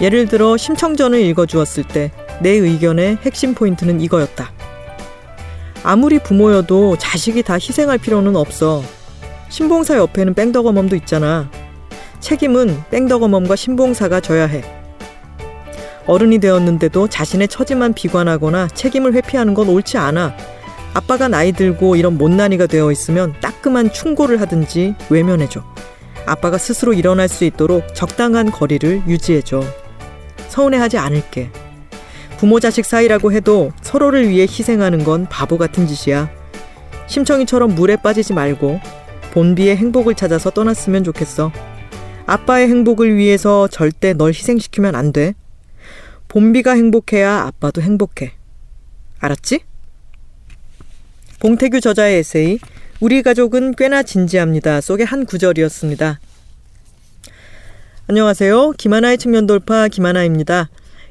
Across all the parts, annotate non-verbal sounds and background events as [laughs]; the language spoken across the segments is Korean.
예를 들어 심청전을 읽어주었을 때 내 의견의 핵심 포인트는 이거였다. 아무리 부모여도 자식이 다 희생할 필요는 없어. 신봉사 옆에는 뺑덕어멈도 있잖아. 책임은 뺑덕어멈과 신봉사가 져야 해. 어른이 되었는데도 자신의 처지만 비관하거나 책임을 회피하는 건 옳지 않아. 아빠가 나이 들고 이런 못난이가 되어 있으면 따끔한 충고를 하든지 외면해줘. 아빠가 스스로 일어날 수 있도록 적당한 거리를 유지해줘. 서운해하지 않을게. 부모 자식 사이라고 해도 서로를 위해 희생하는 건 바보 같은 짓이야. 심청이처럼 물에 빠지지 말고 본비의 행복을 찾아서 떠났으면 좋겠어. 아빠의 행복을 위해서 절대 널 희생시키면 안 돼. 본비가 행복해야 아빠도 행복해. 알았지? 봉태규 저자의 에세이 우리 가족은 꽤나 진지합니다. 속의 한 구절이었습니다. 안녕하세요. 김하나의 측면 돌파 김하나입니다.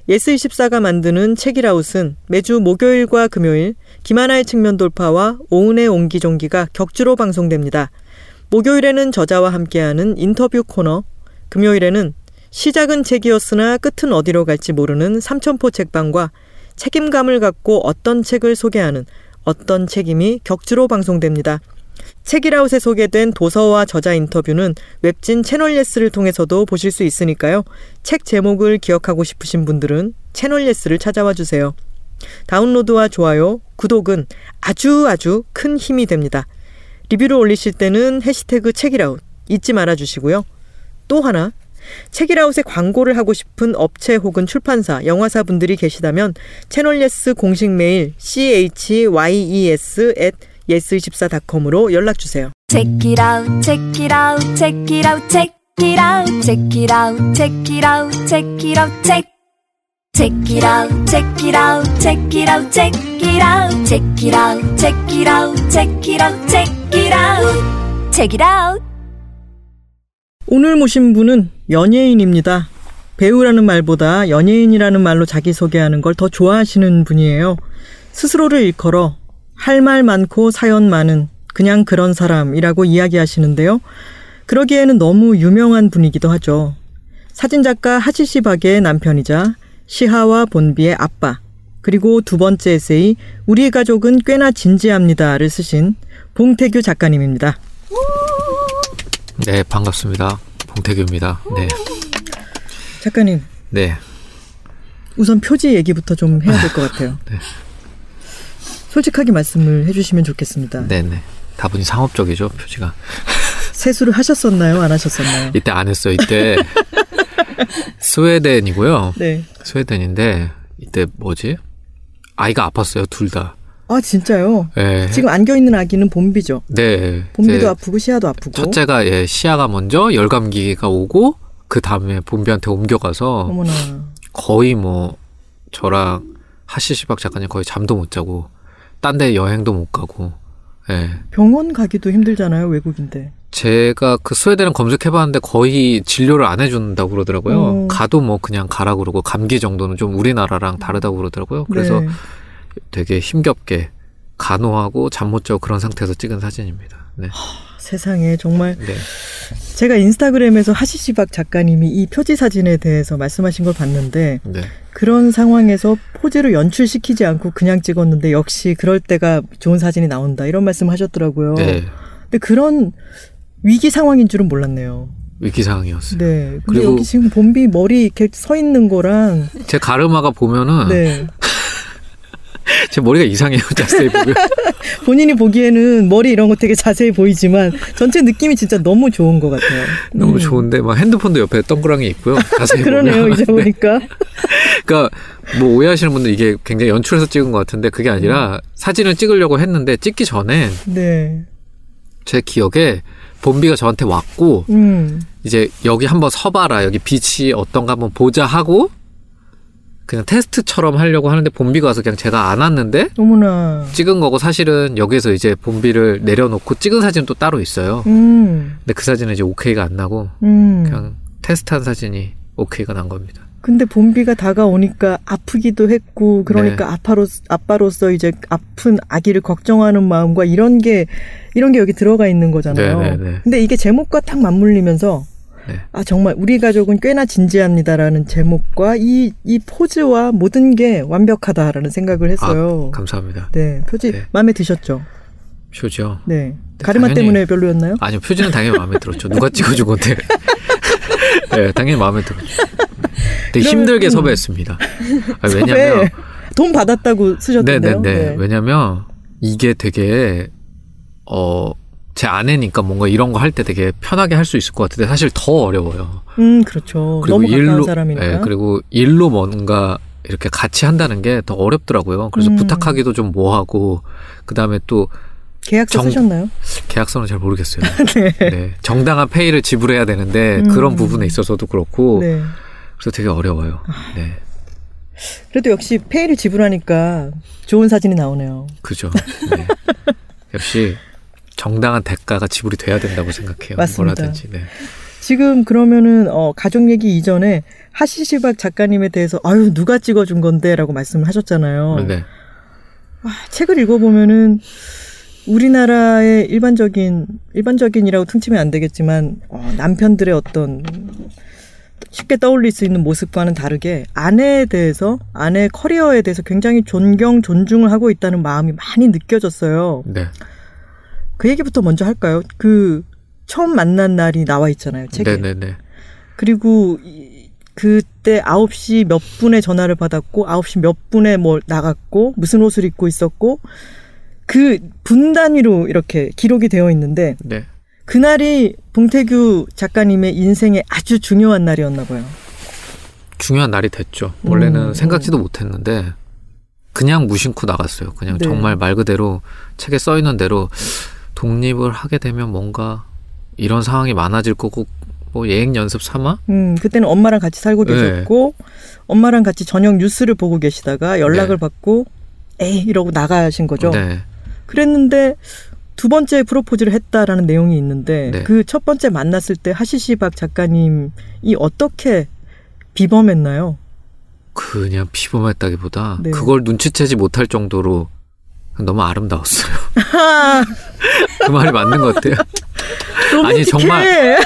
예스24가 만드는 책읽아웃은 매주 목요일과 금요일 김하나의 측면 돌파와 오은의 옹기종기가 격주로 방송됩니다. 목요일에는 저자와 함께하는 인터뷰 코너, 금요일에는 시작은 책이었으나 끝은 어디로 갈지 모르는 삼천포 책방과 책임감을 갖고 어떤 책을 소개하는 어떤 책임이 격주로 방송됩니다. 책이라웃에 소개된 도서와 저자 인터뷰는 웹진 채널예스를 통해서도 보실 수 있으니까요. 책 제목을 기억하고 싶으신 분들은 채널예스를 찾아와 주세요. 다운로드와 좋아요, 구독은 아주 아주 큰 힘이 됩니다. 리뷰를 올리실 때는 해시태그 책이라웃 잊지 말아 주시고요. 또 하나 책이라웃에 광고를 하고 싶은 업체 혹은 출판사, 영화사 분들이 계시다면 채널예스 공식 메일 chyes at yes24.com으로 연락 주세요. Check it out, check it out, check it out, check it out, check it out, check it out, check it out, check. Check it out, check it out, check it out, check it out, check it out, check it out, check it out, check it out, check it out. 오늘 모신 분은 연예인입니다. 배우라는 말보다 연예인이라는 말로 자기소개하는 걸 더 좋아하시는 분이에요. 스스로를 일컬어 할 말 많고 사연 많은 그냥 그런 사람이라고 이야기하시는데요. 그러기에는 너무 유명한 분이기도 하죠. 사진작가 하지시 박의 남편이자 시하와 본비의 아빠, 그리고 두 번째 에세이 우리 가족은 꽤나 진지합니다를 쓰신 봉태규 작가님입니다. 네, 반갑습니다. 봉태규입니다. 네. 작가님. 네. 우선 표지 얘기부터 좀 해야 될 것 같아요. 네. 솔직하게 말씀을 해주시면 좋겠습니다. 네네. 다분히 상업적이죠, 표지가. [laughs] 세수를 하셨었나요? 안 하셨었나요? 이때 안 했어요. 이때 [laughs] 스웨덴이고요. 네. 스웨덴인데 이때 뭐지? 아이가 아팠어요, 둘 다. 아 진짜요? 네. 지금 안겨 있는 아기는 봄비죠. 네. 봄비도 이제 아프고 시아도 아프고. 첫째가 예, 시아가 먼저 열감기가 오고 그 다음에 봄비한테 옮겨가서 어머나. 거의 뭐 저랑 하시시박 작가님 거의 잠도 못 자고 딴 데 여행도 못 가고 예. 병원 가기도 힘들잖아요 외국인데. 제가 그 스웨덴은 검색해봤는데 거의 진료를 안 해준다고 그러더라고요. 어. 가도 뭐 그냥 가라 그러고 감기 정도는 좀 우리나라랑 다르다고 그러더라고요. 그래서 네. 되게 힘겹게 간호하고 잠 못 자고 그런 상태에서 찍은 사진입니다. 네. 세상에 정말 네. 제가 인스타그램에서 하시시박 작가님이 이 표지 사진에 대해서 말씀하신 걸 봤는데 네. 그런 상황에서 포즈를 연출시키지 않고 그냥 찍었는데 역시 그럴 때가 좋은 사진이 나온다 이런 말씀 하셨더라고요. 네. 근데 그런 위기 상황인 줄은 몰랐네요. 위기 상황이었어요. 네. 그리고- 여기 지금 봄비 머리 이렇게 서 있는 거랑 제 가르마가 보면은 네. [laughs] [laughs] 제 머리가 이상해요. 자세히 보면. [laughs] 본인이 보기에는 머리 이런 거 되게 자세히 보이지만 전체 느낌이 진짜 너무 좋은 것 같아요. 너무 음. 좋은데 막 핸드폰도 옆에 동그랑이 있고요. 자세히 [laughs] 그러네요. 보면. 이제 보니까. 그러니까 뭐 오해하시는 분들 이게 굉장히 연출해서 찍은 것 같은데 그게 아니라 사진을 찍으려고 했는데 찍기 전에 네. 제 기억에 봄비가 저한테 왔고 음. 이제 여기 한번 서봐라 여기 빛이 어떤가 한번 보자 하고 그냥 테스트처럼 하려고 하는데 봄비가 와서 그냥 제가 안 왔는데 어머나. 찍은 거고 사실은 여기서 이제 봄비를 내려놓고 찍은 사진 또 따로 있어요. 음. 근데 그 사진은 이제 오케이가 안 나고 음. 그냥 테스트한 사진이 오케이가 난 겁니다. 근데 봄비가 다가오니까 아프기도 했고 그러니까 네. 아빠로 아빠로서 이제 아픈 아기를 걱정하는 마음과 이런 게 이런 게 여기 들어가 있는 거잖아요. 네, 네, 네. 근데 이게 제목과 딱 맞물리면서 네. 아 정말 우리 가족은 꽤나 진지합니다라는 제목과 이이 포즈와 모든 게 완벽하다라는 생각을 했어요. 감사합니다. 네, 표지 네. 마음에 드셨죠? 표죠. 네. 가르마 당연히- 때문에 별로였나요? 아니요, 표지는 당연히 마음에 들었죠. 누가 찍어준 건데. [laughs] 네, 당연히 마음에 들었죠. 되게 힘들게 음. 섭외했습니다. 아. 왜냐면, 돈 받았다고 쓰셨던데요. 네네네. 왜냐면, 이게 되게, 어, 제 아내니까 뭔가 이런 거 할 때 되게 편하게 할 수 있을 것 같은데 사실 더 어려워요. 음, 그렇죠. 너무 가까운 사람이니까. 예, 그리고 일로 뭔가 이렇게 같이 한다는 게 더 어렵더라고요. 그래서 음. 부탁하기도 좀 뭐하고, 그 다음에 또 계약서 정- 쓰셨나요? 계약서는 잘 모르겠어요. [laughs] 네. 네. 정당한 페이를 지불해야 되는데 음. 그런 부분에 있어서도 그렇고 네. 아. 그래서 되게 어려워요. 네. 그래도 역시 페이를 지불하니까 좋은 사진이 나오네요. 그죠. 네. [laughs] 역시 정당한 대가가 지불이 돼야 된다고 생각해요. 맞습니다. 뭐라든지. 네. 지금 그러면은 어, 가족 얘기 이전에 하시시박 작가님에 대해서 아유 누가 찍어준 건데라고 말씀을 하셨잖아요. 네. 아, 책을 읽어보면은 우리나라의 일반적인 일반적인이라고 퉁치면 안 되겠지만 어, 남편들의 어떤 쉽게 떠올릴 수 있는 모습과는 다르게 아내에 대해서 아내 커리어에 대해서 굉장히 존경 존중을 하고 있다는 마음이 많이 느껴졌어요. 네. 그 얘기부터 먼저 할까요? 그 처음 만난 날이 나와 있잖아요. 책에. 네네네. 그리고 이- 그때 9시 몇 분에 전화를 받았고 9시 몇 분에 뭐 나갔고 무슨 옷을 입고 있었고 그 분 단위로 이렇게 기록이 되어 있는데 네. 그날이 봉태규 작가님의 인생의 아주 중요한 날이었나 봐요. 중요한 날이 됐죠. 원래는 음, 생각지도 못했는데 그냥 무심코 나갔어요. 그냥 네. 정말 말 그대로 책에 써 있는 대로 독립을 하게 되면 뭔가 이런 상황이 많아질 거고 뭐 예행 연습 삼아 음, 그때는 엄마랑 같이 살고 네. 계셨고 엄마랑 같이 저녁 뉴스를 보고 계시다가 연락을 네. 받고 에이 이러고 나가신 거죠. 네. 그랬는데 두 번째 프로포즈를 했다라는 내용이 있는데 네. 그첫 번째 만났을 때 하시시박 작가님이 어떻게 비범했나요? 그냥 비범했다기보다 네. 그걸 눈치채지 못할 정도로 너무 아름다웠어요. [laughs] 그 말이 맞는 것 같아요. 아니, 정말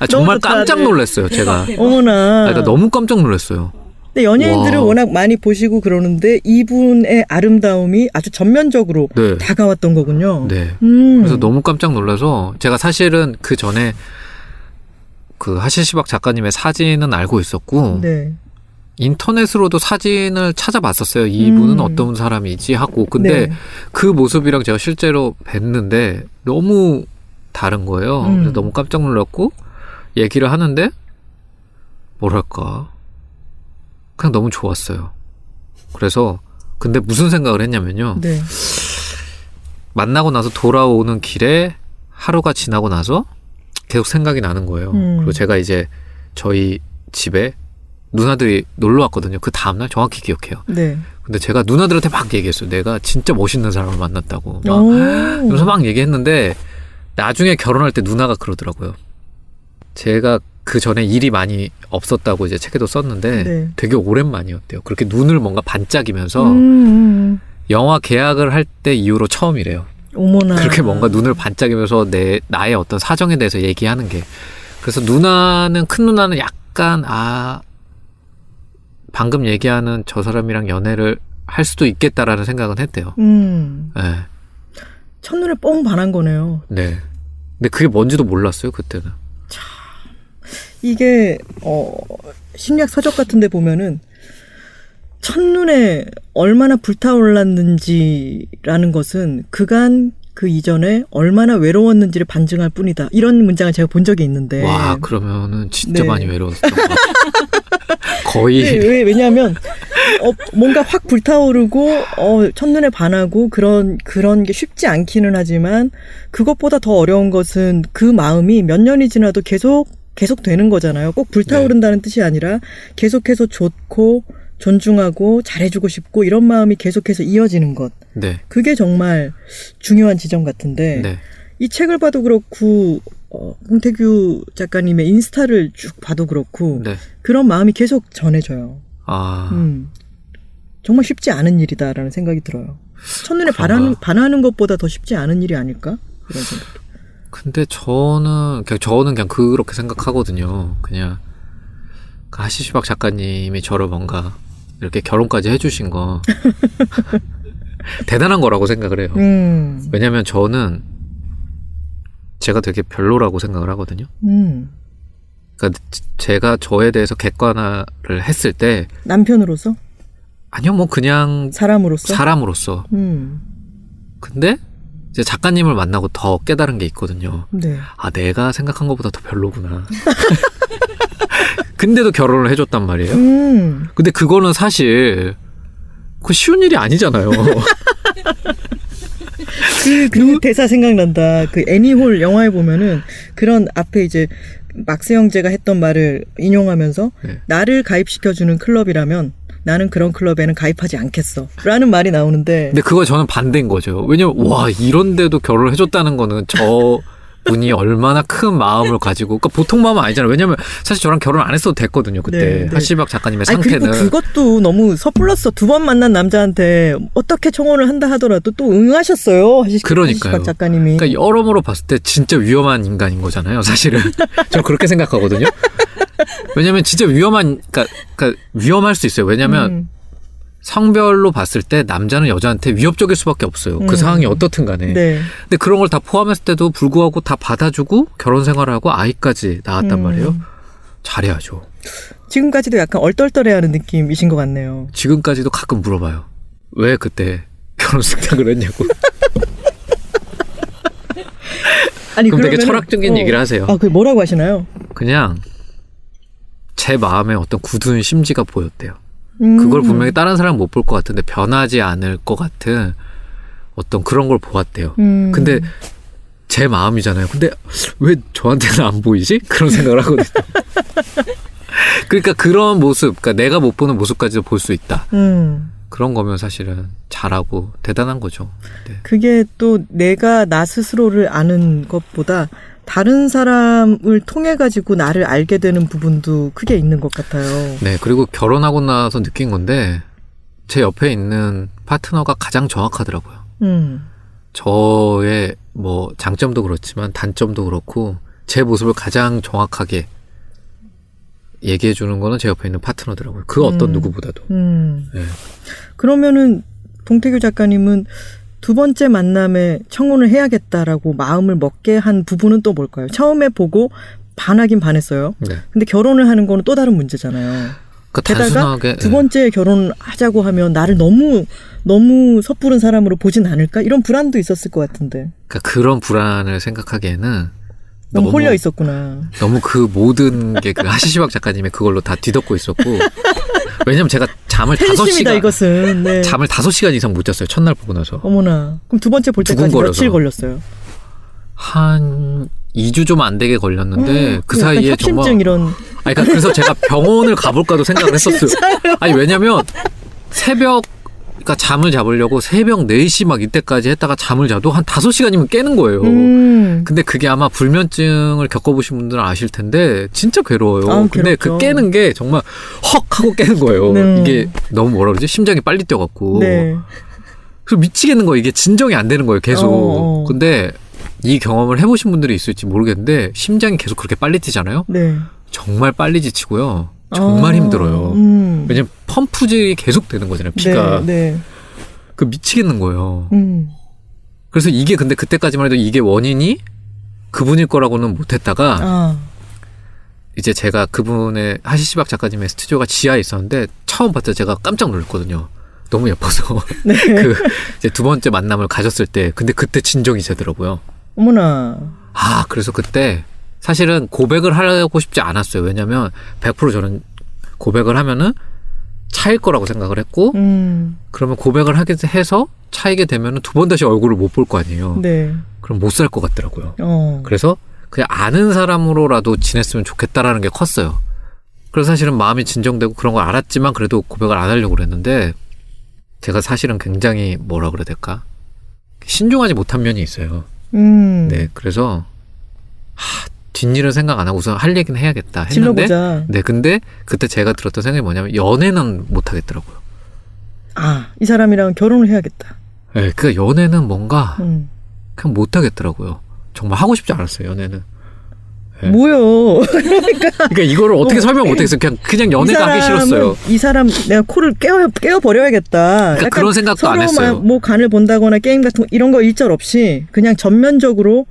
아, 정말 깜짝 네. 놀랐어요. 제가. 어머나. 아, 나 너무 깜짝 놀랐어요. 근데 연예인들을 와. 워낙 많이 보시고 그러는데 이분의 아름다움이 아주 전면적으로 네. 다가왔던 거군요. 네. 음. 그래서 너무 깜짝 놀라서 제가 사실은 그 전에 그 하시시박 작가님의 사진은 알고 있었고 네. 인터넷으로도 사진을 찾아봤었어요. 이분은 음. 어떤 사람이지 하고 근데 네. 그 모습이랑 제가 실제로 뵀는데 너무 다른 거예요. 음. 그래서 너무 깜짝 놀랐고 얘기를 하는데 뭐랄까 그냥 너무 좋았어요. 그래서 근데 무슨 생각을 했냐면요. 네. 만나고 나서 돌아오는 길에 하루가 지나고 나서 계속 생각이 나는 거예요. 음. 그리고 제가 이제 저희 집에 누나들이 놀러 왔거든요. 그 다음날 정확히 기억해요. 네. 근데 제가 누나들한테 막 얘기했어요. 내가 진짜 멋있는 사람을 만났다고. 막 오. 그래서 막 얘기했는데 나중에 결혼할 때 누나가 그러더라고요. 제가 그 전에 일이 많이 없었다고 이제 책에도 썼는데 네. 되게 오랜만이었대요. 그렇게 눈을 뭔가 반짝이면서 음, 음. 영화 계약을 할 때 이후로 처음이래요. 어머나. 그렇게 뭔가 눈을 반짝이면서 내 나의 어떤 사정에 대해서 얘기하는 게 그래서 누나는 큰 누나는 약간 아 방금 얘기하는 저 사람이랑 연애를 할 수도 있겠다라는 생각은 했대요. 음. 네. 첫눈에 뻥 반한 거네요. 네. 근데 그게 뭔지도 몰랐어요 그때는. 이게 어 심리학 서적 같은 데 보면은 첫눈에 얼마나 불타올랐는지라는 것은 그간 그 이전에 얼마나 외로웠는지를 반증할 뿐이다. 이런 문장을 제가 본 적이 있는데. 와 그러면은 진짜 네. 많이 같아요. [laughs] 거의 왜, 왜 왜냐하면 어, 뭔가 확 불타오르고 어, 첫눈에 반하고 그런 그런 게 쉽지 않기는 하지만 그것보다 더 어려운 것은 그 마음이 몇 년이 지나도 계속 계속 되는 거잖아요. 꼭 불타오른다는 뜻이 아니라 계속해서 좋고 존중하고 잘해주고 싶고 이런 마음이 계속해서 이어지는 것. 네. 그게 정말 중요한 지점 같은데 네. 이 책을 봐도 그렇고 어, 홍태규 작가님의 인스타를 쭉 봐도 그렇고 네. 그런 마음이 계속 전해져요. 아 음. 정말 쉽지 않은 일이다라는 생각이 들어요. 첫눈에 그런가? 반하는, 반하는 것보다 더 쉽지 않은 일이 아닐까? 그런 생각. 근데 저는 그냥 저는 그냥 그렇게 생각하거든요. 그냥 그 하시시박 작가님이 저를 뭔가 이렇게 결혼까지 해주신 거 [laughs] 대단한 거라고 생각을 해요. 음. 왜냐면 저는 제가 되게 별로라고 생각을 하거든요. 음. 그러니까 제가 저에 대해서 객관화를 했을 때 남편으로서? 아니요 뭐 그냥 사람으로서? 사람으로서 음. 근데 이제 작가님을 만나고 더 깨달은 게 있거든요. 네. 아 내가 생각한 것보다 더 별로구나. [laughs] [laughs] 근데도 결혼을 해줬단 말이에요. 음. 근데 그거는 사실 그 쉬운 일이 아니잖아요. [laughs] 그, 그 대사 생각난다. 그 애니홀 영화에 보면은 그런 앞에 이제 막스 형제가 했던 말을 인용하면서 네. 나를 가입시켜주는 클럽이라면 나는 그런 클럽에는 가입하지 않겠어. 라는 말이 나오는데 근데 그거 저는 반대인 거죠. 왜냐면 와 이런데도 결혼을 해줬다는 거는 저 분이 얼마나 큰 마음을 가지고 그러니까 보통 마음은 아니잖아요. 왜냐면 사실 저랑 결혼 안 했어도 됐거든요. 그때 네, 네. 하시박 작가님의 아니 상태는 그것도 너무 섣불렀어. 두 번 만난 남자한테 어떻게 청혼을 한다 하더라도 또 응하셨어요. 하시- 그러니까요. 하시박 작가님이. 그러니까 여러모로 봤을 때 진짜 위험한 인간인 거잖아요. 사실은 [laughs] 저는 그렇게 생각하거든요. 왜냐면 진짜 위험한 그러니까, 그러니까 위험할 수 있어요. 왜냐면 음, 성별로 봤을 때 남자는 여자한테 위협적일 수밖에 없어요. 그 음. 상황이 어떻든 간에. 네. 근데 그런 걸 다 포함했을 때도 불구하고 다 받아주고 결혼 생활을 하고 아이까지 낳았단 음. 말이에요. 잘해야죠. 지금까지도 약간 얼떨떨해하는 느낌이신 것 같네요. 지금까지도 가끔 물어봐요. 왜 그때 결혼 생각을 했냐고. [laughs] 아니 그럼 되게 철학적인 어. 얘기를 하세요. 아, 그 뭐라고 하시나요? 그냥 제 마음에 어떤 굳은 심지가 보였대요. 음. 그걸 분명히 다른 사람 못 볼 것 같은데 변하지 않을 것 같은 어떤 그런 걸 보았대요. 음. 근데 제 마음이잖아요. 근데 왜 저한테는 안 보이지? [laughs] 그런 생각을 하거든요. [laughs] 그러니까 그런 모습, 그러니까 내가 못 보는 모습까지도 볼 수 있다. 음. 그런 거면 사실은 잘하고 대단한 거죠. 네. 그게 또 내가 나 스스로를 아는 것보다 다른 사람을 통해 가지고 나를 알게 되는 부분도 크게 있는 것 같아요. 네, 그리고 결혼하고 나서 느낀 건데 제 옆에 있는 파트너가 가장 정확하더라고요. 음. 저의 뭐 장점도 그렇지만 단점도 그렇고 제 모습을 가장 정확하게 얘기해 주는 거는 제 옆에 있는 파트너더라고요. 그 어떤 음. 누구보다도. 음. 네. 그러면은 동태규 작가님은 두 번째 만남에 청혼을 해야겠다라고 마음을 먹게 한 부분은 또 뭘까요? 처음에 보고 반하긴 반했어요. 네. 근데 결혼을 하는 거는 또 다른 문제잖아요. 그 게다가 두 예. 번째 결혼하자고 하면 나를 너무 너무 섣부른 사람으로 보진 않을까? 이런 불안도 있었을 것 같은데. 그러니까 그런 불안을 생각하기에는 너무, 홀려 있었구나. 너무 그 모든 게 그 하시시박 작가님의 그걸로 다 뒤덮고 있었고 [laughs] 왜냐면 제가 잠을 다섯 시간 이것은. 네. 잠을 다섯 시간 이상 못 잤어요 첫날 보고 나서 어머나. 그럼 두 번째 볼 때까지. 며칠 걸렸어요? 한 2주 좀 안 되게 걸렸는데 그 약간 사이에 정말 이런. 아니, 그러니까 그래서 제가 병원을 가볼까도 생각을 [laughs] 했었어요. 아니, 왜냐면 새벽, 그러니까 잠을 잡으려고 새벽 4시 막 이때까지 했다가 잠을 자도 한 5시간이면 깨는 거예요. 음. 근데 그게 아마 불면증을 겪어보신 분들은 아실 텐데 진짜 괴로워요. 아우, 근데 괴롭죠. 그 깨는 게 정말 헉 하고 깨는 거예요. 네. 이게 너무 뭐라 그러지? 심장이 빨리 뛰어갖고. 네. 그래서 미치겠는 거예요. 이게 진정이 안 되는 거예요. 계속. 어, 어. 근데 이 경험을 해보신 분들이 있을지 모르겠는데 심장이 계속 그렇게 빨리 뛰잖아요. 네. 정말 빨리 지치고요. 정말 아, 힘들어요. 음. 왜냐면 펌프질이 계속 되는 거잖아요. 피가. 네, 네. 그 미치겠는 거예요. 음. 그래서 이게 근데 그때까지만 해도 이게 원인이 그분일 거라고는 못했다가 아. 이제 제가 그분의 하시시박 작가님의 스튜디오가 지하에 있었는데 처음 봤을 때 제가 깜짝 놀랐거든요. 너무 예뻐서 [laughs] 네. [laughs] 그 이제 두 번째 만남을 가졌을 때 근데 그때 진정이 되더라고요. 어머나. 아 그래서 그때 사실은 고백을 하고 싶지 않았어요. 왜냐면 100% 저는 고백을 하면은 차일 거라고 생각을 했고 음. 그러면 고백을 하게 해서 차이게 되면은 두 번 다시 얼굴을 못 볼 거 아니에요. 네. 그럼 못 살 것 같더라고요. 어. 그래서 그냥 아는 사람으로라도 지냈으면 좋겠다라는 게 컸어요. 그래서 사실은 마음이 진정되고 그런 걸 알았지만 그래도 고백을 안 하려고 그랬는데 제가 사실은 굉장히 뭐라 그래야 될까? 신중하지 못한 면이 있어요. 음. 네, 그래서 하, 뒷일은 생각 안 하고 우선 할 얘기는 해야겠다 했는데 질러보자. 네, 근데 그때 제가 들었던 생각이 뭐냐면 연애는 못 하겠더라고요. 아, 이 사람이랑 결혼을 해야겠다. 네, 그 연애는 뭔가 음. 그냥 못 하겠더라고요. 정말 하고 싶지 않았어요 연애는. 네. 뭐요? [laughs] 그러니까 이거를 어떻게 어, 설명 못하겠어요. 그냥 그냥 연애가 하기 싫었어요. 이 사람 내가 코를 깨워 깨워 버려야겠다. 그러니까 그런 생각도 안 했어요. 막뭐 간을 본다거나 게임 같은 거 이런 거 일절 없이 그냥 전면적으로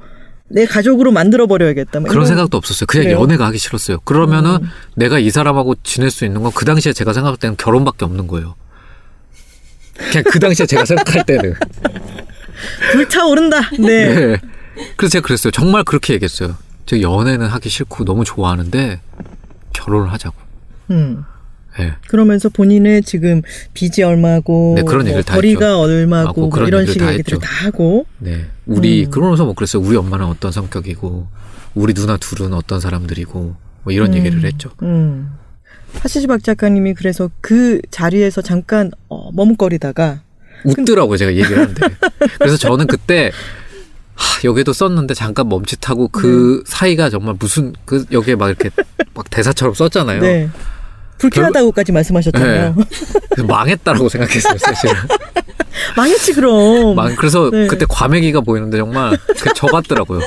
내 가족으로 만들어 버려야겠다. 막 그런 생각도 없었어요. 그냥 그래요? 연애가 하기 싫었어요. 그러면은 음. 내가 이 사람하고 지낼 수 있는 건 그 당시에 제가 생각할 때는 결혼밖에 없는 거예요. 그냥 그 당시에 제가 생각할 때는. [laughs] 불타오른다. 네. 네. 그래서 제가 그랬어요. 정말 그렇게 얘기했어요. 제가 연애는 하기 싫고 너무 좋아하는데 결혼을 하자고. 음. 네. 그러면서 본인의 지금 빚이 얼마고 네, 그런 뭐 얘기를 다 거리가 하고, 얼마고 뭐 그런 이런 얘기를 식의 다 얘기들을 했죠. 다 하고 네. 우리 음. 그러면서 뭐 그랬어요. 우리 엄마는 어떤 성격이고 우리 누나 둘은 어떤 사람들이고 뭐 이런 음. 얘기를 했죠. 음. 하시지 박 작가님이 그래서 그 자리에서 잠깐 어, 머뭇거리다가 웃더라고요, 제가 얘기를 하는데. 그래서 저는 그때, 하, 여기도 썼는데 잠깐 멈칫하고 그 네. 사이가 정말 무슨, 그, 여기에 막 이렇게 막 대사처럼 썼잖아요. 네. 불쾌하다고까지 말씀하셨잖아요. 그래서 망했다라고 생각했어요, 사실은. [laughs] 망했지 그럼. 망, 그래서 네. 그때 과메기가 보이는데 정말 그저 같더라고요.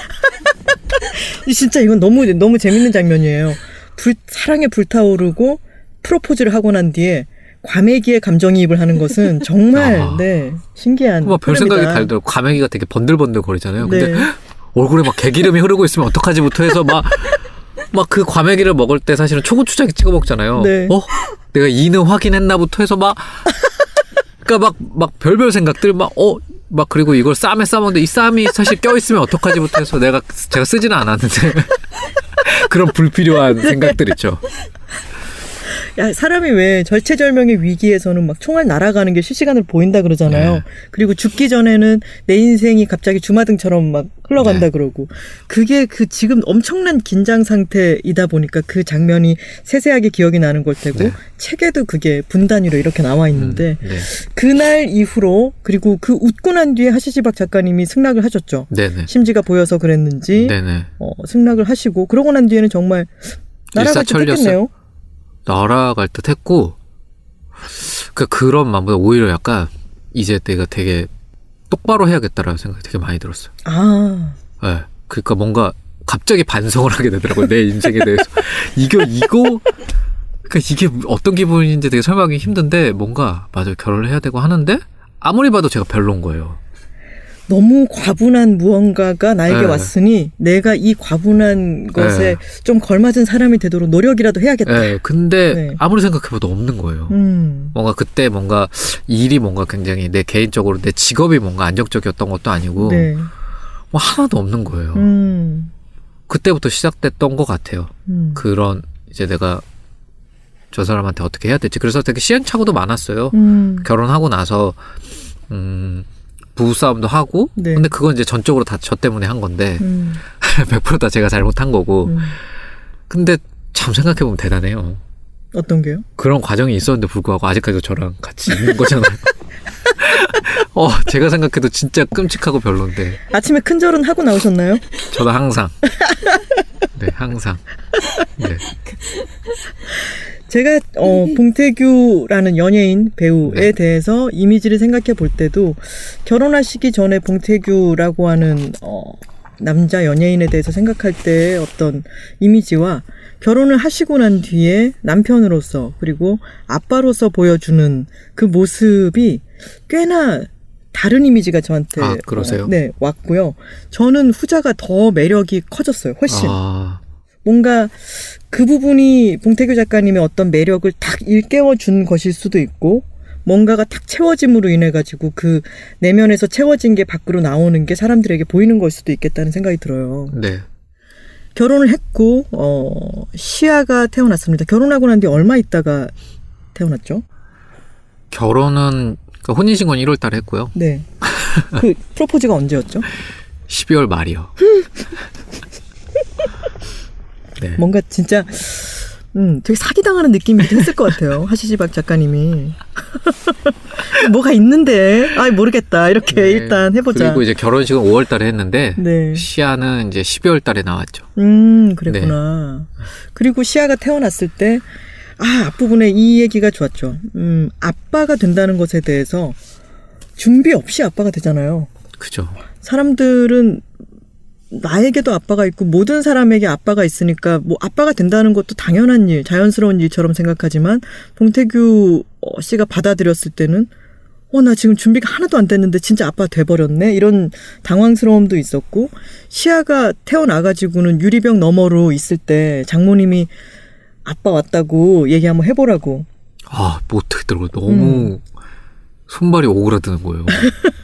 [laughs] 진짜 이건 너무 너무 재밌는 장면이에요. 불, 사랑에 불타오르고 프로포즈를 하고 난 뒤에 과메기에 감정이입을 하는 것은 정말 아. 네 신기한. 막별 생각이. 달더라고요. 과메기가 되게 번들번들 거리잖아요. 근데 네. 얼굴에 막 개기름이 흐르고 있으면 어떡하지부터 해서 막, 막 그 과메기를 먹을 때 사실은 초고추장에 찍어 먹잖아요. 네. 어? 내가 이는 확인했나부터 해서 막, 그니까 막, 막 별별 생각들 막, 어? 막 그리고 이걸 쌈에 싸먹는데 이 쌈이 사실 껴 있으면 어떡하지부터 해서 내가, 제가 쓰지는 않았는데. [laughs] 그런 불필요한 생각들 있죠. 야, 사람이 왜 절체절명의 위기에서는 막 총알 날아가는 게 실시간으로 보인다 그러잖아요. 네. 그리고 죽기 전에는 내 인생이 갑자기 주마등처럼 막 흘러간다 네. 그러고. 그게 그 지금 엄청난 긴장 상태이다 보니까 그 장면이 세세하게 기억이 나는 걸 테고 네. 책에도 그게 분단위로 이렇게 나와 있는데 음, 네. 그날 이후로 그리고 그 웃고 난 뒤에 하시지박 작가님이 승낙을 하셨죠. 네네. 심지가 보여서 그랬는지. 어, 승낙을 하시고 그러고 난 뒤에는 정말 듯 일사천리였어요. 했겠네요. 날아갈 듯 했고, 그, 그런 마음보다 오히려 약간, 이제 내가 되게 똑바로 해야겠다라는 생각이 되게 많이 들었어요. 아, 예. 그러니까 뭔가 갑자기 반성을 하게 되더라고요. 내 인생에 대해서. [laughs] 이거, 이거, 그러니까 이게 어떤 기분인지 되게 설명하기 힘든데, 뭔가, 맞아요. 결혼을 해야 되고 하는데, 아무리 봐도 제가 별론 거예요. 너무 과분한 무언가가 나에게 네. 왔으니 내가 이 과분한 것에 네. 좀 걸맞은 사람이 되도록 노력이라도 해야겠다. 예. 근데, 네. 아무리 생각해봐도 없는 거예요. 음, 뭔가 그때 뭔가 일이 뭔가 굉장히 내 개인적으로 내 직업이 뭔가 안정적이었던 것도 아니고, 네, 뭐 하나도 없는 거예요. 음, 그때부터 시작됐던 것 같아요. 음. 그런 이제 내가 저 사람한테 어떻게 해야 될지 그래서 되게 시행착오도 많았어요. 음, 결혼하고 나서 음 부부싸움도 하고 네. 근데 그건 이제 전적으로 다 저 때문에 한 건데 음, [laughs] 100%다 제가 잘못한 거고 음. 근데 참 생각해보면 대단해요. 어떤 게요? 그런 과정이 있었는데 불구하고 아직까지도 저랑 같이 있는 거잖아요. [laughs] 어, 제가 생각해도 진짜 끔찍하고 별론데. 아침에 큰 절은 하고 나오셨나요? 저는 항상. 네, 항상. 네. 제가 어, 봉태규라는 연예인 배우에 네. 대해서 이미지를 생각해 볼 때도 결혼하시기 전에 봉태규라고 하는 어, 남자 연예인에 대해서 생각할 때 어떤 이미지와 결혼을 하시고 난 뒤에 남편으로서 그리고 아빠로서 보여주는 그 모습이 꽤나 다른 이미지가 저한테 아, 그러세요? 어, 네 왔고요. 저는 후자가 더 매력이 커졌어요. 훨씬. 아, 뭔가 그 부분이 봉태규 작가님의 어떤 매력을 탁 일깨워 준 것일 수도 있고 뭔가가 탁 채워짐으로 인해 가지고 그 내면에서 채워진 게 밖으로 나오는 게 사람들에게 보이는 걸 수도 있겠다는 생각이 들어요. 네. 결혼을 했고 어 시아가 태어났습니다. 결혼하고 난 뒤 얼마 있다가 태어났죠? 결혼은 그러니까 혼인 신고는 1월 달에 했고요. 네. [laughs] 그 프로포즈가 언제였죠? 12월 말이요. [laughs] 네. 뭔가 진짜 음, 되게 사기당하는 느낌이 했을 것 같아요. [laughs] 하시지박 작가님이. [laughs] 뭐가 있는데, 아 모르겠다. 이렇게 네. 일단 해보자. 그리고 이제 결혼식은 5월 달에 했는데 네. 시아는 이제 12월 달에 나왔죠. 음, 그랬구나. 그리고 시아가 태어났을 때, 아, 앞부분에 이 얘기가 좋았죠. 음, 아빠가 된다는 것에 대해서 준비 없이 아빠가 되잖아요. 그죠. 사람들은 나에게도 아빠가 있고 모든 사람에게 아빠가 있으니까 뭐 아빠가 된다는 것도 당연한 일, 자연스러운 일처럼 생각하지만 봉태규 어, 씨가 받아들였을 때는 어, 나 지금 준비가 하나도 안 됐는데 진짜 아빠 돼버렸네? 이런 당황스러움도 있었고, 시아가 태어나가지고는 유리병 너머로 있을 때 장모님이 아빠 왔다고 얘기 한번 해보라고. 아, 못하겠더라고요. 너무 손발이 오그라드는 거예요.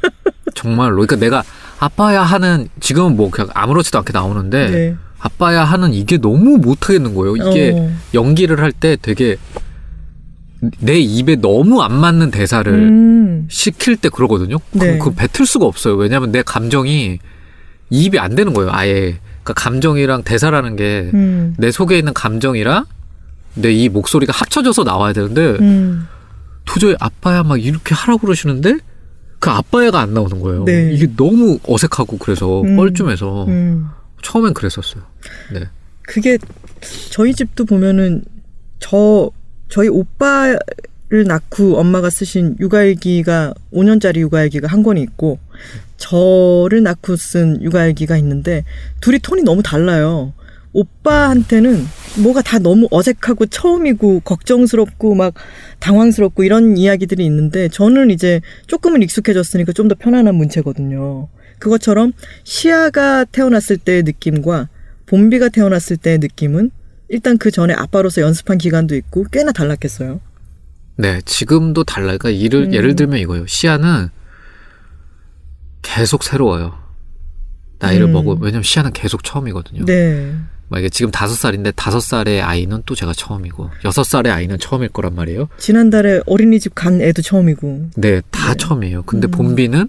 [laughs] 정말로. 그러니까 내가 아빠야 하는, 지금은 뭐 그냥 아무렇지도 않게 나오는데, 네. 아빠야 하는 이게 너무 못하겠는 거예요. 이게 어. 연기를 할 때 되게 내 입에 너무 안 맞는 대사를 음, 시킬 때 그러거든요. 네. 그럼 그 뱉을 수가 없어요. 왜냐하면 내 감정이 이입이 안 되는 거예요. 아예. 그러니까 감정이랑 대사라는 게내 음, 속에 있는 감정이랑 내 이 목소리가 합쳐져서 나와야 되는데 음, 도저히 아빠야 막 이렇게 하라고 그러시는데 그 아빠야가 안 나오는 거예요. 네. 이게 너무 어색하고 그래서 음. 뻘쭘해서 음. 처음엔 그랬었어요. 네. 그게 저희 집도 보면은 저 저희 오빠를 낳고 엄마가 쓰신 육아일기가 5년짜리 육아일기가 한 권이 있고 저를 낳고 쓴 육아일기가 있는데 둘이 톤이 너무 달라요. 오빠한테는 뭐가 다 너무 어색하고 처음이고 걱정스럽고 막 당황스럽고 이런 이야기들이 있는데 저는 이제 조금은 익숙해졌으니까 좀 더 편안한 문체거든요. 그것처럼 시아가 태어났을 때의 느낌과 봄비가 태어났을 때의 느낌은 일단 그 전에 아빠로서 연습한 기간도 있고 꽤나 달랐겠어요. 네, 지금도 달라요. 그러니까 예를, 음. 예를 들면 이거예요. 시아는 계속 새로워요. 나이를 음. 먹어. 왜냐면 시아는 계속 처음이거든요. 네. 만약에 지금 다섯 살인데 다섯 살의 아이는 또 제가 처음이고 여섯 살의 아이는 처음일 거란 말이에요. 지난달에 어린이집 간 애도 처음이고. 네, 다 네. 처음이에요. 근데 음. 봄비는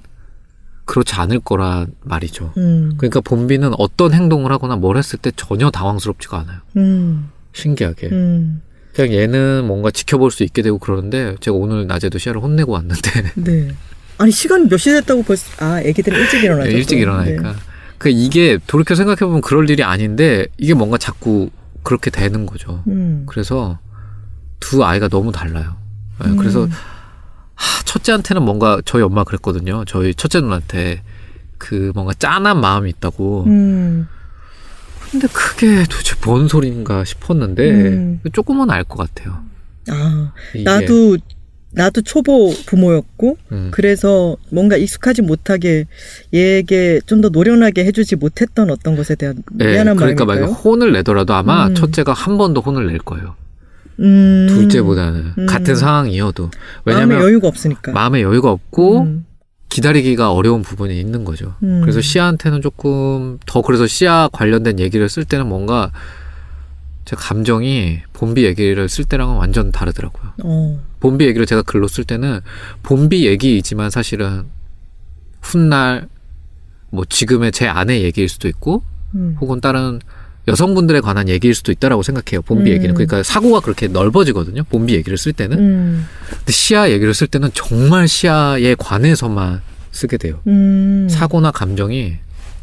그렇지 않을 거란 말이죠. 음. 그러니까 봄비는 어떤 행동을 하거나 뭘 했을 때 전혀 당황스럽지가 않아요. 음. 신기하게. 음. 그냥 얘는 뭔가 지켜볼 수 있게 되고 그러는데 제가 오늘 낮에도 시아를 혼내고 왔는데 네. 아니 시간이 몇시 됐다고 벌써 아 애기들은 일찍 일어나죠. 네, 일찍 또. 일어나니까. 네. 그 이게 돌이켜 생각해 보면 그럴 일이 아닌데 이게 뭔가 자꾸 그렇게 되는 거죠. 음. 그래서 두 아이가 너무 달라요. 네, 음. 그래서 하, 첫째한테는 뭔가 저희 엄마 그랬거든요. 저희 첫째 누나한테 그 뭔가 짠한 마음이 있다고. 음. 근데 그게 도대체 뭔 소린가 싶었는데 음. 조금은 알 것 같아요. 아 나도 나도 초보 부모였고 음, 그래서 뭔가 익숙하지 못하게 얘에게 좀 더 노련하게 해주지 못했던 어떤 것에 대한 네, 미안한 그러니까 만약 마음일까요? 혼을 내더라도 아마 음. 첫째가 한 번 더 혼을 낼 거예요. 음. 둘째보다는 음. 같은 상황이어도 마음의 왜냐하면 여유가 없으니까. 마음의 여유가 없고 음. 기다리기가 어려운 부분이 있는 거죠. 음. 그래서 시아한테는 조금 더 그래서 시아 관련된 얘기를 쓸 때는 뭔가 제 감정이 봄비 얘기를 쓸 때랑은 완전 다르더라고요. 어. 봄비 얘기를 제가 글로 쓸 때는 봄비 얘기이지만 사실은 훗날 뭐 지금의 제 아내 얘기일 수도 있고 음. 혹은 다른 여성분들에 관한 얘기일 수도 있다라고 생각해요. 봄비 음. 얘기는 그러니까 사고가 그렇게 넓어지거든요. 봄비 얘기를 쓸 때는. 음. 근데 시아 얘기를 쓸 때는 정말 시아에 관해서만 쓰게 돼요. 음. 사고나 감정이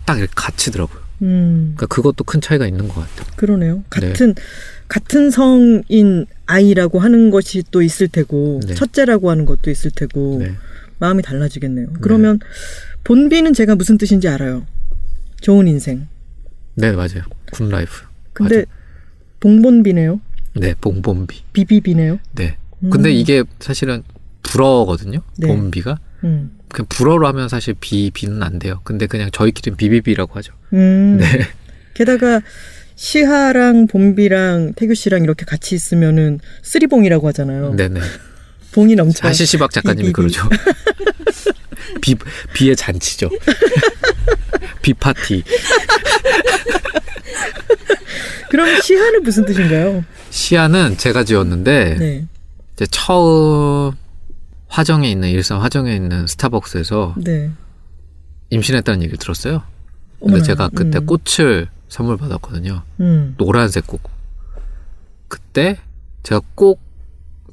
딱 이렇게 갇히더라고요. 음. 그러니까 그것도 큰 차이가 있는 것 같아요. 그러네요. 같은 같은 성인 아이라고 하는 것이 또 있을 테고 네. 첫째라고 하는 것도 있을 테고 네. 마음이 달라지겠네요. 그러면 본비는 제가 무슨 뜻인지 알아요. 좋은 인생. 네, 맞아요. good life. 근데 맞아요. 봉본비네요. 네, 봉본비. BBB네요. 네. 근데 음. 이게 사실은 불어거든요. 네. 본비가. 음. 그냥 불어로 하면 사실 BB는 안 돼요. 근데 그냥 저희끼리는 BBB라고 하죠. 음. 네. 게다가 시하랑 본비랑 태규 씨랑 이렇게 같이 있으면은 three봉이라고 하잖아요. 네네. 봉이 넘쳐. 하시시박 작가님이 비비비. 그러죠. [laughs] 비, 비의 잔치죠. [laughs] 비 파티. [laughs] 그럼 시하는 무슨 뜻인가요? 시아는 제가 지었는데, 네. 이제 처음 화정에 있는, 일산 화정에 있는 스타벅스에서 네. 임신했다는 얘기를 들었어요. 근데 어머나, 제가 그때 음. 꽃을 선물 받았거든요. 음. 노란색 꽃. 그때 제가 꼭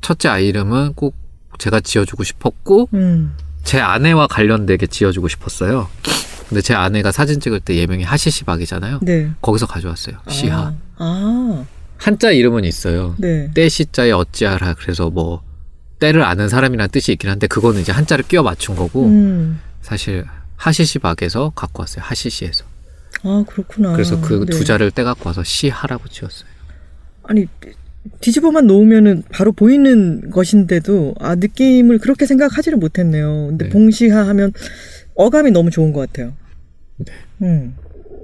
첫째 아이 이름은 꼭 제가 지어주고 싶었고 음. 제 아내와 관련되게 지어주고 싶었어요. 근데 제 아내가 사진 찍을 때 예명이 하시시박이잖아요. 네. 거기서 가져왔어요. 시하. 아. 아. 한자 이름은 있어요. 네. 떼시자에 어찌하라. 그래서 뭐 때를 아는 사람이라는 뜻이 있긴 한데 그거는 이제 한자를 끼워 맞춘 거고 음. 사실 하시시박에서 갖고 왔어요. 하시시에서. 아 그렇구나. 그래서 그두 네. 자를 떼갖고 와서 시하라고 지었어요. 아니 뒤집어만 놓으면은 바로 보이는 것인데도 아 느낌을 그렇게 생각하지를 못했네요. 근데 네. 봉시하 하면 어감이 너무 좋은 것 같아요. 네. 음.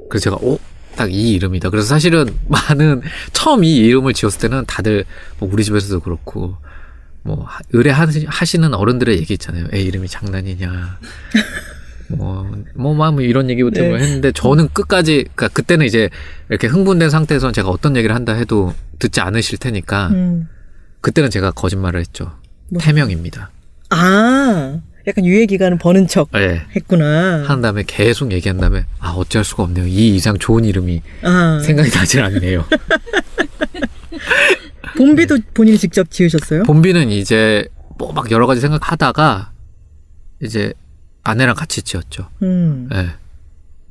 그래서 제가 오, 딱 이 이름이다. 그래서 사실은 [laughs] 많은 처음 이 이름을 지었을 때는 다들 뭐 우리 집에서도 그렇고 뭐 하- 의뢰 하시- 하시는 어른들의 얘기 있잖아요. 애 이름이 장난이냐. [laughs] 뭐 뭐 뭐 이런 얘기부터 네. 뭐 했는데 저는 끝까지 그러니까 그때는 이제 이렇게 흥분된 상태에서 제가 어떤 얘기를 한다 해도 듣지 않으실 테니까 음. 그때는 제가 거짓말을 했죠. 뭐? 태명입니다. 아 약간 유예 기간은 버는 척 예. 했구나. 한 다음에 계속 얘기한 다음에 아 어쩔 수가 없네요. 이 이상 좋은 이름이 아 생각이 나질 않네요. [laughs] 봄비도 본인이 직접 지으셨어요? 봄비는 이제 뭐 막 여러 가지 생각하다가 이제 아내랑 같이 지었죠. 음. 예.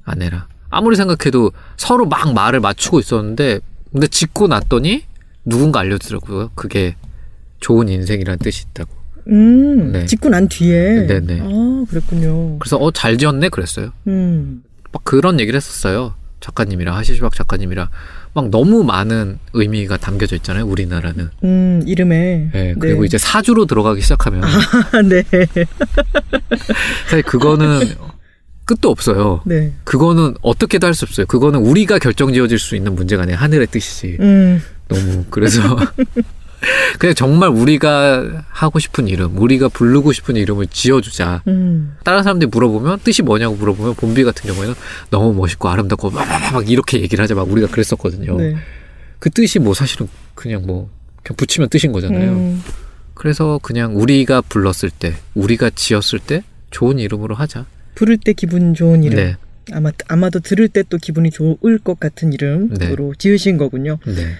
아내랑. 아무리 생각해도 서로 막 말을 맞추고 있었는데 근데 짓고 났더니 누군가 알려주더라고요. 그게 좋은 인생이라는 뜻이 있다고. 음. 네. 짓고 난 뒤에. 네네. 아 그랬군요. 그래서 어 잘 지었네 그랬어요. 음. 막 그런 얘기를 했었어요. 작가님이랑 하시시박 작가님이랑 막 너무 많은 의미가 담겨져 있잖아요. 우리나라는. 음 이름에. 예. 그리고 네. 이제 사주로 들어가기 시작하면 아 네. 사실 그거는 끝도 없어요. 네. 그거는 어떻게도 할 수 없어요. 그거는 우리가 결정 지어질 수 있는 문제가 아니라 하늘의 뜻이지. 음. 너무 그래서 [laughs] 그냥 정말 우리가 하고 싶은 이름, 우리가 부르고 싶은 이름을 지어주자. 음. 다른 사람들이 물어보면 뜻이 뭐냐고 물어보면 봄비 같은 경우에는 너무 멋있고 아름답고 막, 막, 막 이렇게 얘기를 하자 막 우리가 그랬었거든요. 네. 그 뜻이 뭐 사실은 그냥 뭐 그냥 붙이면 뜻인 거잖아요. 음. 그래서 그냥 우리가 불렀을 때, 우리가 지었을 때 좋은 이름으로 하자. 부를 때 기분 좋은 이름. 네, 아마 아마도 들을 때 또 기분이 좋을 것 같은 이름으로 지으신 거군요. 네.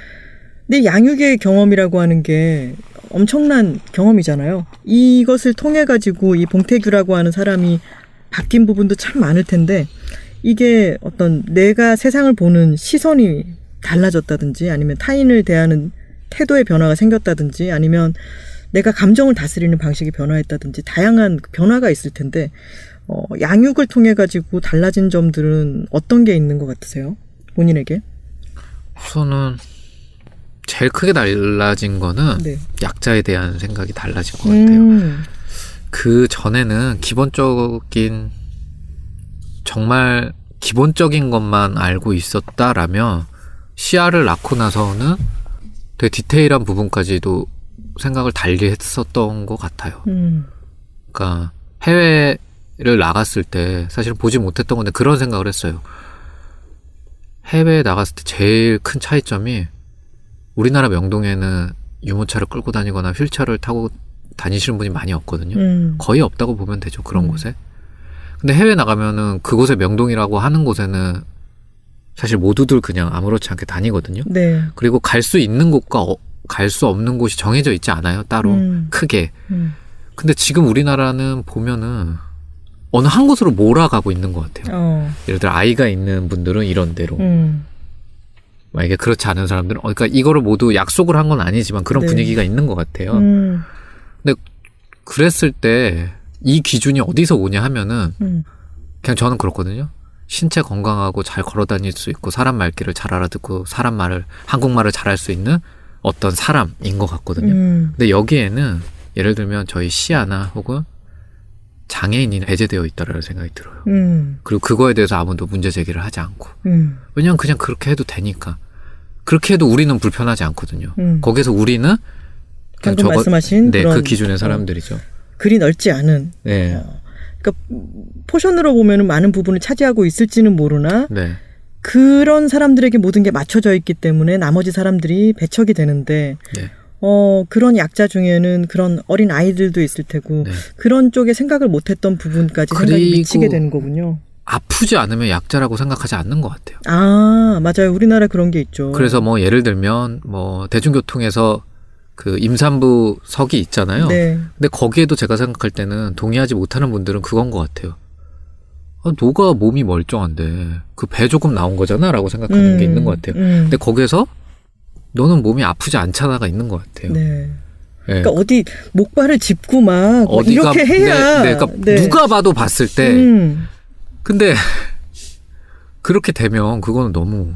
근데 양육의 경험이라고 하는 게 엄청난 경험이잖아요. 이것을 통해 가지고 이 봉태규라고 하는 사람이 바뀐 부분도 참 많을 텐데 이게 어떤 내가 세상을 보는 시선이 달라졌다든지 아니면 타인을 대하는 태도의 변화가 생겼다든지 아니면 내가 감정을 다스리는 방식이 변화했다든지 다양한 변화가 있을 텐데 어, 양육을 통해 가지고 달라진 점들은 어떤 게 있는 것 같으세요? 본인에게? 우선은 제일 크게 달라진 거는 네. 약자에 대한 생각이 달라진 것 같아요. 음, 그 전에는 기본적인 정말 기본적인 것만 알고 있었다라면 시야를 낳고 나서는 되게 디테일한 부분까지도 생각을 달리 했었던 것 같아요. 음, 그러니까 해외를 나갔을 때 사실은 보지 못했던 건데 그런 생각을 했어요. 해외에 나갔을 때 제일 큰 차이점이 우리나라 명동에는 유모차를 끌고 다니거나 휠체어를 타고 다니시는 분이 많이 없거든요. 음. 거의 없다고 보면 되죠. 그런 음. 곳에. 근데 해외 나가면은 그곳에 명동이라고 하는 곳에는 사실 모두들 그냥 아무렇지 않게 다니거든요. 네. 그리고 갈 수 있는 곳과 갈수 없는 곳이 정해져 있지 않아요. 따로 음. 크게. 음. 근데 지금 우리나라는 보면은 어느 한 곳으로 몰아가고 있는 것 같아요. 어. 예를 들어 아이가 있는 분들은 이런 대로 음. 만약에 그렇지 않은 사람들은 어, 그러니까 이거를 모두 약속을 한 건 아니지만 그런 네. 분위기가 있는 것 같아요. 음. 그랬을 때 이 기준이 어디서 오냐 하면은 음. 그냥 저는 그렇거든요. 신체 건강하고 잘 걸어 다닐 수 있고 사람 말귀를 잘 알아듣고 사람 말을 한국말을 잘할 수 있는 어떤 사람인 것 같거든요. 음. 근데 여기에는 예를 들면 저희 시아나 혹은 장애인이 배제되어 있다라는 생각이 들어요. 음. 그리고 그거에 대해서 아무도 문제 제기를 하지 않고 음. 왜냐면 그냥 그렇게 해도 되니까 그렇게 해도 우리는 불편하지 않거든요. 음. 거기서 우리는 그냥 방금 말씀하신 네, 그런 그 기준의 어, 사람들이죠. 글이 넓지 않은 네, 어. 그러니까 포션으로 보면은 많은 부분을 차지하고 있을지는 모르나 네, 그런 사람들에게 모든 게 맞춰져 있기 때문에 나머지 사람들이 배척이 되는데 네, 어 그런 약자 중에는 그런 어린 아이들도 있을 테고 네. 그런 쪽에 생각을 못했던 부분까지 생각이 미치게 되는 거군요. 아프지 않으면 약자라고 생각하지 않는 것 같아요. 아 맞아요. 우리나라 그런 게 있죠. 그래서 뭐 예를 들면 뭐 대중교통에서 그 임산부 석이 있잖아요. 네. 근데 거기에도 제가 생각할 때는 동의하지 못하는 분들은 그건 것 같아요. 아, 너가 몸이 멀쩡한데 그 배 조금 나온 거잖아라고 생각하는 게 있는 것 같아요. 음. 근데 거기에서 너는 몸이 아프지 않잖아가 있는 것 같아요. 네. 예. 그러니까 어디 목발을 짚고 막 어디가 이렇게 해야 네, 네, 그러니까 네. 누가 봐도 봤을 때 음. 근데 [laughs] 그렇게 되면 그거는 너무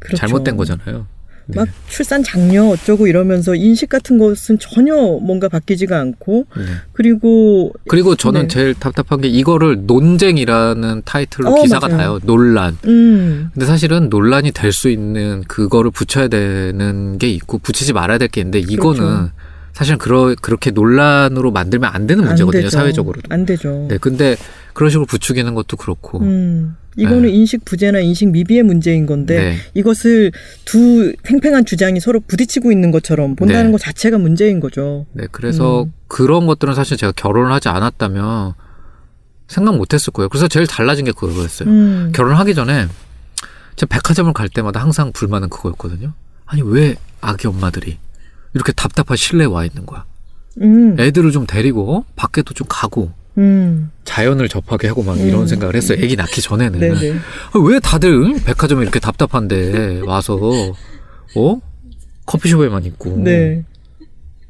그렇죠. 잘못된 거잖아요. 네. 막 출산 장려 어쩌고 이러면서 인식 같은 것은 전혀 뭔가 바뀌지가 않고 네. 그리고 그리고 저는 네. 제일 답답한 게 이거를 논쟁이라는 타이틀로 어, 기사가 맞아요. 나요. 논란. 음 근데 사실은 논란이 될 수 있는 그거를 붙여야 되는 게 있고 붙이지 말아야 될 게 있는데 이거는 그렇죠. 사실은 그러, 그렇게 논란으로 만들면 안 되는 문제거든요. 되죠. 사회적으로도. 안 되죠. 네, 근데 그런 식으로 부추기는 것도 그렇고. 음 이거는 네. 인식 부재나 인식 미비의 문제인 건데 네. 이것을 두 팽팽한 주장이 서로 부딪히고 있는 것처럼 본다는 네. 것 자체가 문제인 거죠. 네, 그래서 음. 그런 것들은 사실 제가 결혼을 하지 않았다면 생각 못 했을 거예요. 그래서 제일 달라진 게 그거였어요. 음. 결혼하기 전에 제가 백화점을 갈 때마다 항상 불만은 그거였거든요. 아니, 왜 아기 엄마들이 이렇게 답답한 실내에 와 있는 거야? 음. 애들을 좀 데리고 밖에도 좀 가고 음. 자연을 접하게 하고 막 음. 이런 생각을 했어요. 애기 낳기 전에는. 네네. 아, 왜 다들 응? 백화점에 이렇게 답답한데 와서 어? 커피숍에만 있고. 네.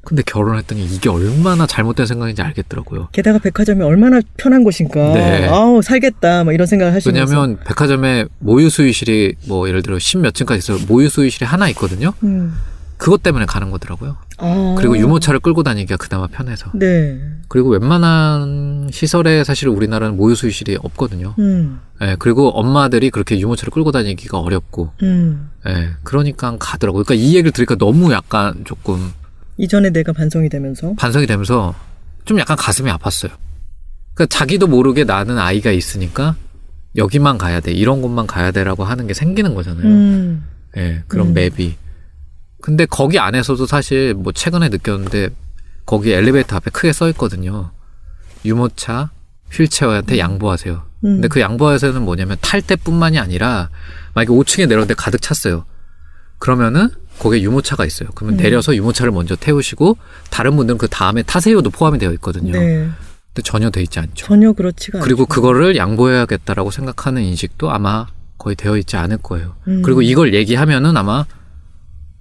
근데 결혼했더니 이게 얼마나 잘못된 생각인지 알겠더라고요. 게다가 백화점이 얼마나 편한 곳인가. 네. 아우 살겠다. 막 이런 생각을 하시면서. 왜냐하면 백화점에 모유 수유실이 뭐 예를 들어 십몇 층까지 있어요. 모유 수유실이 하나 있거든요. 음. 그것 때문에 가는 거더라고요. 아. 그리고 유모차를 끌고 다니기가 그나마 편해서. 네. 그리고 웬만한 시설에 사실 우리나라는 모유 수유실이 없거든요. 음. 예, 그리고 엄마들이 그렇게 유모차를 끌고 다니기가 어렵고, 음. 예, 그러니까 가더라고요. 그러니까 이 얘기를 들으니까 너무 약간 조금 이전에 내가 반성이 되면서. 반성이 되면서 좀 약간 가슴이 아팠어요. 그러니까 자기도 모르게 나는 아이가 있으니까 여기만 가야 돼, 이런 곳만 가야 돼라고 하는 게 생기는 거잖아요. 음. 예, 그런 음. 맵이. 근데 거기 안에서도 사실 뭐 최근에 느꼈는데 거기 엘리베이터 앞에 크게 써 있거든요. 유모차, 휠체어한테 양보하세요. 음. 근데 그 양보하세요는 뭐냐면 탈 때뿐만이 아니라 만약에 5층에 내렸는데 가득 찼어요. 그러면은 거기에 유모차가 있어요. 그러면 음. 내려서 유모차를 먼저 태우시고 다른 분들은 그 다음에 타세요도 포함이 되어 있거든요. 네. 근데 전혀 돼 있지 않죠. 전혀 그렇지가 그리고 않죠. 그거를 양보해야겠다라고 생각하는 인식도 아마 거의 되어 있지 않을 거예요. 음. 그리고 이걸 얘기하면은 아마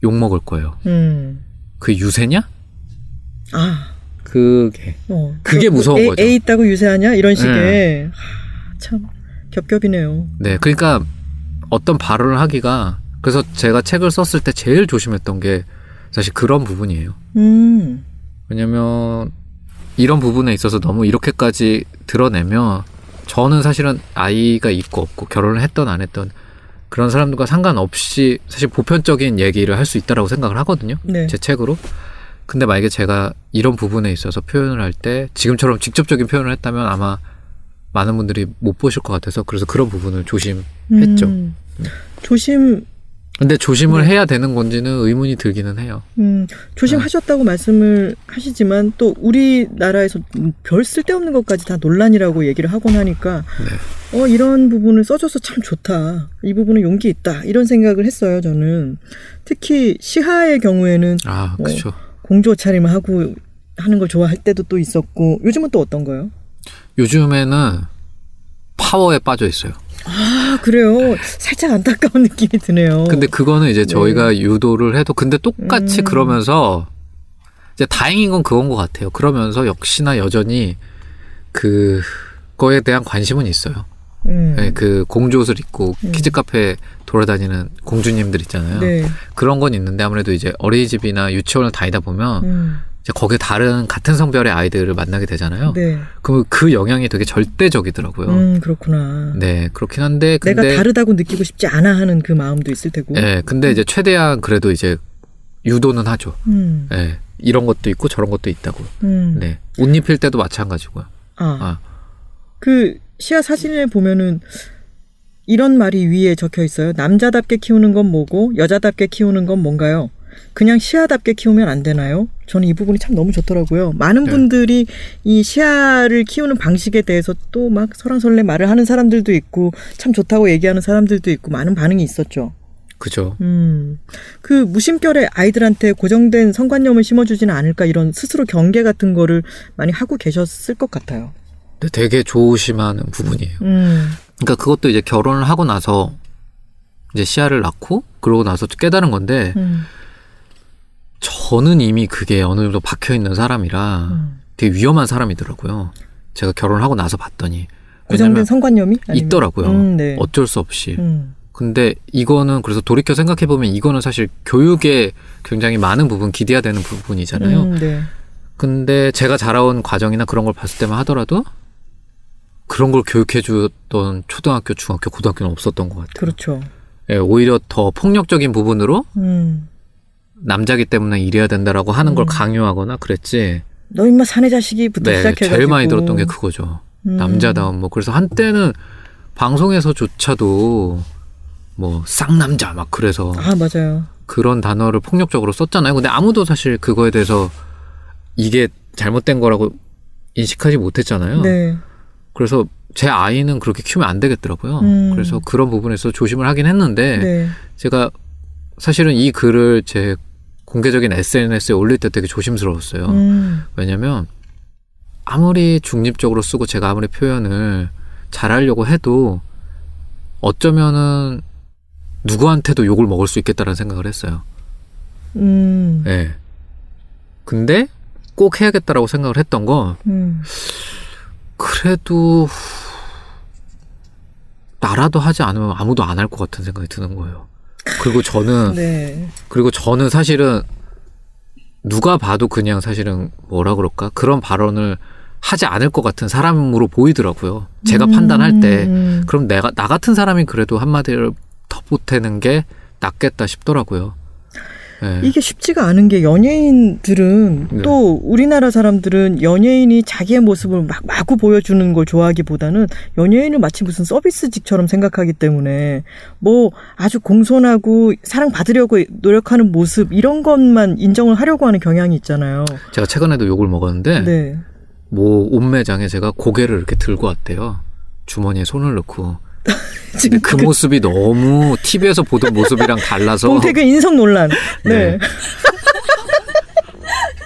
욕 먹을 거예요. 음. 그 유세냐? 아. 그게 어. 그게 그- 무서운 애, 거죠. 애 있다고 유세하냐 이런 식의 하, 참 겹겹이네요. 네, 그러니까 어떤 발언을 하기가 그래서 제가 책을 썼을 때 제일 조심했던 게 사실 그런 부분이에요. 음. 왜냐면 이런 부분에 있어서 너무 이렇게까지 드러내면 저는 사실은 아이가 있고 없고 결혼을 했던 안 했던 그런 사람들과 상관없이 사실 보편적인 얘기를 할 수 있다라고 생각을 하거든요. 네. 제 책으로. 근데 만약에 제가 이런 부분에 있어서 표현을 할 때 지금처럼 직접적인 표현을 했다면 아마 많은 분들이 못 보실 것 같아서 그래서 그런 부분을 조심했죠. 음. 조심 근데 조심을 네. 해야 되는 건지는 의문이 들기는 해요. 음, 조심하셨다고 말씀을 하시지만 또 우리나라에서 별 쓸데없는 것까지 다 논란이라고 얘기를 하곤 하니까 네. 어 이런 부분을 써줘서 참 좋다. 이 부분은 용기 있다. 이런 생각을 했어요. 저는 특히 시하의 경우에는 아, 어. 그렇죠. 공주 옷차림을 하고 하는 걸 좋아할 때도 또 있었고 요즘은 또 어떤 거요? 요즘에는 파워에 빠져 있어요. 아 그래요. 살짝 안타까운 느낌이 드네요. 근데 그거는 이제 저희가 유도를 해도 근데 똑같이 음. 그러면서 이제 다행인 건 그건 것 같아요. 그러면서 역시나 여전히 그 거에 대한 관심은 있어요. 음. 네, 그 공주 옷을 입고 음. 키즈 카페 돌아다니는 공주님들 있잖아요. 네. 그런 건 있는데 아무래도 이제 어린이집이나 유치원을 다니다 보면 음. 이제 거기에 다른 같은 성별의 아이들을 만나게 되잖아요. 네. 그럼 그 영향이 되게 절대적이더라고요. 음 그렇구나. 네, 그렇긴 한데 근데 내가 다르다고 느끼고 싶지 않아 하는 그 마음도 있을 테고. 네, 근데 이제 최대한 그래도 이제 유도는 하죠. 음. 네, 이런 것도 있고 저런 것도 있다고. 음. 네, 옷 입힐 때도 마찬가지고요. 아. 아. 그 시야 사진을 보면은 이런 말이 위에 적혀 있어요. 남자답게 키우는 건 뭐고 여자답게 키우는 건 뭔가요? 그냥 시야답게 키우면 안 되나요? 저는 이 부분이 참 너무 좋더라고요. 많은 네. 분들이 이 시야를 키우는 방식에 대해서 또 막 설왕설래 말을 하는 사람들도 있고 참 좋다고 얘기하는 사람들도 있고 많은 반응이 있었죠. 그죠. 음. 그 무심결에 아이들한테 고정된 성관념을 심어주지는 않을까 이런 스스로 경계 같은 거를 많이 하고 계셨을 것 같아요. 근데 되게 조심하는 부분이에요. 음. 그러니까 그것도 이제 결혼을 하고 나서 이제 시야를 낳고 그러고 나서 깨달은 건데 음. 저는 이미 그게 어느 정도 박혀 있는 사람이라 음. 되게 위험한 사람이더라고요. 제가 결혼하고 나서 봤더니 고정된 왜냐면 성관념이 아니면- 있더라고요. 음, 네. 어쩔 수 없이. 음. 근데 이거는 그래서 돌이켜 생각해 보면 이거는 사실 교육에 굉장히 많은 부분 기대야 되는 부분이잖아요. 음, 네. 근데 제가 자라온 과정이나 그런 걸 봤을 때만 하더라도 그런 걸 교육해 줬던 초등학교, 중학교, 고등학교는 없었던 것 같아요. 그렇죠. 예, 오히려 더 폭력적인 부분으로 음. 남자기 때문에 이래야 된다라고 하는 걸 음. 강요하거나 그랬지. 너 임마 사내 자식이부터 네, 시작해가지고 제일 많이 들었던 게 그거죠. 음. 남자다운 뭐 그래서 한때는 방송에서조차도 뭐 쌍남자 막 그래서 아 맞아요. 그런 단어를 폭력적으로 썼잖아요. 근데 아무도 사실 그거에 대해서 이게 잘못된 거라고 인식하지 못했잖아요. 네. 그래서 제 아이는 그렇게 키우면 안 되겠더라고요. 음. 그래서 그런 부분에서 조심을 하긴 했는데 네. 제가 사실은 이 글을 제 공개적인 SNS에 올릴 때 되게 조심스러웠어요. 음. 왜냐면 아무리 중립적으로 쓰고 제가 아무리 표현을 잘하려고 해도 어쩌면은 누구한테도 욕을 먹을 수 있겠다라는 생각을 했어요. 음. 예. 근데 꼭 해야겠다라고 생각을 했던 건 음. 그래도 나라도 하지 않으면 아무도 안 할 것 같은 생각이 드는 거예요. 그리고 저는 네. 그리고 저는 사실은 누가 봐도 그냥 사실은 뭐라 그럴까 그런 발언을 하지 않을 것 같은 사람으로 보이더라고요. 제가 음. 판단할 때 음. 그럼 내가 나 같은 사람이 그래도 한마디를 더 보태는 게 낫겠다 싶더라고요. 예. 이게 쉽지가 않은 게 연예인들은 네. 또 우리나라 사람들은 연예인이 자기의 모습을 막 마구 보여주는 걸 좋아하기보다는 연예인을 마치 무슨 서비스직처럼 생각하기 때문에 뭐 아주 공손하고 사랑받으려고 노력하는 모습 이런 것만 인정을 하려고 하는 경향이 있잖아요. 제가 최근에도 욕을 먹었는데 네. 뭐 옷매장에 제가 고개를 이렇게 들고 왔대요. 주머니에 손을 넣고. [laughs] 근데 그 모습이 너무 TV에서 보던 모습이랑 달라서. 봉태규 인성 논란. 네. 네.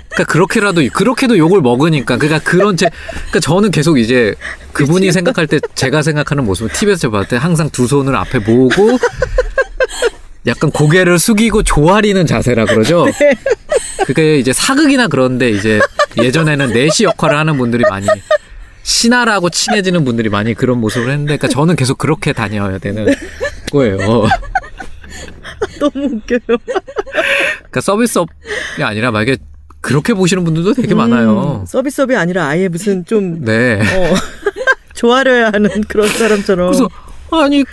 그러니까 그렇게라도 그렇게도 욕을 먹으니까 그러니까 그런 제 그러니까 저는 계속 이제 그분이 생각할 때 제가 생각하는 모습은 TV에서 봤을 때 항상 두 손을 앞에 모으고 약간 고개를 숙이고 조아리는 자세라 그러죠. 그게 이제 사극이나 그런데 이제 예전에는 내시 역할을 하는 분들이 많이 신하라고 칭해지는 분들이 많이 그런 모습을 했는데 그러니까 저는 계속 그렇게 다녀야 되는 거예요. [laughs] 너무 웃겨요. 그러니까 서비스업이 아니라 만약에 그렇게 보시는 분들도 되게 많아요. 음, 서비스업이 아니라 아예 무슨 좀 네. 어, [laughs] 좋아려야 하는 그런 사람처럼. 그래서 아니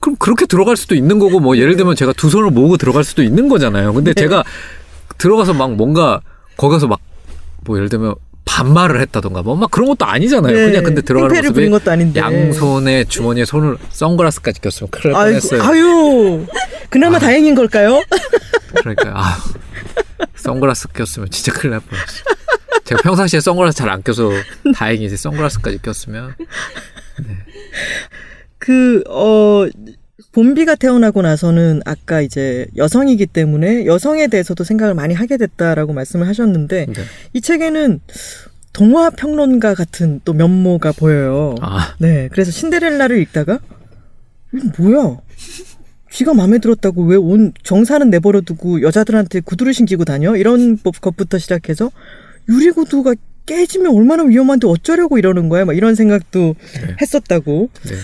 그럼 그렇게 들어갈 수도 있는 거고 뭐 예를 들면 제가 두 손을 모으고 들어갈 수도 있는 거잖아요. 근데 네. 제가 들어가서 막 뭔가 거기 가서 막 뭐 예를 들면 반말을 했다던가 뭐 막 그런 것도 아니잖아요. 네, 그냥 근데 들어가는 모습이 것도 아닌데. 양손에 주머니에 손을 선글라스까지 꼈으면 큰일 날 뻔했어요. 아유, 그나마 다행인 걸까요? 그러니까 아 선글라스 꼈으면 진짜 큰일 날 뻔했어요. 제가 평상시에 선글라스 잘 안 껴서 다행이지 선글라스까지 꼈으면 그, 어, 봄비가 태어나고 나서는 아까 이제 여성이기 때문에 여성에 대해서도 생각을 많이 하게 됐다라고 말씀을 하셨는데 네. 이 책에는 동화 평론가 같은 또 면모가 보여요. 아 네. 그래서 신데렐라를 읽다가 이거 뭐야? 쥐가 마음에 들었다고 왜 온 정사는 내버려 두고 여자들한테 구두를 신기고 다녀? 이런 법- 것부터 시작해서 유리구두가 깨지면 얼마나 위험한데 어쩌려고 이러는 거야? 막 이런 생각도 네. 했었다고. 네.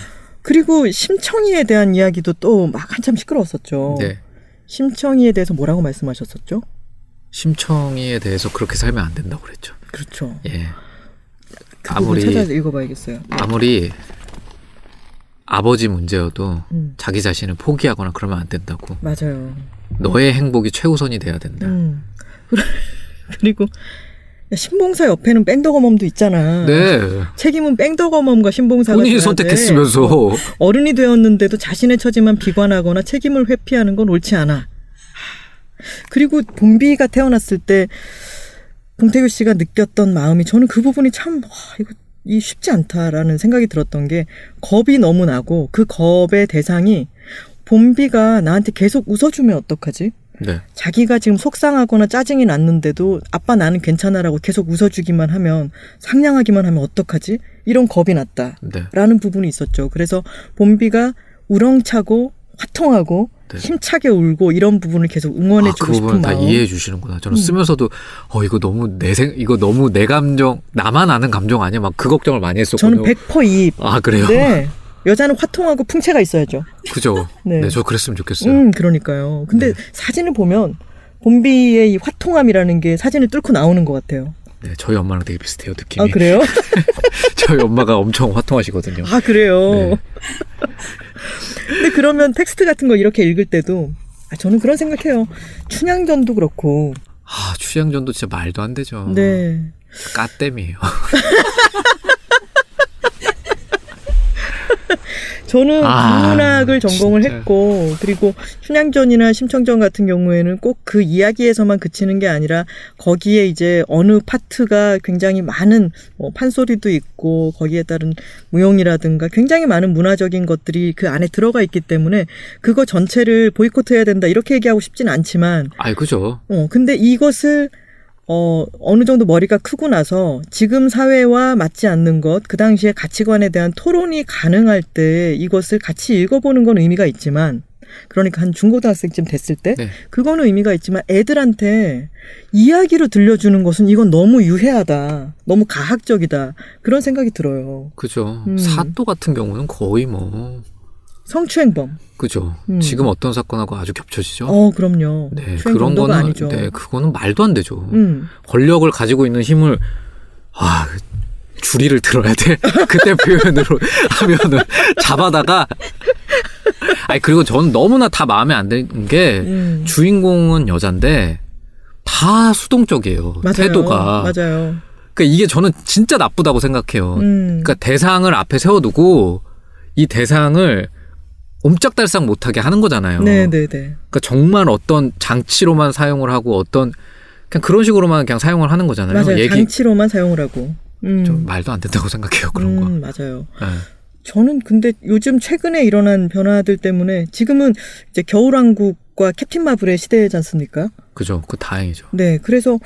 그리고 심청이에 대한 이야기도 또 막 한참 시끄러웠었죠. 네. 심청이에 대해서 뭐라고 말씀하셨었죠? 심청이에 대해서 그렇게 살면 안 된다고 그랬죠. 그렇죠. 예. 그 아무리 찾아서 읽어봐야겠어요. 아무리 아버지 문제여도 음, 자기 자신을 포기하거나 그러면 안 된다고. 맞아요. 너의 행복이 최우선이 돼야 된다. 음. [laughs] 그리고 야, 신봉사 옆에는 뺑덕어멈도 있잖아. 네. 책임은 뺑덕어멈과 신봉사가 본인이. 선택했으면서 어른이 되었는데도 자신의 처지만 비관하거나 책임을 회피하는 건 옳지 않아. 그리고 봄비가 태어났을 때 봉태규 씨가 느꼈던 마음이 저는 그 부분이 참 와, 이거 이 쉽지 않다라는 생각이 들었던 게 겁이 너무 나고 그 겁의 대상이 봄비가 나한테 계속 웃어주면 어떡하지? 네. 자기가 지금 속상하거나 짜증이 났는데도 아빠 나는 괜찮아라고 계속 웃어주기만 하면 상냥하기만 하면 어떡하지? 이런 겁이 났다. 네. 라는 부분이 있었죠. 그래서 봄비가 우렁차고 화통하고 네. 힘차게 울고 이런 부분을 계속 응원해주고 아, 그 싶은 부분 다 마음. 이해해 주시는구나. 저는 음. 쓰면서도 어 이거 너무 내 생 이거 너무 내 감정 나만 아는 감정 아니야? 막 그 걱정을 많이 했었거든요. 저는 100% 이입. 아 그래요? 네. 여자는 화통하고 풍채가 있어야죠. 그죠. [laughs] 네. 네. 저 그랬으면 좋겠어요. 음, 그러니까요. 근데 네. 사진을 보면 봄비의 이 화통함이라는 게 사진을 뚫고 나오는 것 같아요. 네, 저희 엄마랑 되게 비슷해요 느낌이. 아, 그래요? [laughs] [laughs] 저희 엄마가 엄청 화통하시거든요. 아, 그래요? 네. 근데 그러면 텍스트 같은 거 이렇게 읽을 때도 아, 저는 그런 생각해요. 춘향전도 그렇고. 아 추양전도 진짜 말도 안 되죠. 네. 까땜이에요. [laughs] 저는 아, 국문학을 전공을 진짜. 했고 그리고 춘향전이나 심청전 같은 경우에는 꼭 그 이야기에서만 그치는 게 아니라 거기에 이제 어느 파트가 굉장히 많은 뭐 판소리도 있고 거기에 따른 무용이라든가 굉장히 많은 문화적인 것들이 그 안에 들어가 있기 때문에 그거 전체를 보이콧해야 된다 이렇게 얘기하고 싶진 않지만 아이 그죠. 어 근데 이것을 어, 어느 정도 머리가 크고 나서 지금 사회와 맞지 않는 것, 그 당시의 가치관에 대한 토론이 가능할 때 이것을 같이 읽어보는 건 의미가 있지만, 그러니까 한 중고등학생쯤 됐을 때, 네. 그거는 의미가 있지만 애들한테 이야기로 들려주는 것은 이건 너무 유해하다. 너무 가학적이다. 그런 생각이 들어요. 그죠. 음. 사또 같은 경우는 거의 뭐 성추행범. 그죠. 음. 지금 어떤 사건하고 아주 겹쳐지죠. 어, 그럼요. 네, 그런 거는 아니죠. 네, 그거는 말도 안 되죠. 음. 권력을 가지고 있는 힘을 아 줄이를 들어야 돼. [laughs] 그때 표현으로 [laughs] 하면은 잡아다가 아니 그리고 저는 너무나 다 마음에 안 드는 게 음. 주인공은 여잔데 다 수동적이에요. 맞아요. 태도가. 맞아요. 그러니까 이게 저는 진짜 나쁘다고 생각해요. 음. 그러니까 대상을 앞에 세워두고 이 대상을 옴짝달싹 못하게 하는 거잖아요. 네네네. 그러니까 정말 어떤 장치로만 사용을 하고 어떤 그냥 그런 식으로만 그냥 사용을 하는 거잖아요. 맞아요. 얘기 장치로만 사용을 하고. 음. 좀 말도 안 된다고 생각해요. 그런 거. 음, 맞아요. 네. 저는 근데 요즘 최근에 일어난 변화들 때문에 지금은 이제 겨울왕국과 캡틴 마블의 시대지 않습니까? 그죠. 그 다행이죠. 네, 그래서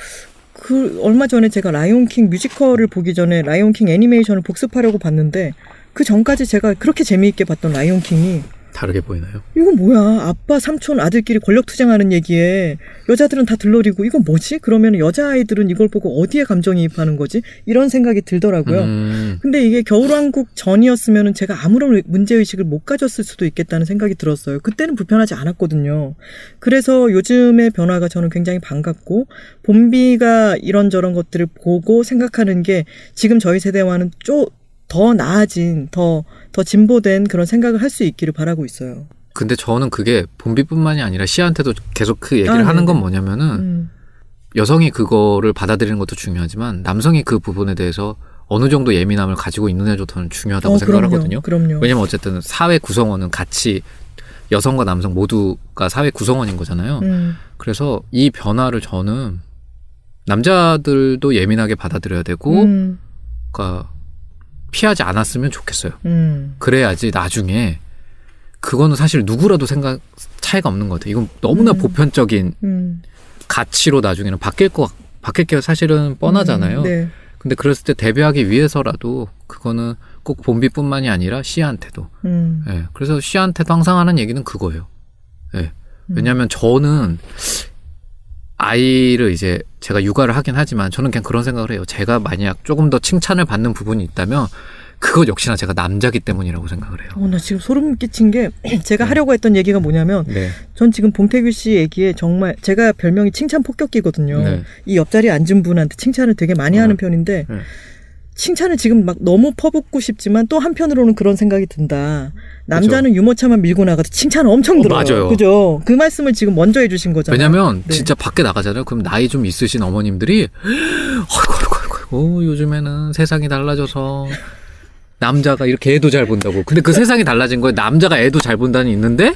그 얼마 전에 제가 라이온킹 뮤지컬을 보기 전에 라이온킹 애니메이션을 복습하려고 봤는데 그 전까지 제가 그렇게 재미있게 봤던 라이온킹이 다르게 보이나요? 이건 뭐야 아빠 삼촌 아들끼리 권력 투쟁하는 얘기에 여자들은 다 들러리고 이건 뭐지? 그러면 여자 아이들은 이걸 보고 어디에 감정이입하는 거지? 이런 생각이 들더라고요. 음, 근데 이게 겨울왕국 전이었으면 제가 아무런 문제 의식을 못 가졌을 수도 있겠다는 생각이 들었어요. 그때는 불편하지 않았거든요. 그래서 요즘의 변화가 저는 굉장히 반갑고, 봄비가 이런저런 것들을 보고 생각하는 게 지금 저희 세대와는 좀 더 나아진, 더, 더 진보된 그런 생각을 할 수 있기를 바라고 있어요. 근데 저는 그게 봄비뿐만이 아니라 시한테도 계속 그 얘기를 아, 하는 건. 뭐냐면은 음, 여성이 그거를 받아들이는 것도 중요하지만 남성이 그 부분에 대해서 어느 정도 예민함을 가지고 있느냐도 저는 중요하다고 어, 생각을 그럼요. 하거든요. 그럼요. 왜냐면 어쨌든 사회 구성원은 같이 여성과 남성 모두가 사회 구성원인 거잖아요. 음, 그래서 이 변화를 저는 남자들도 예민하게 받아들여야 되고, 음, 그러니까 피하지 않았으면 좋겠어요. 음, 그래야지 나중에 그거는 사실 누구라도 생각 차이가 없는 것 같아요. 이건 너무나 음. 보편적인 음. 가치로 나중에는 바뀔 거 바뀔 게 사실은 뻔하잖아요. 음, 네. 근데 그랬을 때 대비하기 위해서라도 그거는 꼭 봄비뿐만이 아니라 시한테도. 음, 예. 그래서 시한테도 항상 하는 얘기는 그거예요. 예. 음. 왜냐하면 저는 아이를 이제 제가 육아를 하긴 하지만 저는 그냥 그런 생각을 해요. 제가 만약 조금 더 칭찬을 받는 부분이 있다면 그것 역시나 제가 남자기 때문이라고 생각을 해요. 어, 나 지금 소름 끼친 게 [clears throat] 제가 하려고 했던 얘기가 뭐냐면 네. 전 지금 봉태규 씨 얘기에 정말 제가 별명이 칭찬 폭격기거든요. 네. 이 옆자리에 앉은 분한테 칭찬을 되게 많이 어. 하는 편인데 네. 칭찬을 지금 막 너무 퍼붓고 싶지만 또 한편으로는 그런 생각이 든다. 남자는 유모차만 밀고 나가도 칭찬 엄청 어, 들어요. 맞아요. 그죠? 그 말씀을 지금 먼저 해주신 거잖아요. 왜냐면 네. 진짜 밖에 나가잖아요. 그럼 나이 좀 있으신 어머님들이 아이고 아이고 아이고 아이고 요즘에는 세상이 달라져서 남자가 이렇게 애도 잘 본다고. 근데 그 세상이 달라진 거예요. 남자가 애도 잘 본다는 있는데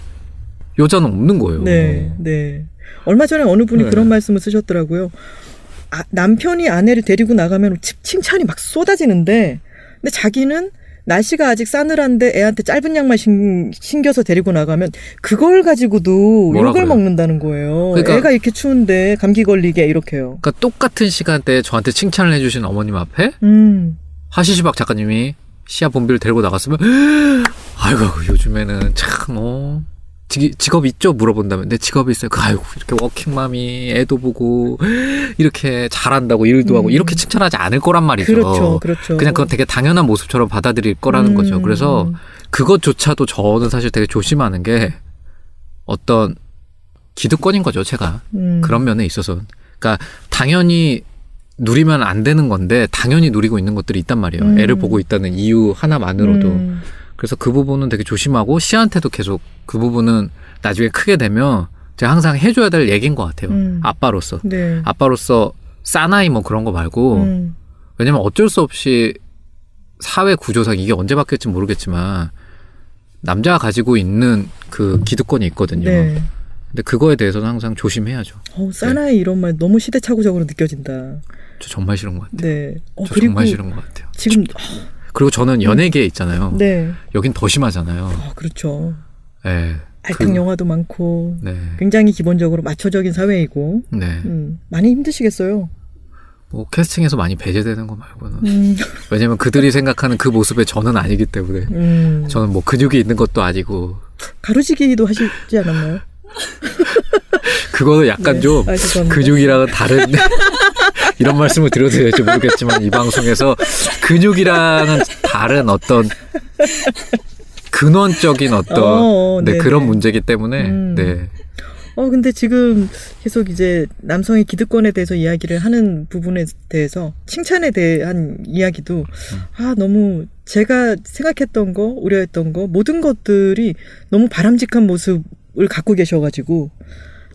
여자는 없는 거예요. 네, 네. 얼마 전에 어느 분이 네. 그런 말씀을 쓰셨더라고요. 아, 남편이 아내를 데리고 나가면 치- 칭찬이 막 쏟아지는데, 근데 자기는 날씨가 아직 싸늘한데 애한테 짧은 양말 신, 신겨서 데리고 나가면 그걸 가지고도 욕을 그래요? 먹는다는 거예요. 그러니까- 애가 이렇게 추운데 감기 걸리게 이렇게요. 그러니까 똑같은 시간대에 저한테 칭찬을 해주신 어머님 앞에 음, 하시시박 작가님이 시아 본비를 데리고 나갔으면 [gasps] 아이고 요즘에는 참 어, 직, 직업 있죠? 물어본다면 내 직업이 있어요. 그 아이고 이렇게 워킹맘이 애도 보고 이렇게 잘한다고 일도 하고 음. 이렇게 칭찬하지 않을 거란 말이죠. 그렇죠, 그렇죠. 그냥 그건 되게 당연한 모습처럼 받아들일 거라는 음, 거죠. 그래서 음. 그것조차도 저는 사실 되게 조심하는 게 어떤 기득권인 거죠, 제가. 음. 그런 면에 있어서. 그러니까 당연히 누리면 안 되는 건데 당연히 누리고 있는 것들이 있단 말이에요. 음. 애를 보고 있다는 이유 하나만으로도. 음. 그래서 그 부분은 되게 조심하고 씨한테도 계속 그 부분은 나중에 크게 되면 제가 항상 해줘야 될 얘기인 것 같아요. 음. 아빠로서. 네. 아빠로서 싸나이 뭐 그런 거 말고 음. 왜냐면 어쩔 수 없이 사회 구조상 이게 언제 바뀔지 모르겠지만 남자가 가지고 있는 그 기득권이 있거든요. 네. 근데 그거에 대해서는 항상 조심해야죠. 어, 사나이 이런 말 너무 시대착오적으로 느껴진다. 저 정말 싫은 것 같아요. 네. 어, 저 그리고 정말 싫은 것 같아요. 지금 그리고 저는 연예계에 있잖아요. 네. 여긴 더 심하잖아요. 아, 그렇죠. 네. 알탕 그- 영화도 많고 네. 굉장히 기본적으로 마초적인 사회이고 네. 음, 많이 힘드시겠어요. 뭐 캐스팅에서 많이 배제되는 거 말고는 음. [laughs] 왜냐면 그들이 생각하는 그 모습에 저는 아니기 때문에 음. 저는 뭐 근육이 있는 것도 아니고 가로지기도 하시지 않았나요? [laughs] 그거는 약간 네. 좀 아. 근육이랑은 다른 [laughs] 이런 말씀을 드려도 될지 모르겠지만 이 방송에서 근육이랑은 다른 어떤 근원적인 어떤 어, 네, 네네. 그런 문제이기 때문에 음. 네. 어, 근데 지금 계속 이제 남성의 기득권에 대해서 이야기를 하는 부분에 대해서 칭찬에 대한 이야기도 음. 아, 너무 제가 생각했던 거, 우려했던 거, 모든 것들이 너무 바람직한 모습을 갖고 계셔가지고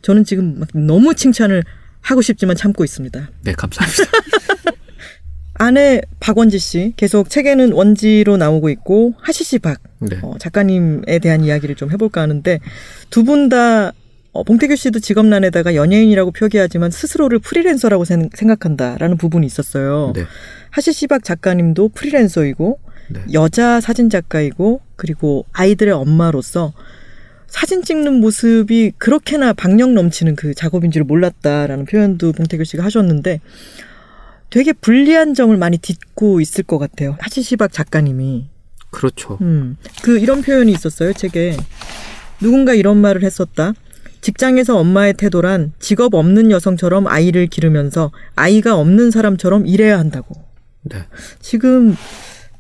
저는 지금 막 너무 칭찬을 하고 싶지만 참고 있습니다. 네, 감사합니다. [laughs] 아내 박원지 씨 계속 책에는 원지로 나오고 있고 하시시 박 네. 어, 작가님에 대한 이야기를 좀 해볼까 하는데 두 분다 어, 봉태규 씨도 직업란에다가 연예인이라고 표기하지만 스스로를 프리랜서라고 생, 각한다라는 부분이 있었어요. 네. 하시시박 작가님도 프리랜서이고 네. 여자 사진 작가이고 그리고 아이들의 엄마로서 사진 찍는 모습이 그렇게나 박력 넘치는 그 작업인 줄 몰랐다라는 표현도 봉태규 씨가 하셨는데 되게 불리한 점을 많이 딛고 있을 것 같아요. 하시시박 작가님이. 그렇죠. 음, 그 이런 표현이 있었어요 책에 누군가 이런 말을 했었다. 직장에서 엄마의 태도란 직업 없는 여성처럼 아이를 기르면서 아이가 없는 사람처럼 일해야 한다고. 네. 지금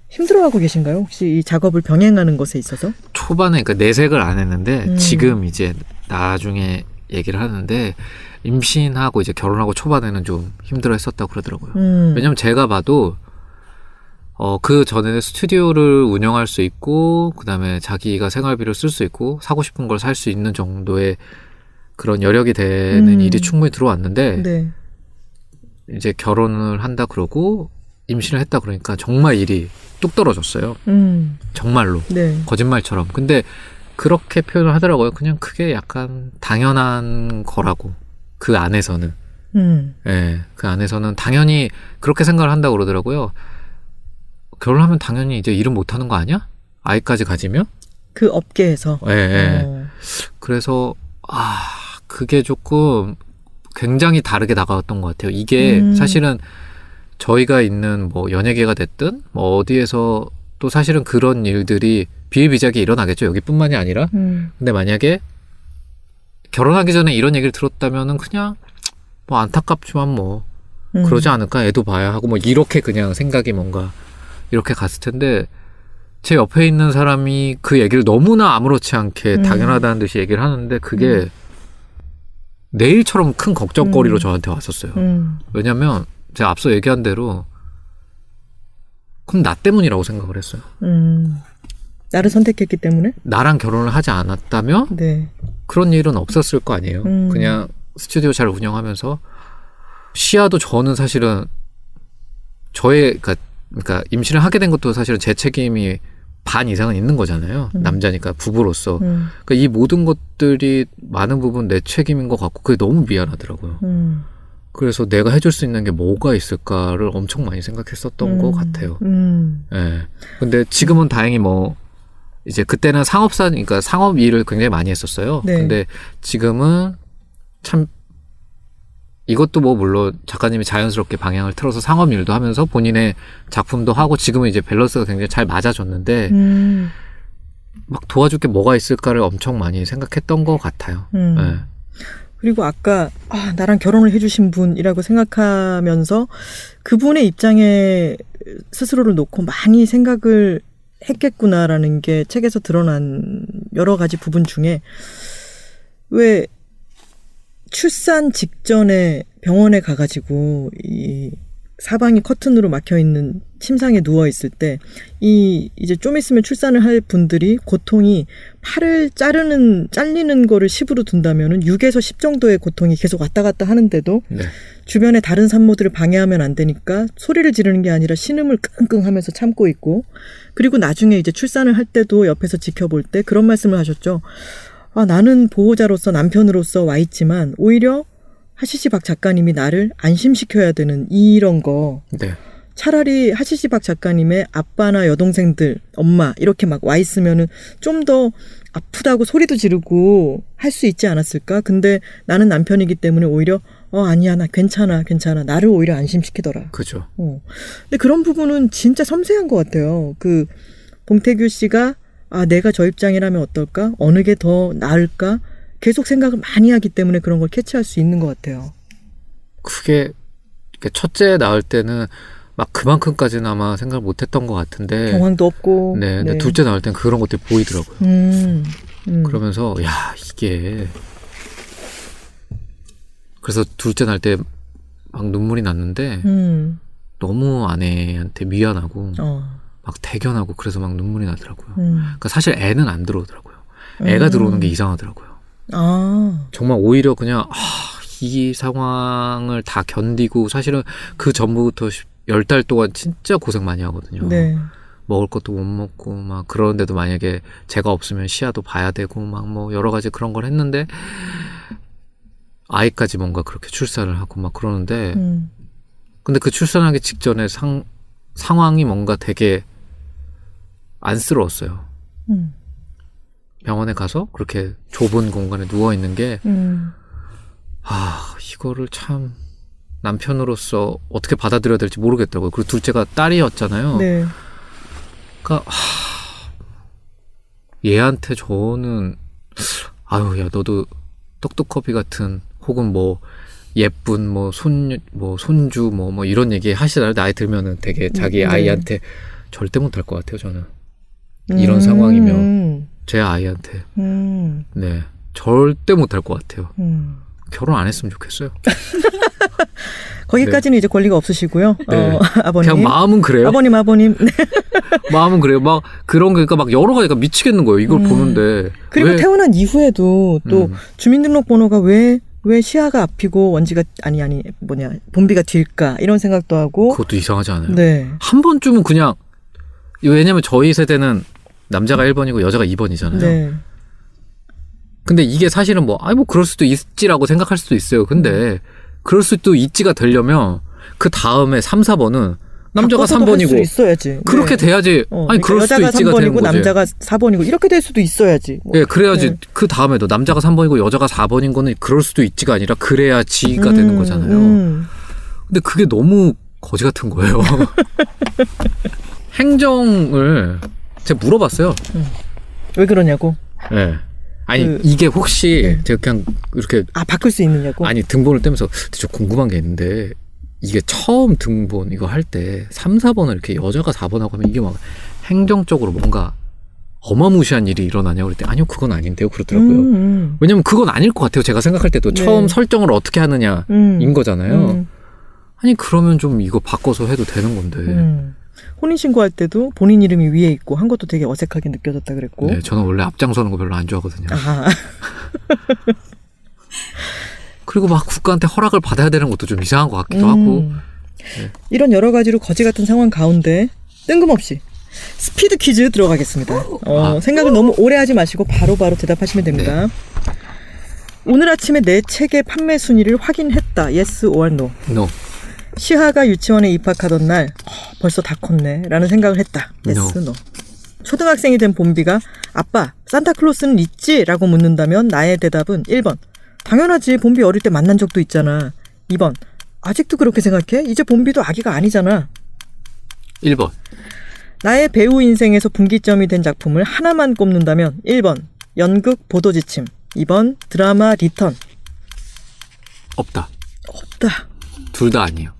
힘들어하고 계신가요? 혹시 이 작업을 병행하는 것에 있어서? 초반에 그 내색을 안 했는데 음. 지금 이제 나중에 얘기를 하는데 임신하고 이제 결혼하고 초반에는 좀 힘들어 했었다고 그러더라고요. 음. 왜냐면 제가 봐도 어, 그 전에는 스튜디오를 운영할 수 있고, 그 다음에 자기가 생활비를 쓸 수 있고, 사고 싶은 걸 살 수 있는 정도의 그런 여력이 되는 음. 일이 충분히 들어왔는데, 네. 이제 결혼을 한다 그러고, 임신을 했다 그러니까 정말 일이 뚝 떨어졌어요. 음. 정말로. 네. 거짓말처럼. 근데 그렇게 표현을 하더라고요. 그냥 그게 약간 당연한 거라고. 그 안에서는. 음. 예, 그 안에서는 당연히 그렇게 생각을 한다고 그러더라고요. 결혼하면 당연히 이제 일은 못 하는 거 아니야? 아이까지 가지면? 그 업계에서. 예, 예. 어. 그래서, 아, 그게 조금 굉장히 다르게 다가왔던 것 같아요. 이게 음. 사실은 저희가 있는 뭐 연예계가 됐든 뭐 어디에서 또 사실은 그런 일들이 비일비재하게 일어나겠죠. 여기뿐만이 아니라. 음. 근데 만약에 결혼하기 전에 이런 얘기를 들었다면은 그냥 뭐 안타깝지만 뭐 음. 그러지 않을까 애도 봐야 하고 뭐 이렇게 그냥 생각이 뭔가 이렇게 갔을 텐데 제 옆에 있는 사람이 그 얘기를 너무나 아무렇지 않게 음. 당연하다는 듯이 얘기를 하는데 그게 내일처럼 큰 걱정거리로 음. 저한테 왔었어요. 음. 왜냐면 제가 앞서 얘기한 대로 그럼 나 때문이라고 생각을 했어요. 음. 나를 선택했기 때문에? 나랑 결혼을 하지 않았다면 네. 그런 일은 없었을 거 아니에요. 음. 그냥 스튜디오 잘 운영하면서 시야도 저는 사실은 저의 그러니까, 그러니까 임신을 하게 된 것도 사실은 제 책임이 반 이상은 있는 거잖아요. 음. 남자니까 부부로서. 음. 그러니까 이 모든 것들이 많은 부분 내 책임인 것 같고 그게 너무 미안하더라고요. 음. 그래서 내가 해줄 수 있는 게 뭐가 있을까를 엄청 많이 생각했었던 음. 것 같아요. 음. 예. 근데 지금은 다행히 뭐 이제 그때는 상업사 그러니까 상업 일을 굉장히 많이 했었어요. 네. 근데 지금은 참 이것도 뭐 물론 작가님이 자연스럽게 방향을 틀어서 상업 일도 하면서 본인의 작품도 하고 지금은 이제 밸런스가 굉장히 잘 맞아졌는데 음. 막 도와줄 게 뭐가 있을까를 엄청 많이 생각했던 것 같아요. 음. 네. 그리고 아까 아, 나랑 결혼을 해주신 분이라고 생각하면서 그분의 입장에 스스로를 놓고 많이 생각을 했겠구나라는 게 책에서 드러난 여러 가지 부분 중에 왜 출산 직전에 병원에 가가지고 이 사방이 커튼으로 막혀 있는 침상에 누워 있을 때 이 이제 좀 있으면 출산을 할 분들이 고통이 팔을 자르는 잘리는 거를 10으로 둔다면은 6에서 10 정도의 고통이 계속 왔다 갔다 하는데도 네. 주변에 다른 산모들을 방해하면 안 되니까 소리를 지르는 게 아니라 신음을 끙끙 하면서 참고 있고 그리고 나중에 이제 출산을 할 때도 옆에서 지켜볼 때 그런 말씀을 하셨죠. 아, 나는 보호자로서 남편으로서 와 있지만 오히려 하시시 박 작가님이 나를 안심시켜야 되는 이런 거 네. 차라리 하시시 박 작가님의 아빠나 여동생들, 엄마 이렇게 막 와 있으면은 좀 더 아프다고 소리도 지르고 할 수 있지 않았을까? 근데 나는 남편이기 때문에 오히려 어 아니야 나 괜찮아 괜찮아 나를 오히려 안심시키더라. 그죠. 어. 근데 그런 부분은 진짜 섬세한 것 같아요. 그 봉태규 씨가 아 내가 저 입장이라면 어떨까? 어느 게 더 나을까? 계속 생각을 많이 하기 때문에 그런 걸 캐치할 수 있는 것 같아요. 그게 첫째 낳을 때는 막 그만큼까지는 아마 생각을 못했던 것 같은데. 경황도 없고. 네. 근데 둘째 낳을 땐 그런 것들이 보이더라고요. 음, 음. 그러면서 야 이게 그래서 둘째 낳을 때막 눈물이 났는데 음, 너무 아내한테 미안하고 어, 막 대견하고 그래서 막 눈물이 나더라고요. 음. 그러니까 사실 애는 안 들어오더라고요. 애가 음. 들어오는 게 이상하더라고요. 아, 정말 오히려 그냥 아, 이 상황을 다 견디고 사실은 그 전부터 열 달 동안 진짜 고생 많이 하거든요. 네. 먹을 것도 못 먹고 막 그러는데도 만약에 제가 없으면 시야도 봐야 되고 막 뭐 여러 가지 그런 걸 했는데 아이까지 뭔가 그렇게 출산을 하고 막 그러는데 음, 근데 그 출산하기 직전에 상 상황이 뭔가 되게 안쓰러웠어요. 음, 병원에 가서 그렇게 좁은 공간에 누워 있는 게 음, 아, 이거를 참 남편으로서 어떻게 받아들여야 될지 모르겠더라고요. 그리고 둘째가 딸이었잖아요. 네. 그러니까 하, 얘한테 저는 아유, 야, 너도 떡떡커피 같은 혹은 뭐 예쁜 뭐 손 뭐 손주 뭐뭐 이런 얘기 하시나요? 나이 들면은 되게 자기 네. 아이한테 절대 못할 것 같아요, 저는. 이런 음, 상황이면. 제 아이한테. 음, 네. 절대 못할 것 같아요. 음. 결혼 안 했으면 좋겠어요. [laughs] 거기까지는 이제 권리가 없으시고요. 네. 어, 아버님. 그냥 마음은 그래요. 아버님, 아버님. 네. [laughs] 마음은 그래요. 막 그런 게 그러니까 막 여러 가지가 미치겠는 거예요. 이걸 음. 보는데 그리고 왜- 태어난 이후에도 또 음. 주민등록번호가 왜, 왜 시야가 앞이고 원지가, 아니, 아니, 뭐냐, 본비가 뒤일까, 이런 생각도 하고. 그것도 이상하지 않아요? 네. 한 번쯤은 그냥 왜냐면 저희 세대는 남자가 1번이고 여자가 2번이잖아요. 네. 근데 이게 사실은 뭐 아이 뭐 그럴 수도 있지라고 생각할 수도 있어요. 음. 근데 그럴 수도 있지가 되려면 그 다음에 3, 4번은 남자가 바꿔서도 할수 3번이고 있어야지. 그렇게 네. 돼야지 어, 아니 그러니까 그럴 수도 있지가 되는 3번이고 거지. 남자가 4번이고 이렇게 될 수도 있어야지. 뭐. 예, 그래야지 네. 그 다음에도 남자가 3번이고 여자가 4번인 거는 그럴 수도 있지가 아니라 그래야지가 되는 음, 거잖아요. 음. 근데 그게 너무 거지 같은 거예요. [laughs] 행정을 제가 물어봤어요. 왜 그러냐고. 예. 아니 그- 이게 혹시 네. 제가 그냥 이렇게 아, 바꿀 수 있느냐고. 아니 등본을 떼면서 저 궁금한 게 있는데 이게 처음 등본 이거 할 때 3, 4번을 이렇게 여자가 4번하고 하면 이게 막 행정적으로 뭔가 어마무시한 일이 일어나냐고 그랬더니 아니요 그건 아닌데요 그러더라고요. 음, 음. 왜냐면 그건 아닐 것 같아요. 제가 생각할 때도 네. 처음 설정을 어떻게 하느냐인 음. 거잖아요. 음, 아니 그러면 좀 이거 바꿔서 해도 되는 건데. 음. 혼인신고할 때도 본인 이름이 위에 있고 한 것도 되게 어색하게 느껴졌다 그랬고. 네, 저는 원래 앞장서는 거 별로 안 좋아하거든요. 아, [laughs] 그리고 막 국가한테 허락을 받아야 되는 것도 좀 이상한 것 같기도 음. 하고. 이런 여러 가지로 거지 같은 상황 가운데 뜬금없이 스피드 퀴즈 들어가겠습니다. 어, 아. 생각을 너무 오래 하지 마시고 바로바로 대답하시면 됩니다. 오늘 아침에 내 책의 판매 순위를 확인했다. Yes or no. No. 시하가 유치원에 입학하던 날 어, 벌써 다 컸네 라는 생각을 했다. Yes, no. 초등학생이 된 봄비가 아빠 산타클로스는 있지? 라고 묻는다면 나의 대답은 1번 당연하지 봄비 어릴 때 만난 적도 있잖아. 2번 아직도 그렇게 생각해? 이제 봄비도 아기가 아니잖아. 1번. 나의 배우 인생에서 분기점이 된 작품을 하나만 꼽는다면 1번 연극 보도지침, 2번 드라마 리턴. 없다. 없다. 둘 다 아니에요.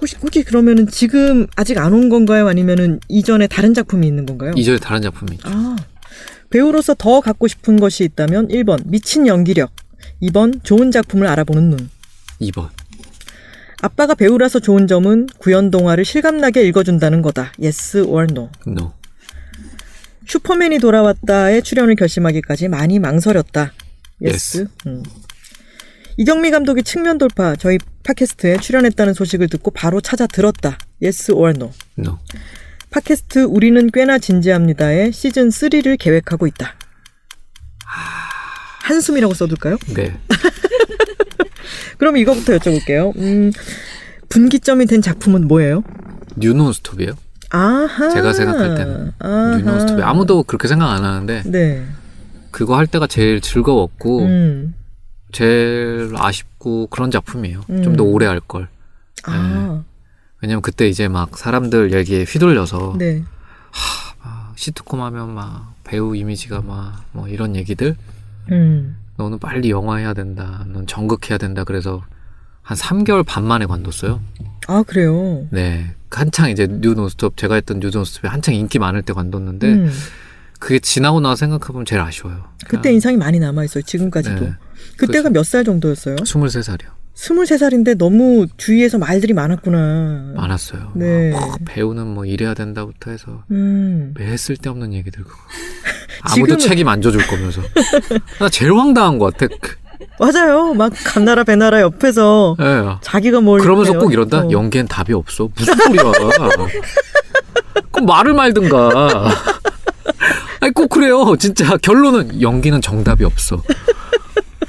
혹시, 혹시 그러면은 지금 아직 안 온 건가요? 아니면은 이전에 다른 작품이 있는 건가요? 이전에 다른 작품이 있죠. 아, 배우로서 더 갖고 싶은 것이 있다면 1번 미친 연기력, 2번 좋은 작품을 알아보는 눈. 2번. 아빠가 배우라서 좋은 점은 구연 동화를 실감나게 읽어준다는 거다. Yes or no. No. 슈퍼맨이 돌아왔다의 출연을 결심하기까지 많이 망설였다. Yes. Yes. 음. 이경미 감독이 측면 돌파 저희 팟캐스트에 출연했다는 소식을 듣고 바로 찾아 들었다. Yes or no. No. 팟캐스트 우리는 꽤나 진지합니다의 시즌 3를 계획하고 있다. 한숨이라고 써둘까요? 네. [laughs] 그럼 이거부터 여쭤볼게요. 음, 분기점이 된 작품은 뭐예요? 뉴논스톱이에요. 아하. 제가 생각할 때는 아하. 뉴논스톱이 아무도 그렇게 생각 안 하는데 네. 그거 할 때가 제일 즐거웠고 음. 제일 아쉽고 그런 작품이에요. 음. 좀더 오래 할 걸. 아. 왜냐면 그때 이제 막 사람들 얘기에 휘둘려서 네. 막 시트콤 하면 막 배우 이미지가 막 뭐 이런 얘기들 음. 너는 빨리 영화 해야 된다. 넌 전극해야 된다. 그래서 한 3개월 반 만에 관뒀어요. 아, 그래요. 네. 한창 이제 뉴 논스톱 제가 했던 뉴 논스톱이 한창 인기 많을 때 관뒀는데 음. 그게 지나고 나서 생각해보면 제일 아쉬워요. 그때 인상이 많이 남아있어요. 지금까지도. 네. 그때가 몇 살 정도였어요? 23살이요. 23살인데 너무 주위에서 말들이 많았구나. 많았어요. 네. 막 배우는 뭐 이래야 된다부터 해서 음. 막 쓸데없는 얘기들 그거. [laughs] 아무도 지금은- 책임 안 져줄 거면서. [laughs] 나 제일 황당한 것 같아. 그- 맞아요. 막 감나라 배나라 옆에서 예. 자기가 뭘. 그러면서? 꼭 이런다? 어. 연기엔 답이 없어. 무슨 소리야. [laughs] 그럼 말을 말든가. 아니, 꼭 그래요. 진짜 결론은 연기는 정답이 없어.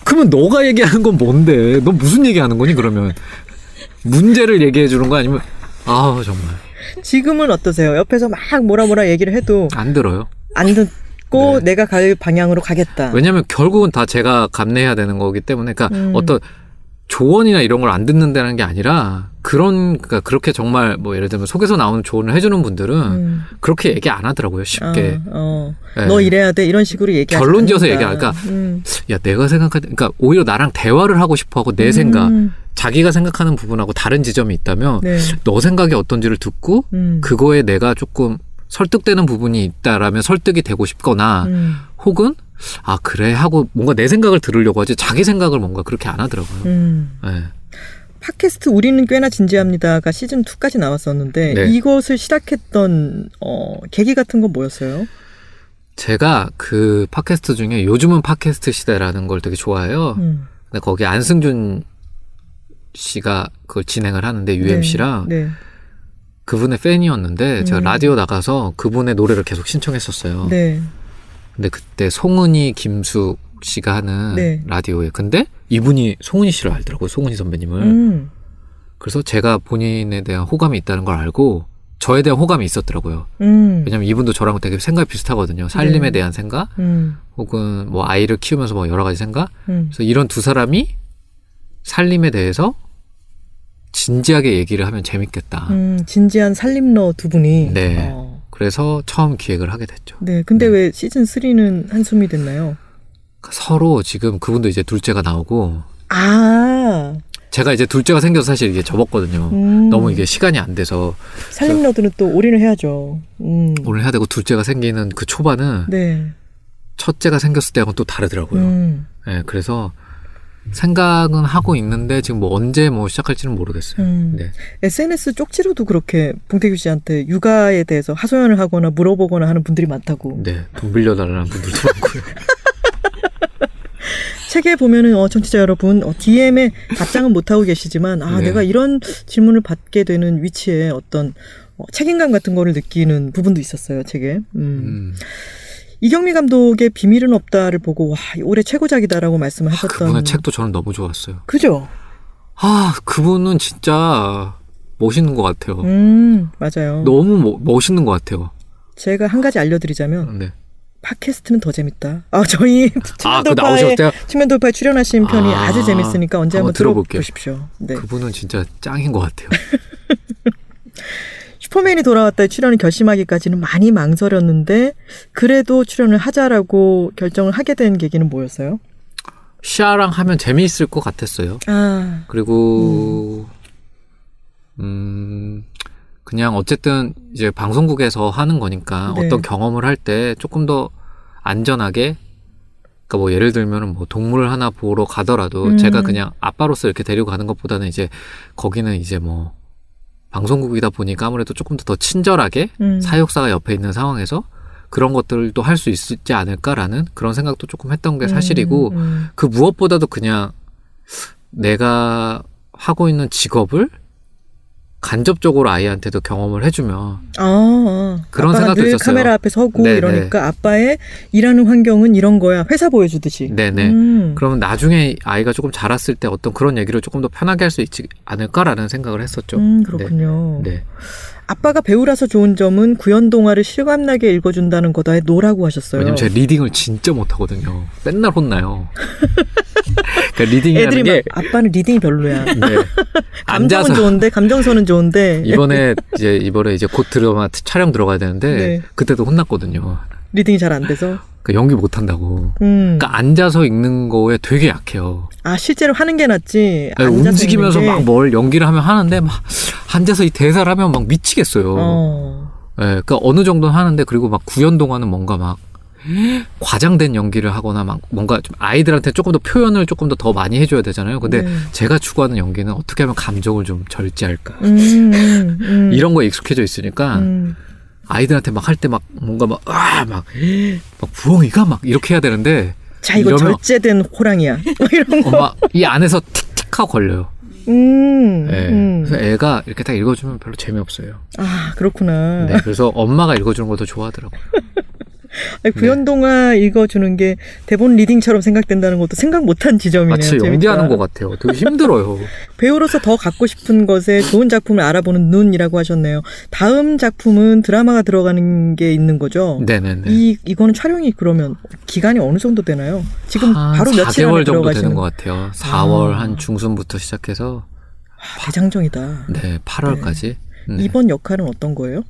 그러면 너가 얘기하는 건 뭔데? 너 무슨 얘기하는 거니, 그러면? 문제를 얘기해 주는 거 아니면, 아 정말. 지금은 어떠세요? 옆에서 막 뭐라 뭐라 얘기를 해도 안 들어요. 안 듣 고 네. 내가 갈 방향으로 가겠다. 왜냐면 결국은 다 제가 감내해야 되는 거기 때문에, 그러니까 음. 어떤 조언이나 이런 걸 안 듣는다는 게 아니라, 그런, 그러니까 그렇게 정말 뭐 예를 들면 속에서 나오는 조언을 해주는 분들은 음. 그렇게 얘기 안 하더라고요, 쉽게. 어, 어. 네. 너 이래야 돼 이런 식으로 얘기. 결론 지어서 얘기 하니까 음. 야 내가 생각할 때 그러니까 오히려 나랑 대화를 하고 싶어하고 내 생각 음. 자기가 생각하는 부분하고 다른 지점이 있다면 네. 너 생각이 어떤지를 듣고 음. 그거에 내가 조금 설득되는 부분이 있다라면 설득이 되고 싶거나 음. 혹은 아 그래 하고 뭔가 내 생각을 들으려고 하지 자기 생각을 뭔가 그렇게 안 하더라고요. 음. 네. 팟캐스트 우리는 꽤나 진지합니다가 시즌 2까지 나왔었는데 네. 이것을 시작했던 어, 계기 같은 건 뭐였어요? 제가 그 팟캐스트 중에 요즘은 팟캐스트 시대라는 걸 되게 좋아해요. 음. 근데 거기 안승준 씨가 그걸 진행을 하는데 UMC랑 네. 네. 그분의 팬이었는데 제가 음. 라디오 나가서 그분의 노래를 계속 신청했었어요. 네. 근데 그때 송은이 김숙 씨가 하는 네. 라디오에 근데 이분이 송은이 씨를 알더라고요. 송은이 선배님을. 음. 그래서 제가 본인에 대한 호감이 있다는 걸 알고 저에 대한 호감이 있었더라고요. 음. 왜냐면 이분도 저랑 되게 생각이 비슷하거든요. 살림에 네. 대한 생각 음. 혹은 뭐 아이를 키우면서 뭐 여러 가지 생각. 음. 그래서 이런 두 사람이 살림에 대해서 진지하게 얘기를 하면 재밌겠다. 음. 진지한 살림러 두 분이. 네. 어. 그래서 처음 기획을 하게 됐죠. 네. 근데 네. 왜 시즌 3는 한숨이 됐나요? 서로 지금 그분도 이제 둘째가 나오고 아. 제가 이제 둘째가 생겨서 사실 이게 접었거든요. 음. 너무 이게 시간이 안 돼서 살림러들은 또 올인을 해야죠. 음. 오늘 해야 되고 둘째가 생기는 그 초반은 네. 첫째가 생겼을 때하고는 또 다르더라고요. 음. 네, 그래서 생각은 하고 있는데 지금 뭐 언제 뭐 시작할지는 모르겠어요. 음. 네. SNS 쪽지로도 그렇게 봉태규 씨한테 육아에 대해서 하소연을 하거나 물어보거나 하는 분들이 많다고. 네, 돈 빌려달라는 분들도 [laughs] 많고요. 책에 보면은 어 청취자 여러분 어, DM에 답장은 못 하고 계시지만 아 네. 내가 이런 질문을 받게 되는 위치에 어떤 어, 책임감 같은 거를 느끼는 부분도 있었어요 책에. 음. 음. 이경미 감독의 비밀은 없다를 보고 와 올해 최고작이다라고 말씀을 아, 하셨던. 그분의 책도 저는 너무 좋았어요. 그죠? 아, 그분은 진짜 멋있는 것 같아요. 음 맞아요. 너무 뭐- 멋있는 것 같아요. 제가 한 가지 알려드리자면 네. 팟캐스트는 더 재밌다. 아 저희 아, 그 측면돌파에 나오셨대요? 측면돌파에 출연하신 편이 아, 아, 주 재밌으니까 언제 한번 한번 들어볼게요. 들어보십시오. 네. 그분은 진짜 짱인 것 같아요. [laughs] 슈퍼맨이 돌아왔다에 출연을 결심하기까지는 많이 망설였는데 그래도 출연을 하자라고 결정을 하게 된 계기는 뭐였어요? 시아랑 하면 재미있을 것 같았어요. 아, 그리고 음 그냥 어쨌든 이제 방송국에서 하는 거니까 네. 어떤 경험을 할 때 조금 더 안전하게 그러니까 뭐 예를 들면은 뭐 동물을 하나 보러 가더라도 음. 제가 그냥 아빠로서 이렇게 데리고 가는 것보다는 이제 거기는 이제 뭐 방송국이다 보니까 아무래도 조금 더 더 친절하게 음. 사육사가 옆에 있는 상황에서 그런 것들도 할 수 있지 않을까라는 그런 생각도 조금 했던 게 사실이고 음, 음. 그 무엇보다도 그냥 내가 하고 있는 직업을 간접적으로 아이한테도 경험을 해주면 아, 아. 그런 생각도 늘 있었어요. 카메라 앞에 서고 네네. 이러니까 아빠의 일하는 환경은 이런 거야. 회사 보여주듯이. 네네 음. 그러면 나중에 아이가 조금 자랐을 때 어떤 그런 얘기를 조금 더 편하게 할 수 있지 않을까라는 생각을 했었죠. 음, 그렇군요. 네. 아빠가 배우라서 좋은 점은 구연 동화를 실감나게 읽어준다는 거다에 no라고 하셨어요. 왜냐면 제가 reading을 진짜 못하거든요. 맨날 혼나요. 그러니까 reading이라는 애들이 게 막 아빠는 reading이 별로야. 네. [laughs] 감정은 좋은데 감정선은 좋은데 이번에 이제 이번에 이제 곧 드라마 촬영 들어가야 되는데 네. 그때도 혼났거든요. reading이 잘 안 돼서. 그러니까 연기 못 한다고. 음. 그러니까 앉아서 읽는 거에 되게 약해요. 아 실제로 하는 게 낫지. 네, 앉아서 움직이면서. 막 뭘 연기를 하면 하는데 막 앉아서 이 대사를 하면 막 미치겠어요. 어. 예, 그러니까 어느 정도는 하는데 그리고 막 구연 동화는 뭔가 막 과장된 연기를 하거나 막 뭔가 좀 아이들한테 조금 더 표현을 조금 더 더 많이 해줘야 되잖아요. 근데 네. 제가 추구하는 연기는 어떻게 하면 감정을 좀 절제할까 음, 음, 음. [laughs] 이런 거에 익숙해져 있으니까 음. 아이들한테 막 할 때 막 뭔가 막아막막 부엉이가 막 이렇게 해야 되는데 자 이거 절제된 호랑이야. [laughs] 뭐 이런 거. 엄마 이 안에서 틱틱하고 걸려요. 음. 예. 음. 그래서 애가 이렇게 딱 읽어주면 별로 재미없어요. 아 그렇구나. 네, 그래서 엄마가 읽어주는 것도 좋아하더라고요. [laughs] 아니, 구연동화 읽어주는 게 대본 리딩처럼 생각된다는 것도 생각 못한 지점이네요. 마치. 연기하는 것 같아요. 되게 힘들어요. [laughs] 배우로서 더 갖고 싶은 것에 좋은 작품을 알아보는 눈이라고 하셨네요. 다음 작품은 드라마가 들어가는 게 있는 거죠. 네네네. 이 이거는 촬영이 그러면 기간이 어느 정도 되나요? 지금 한 바로 며칠 안에 4개월 정도 들어가시는 되는 것 같아요. 4월 아. 한 중순부터 시작해서 아, 대장정이다. 네 8월까지. 네. 이번 역할은 어떤 거예요?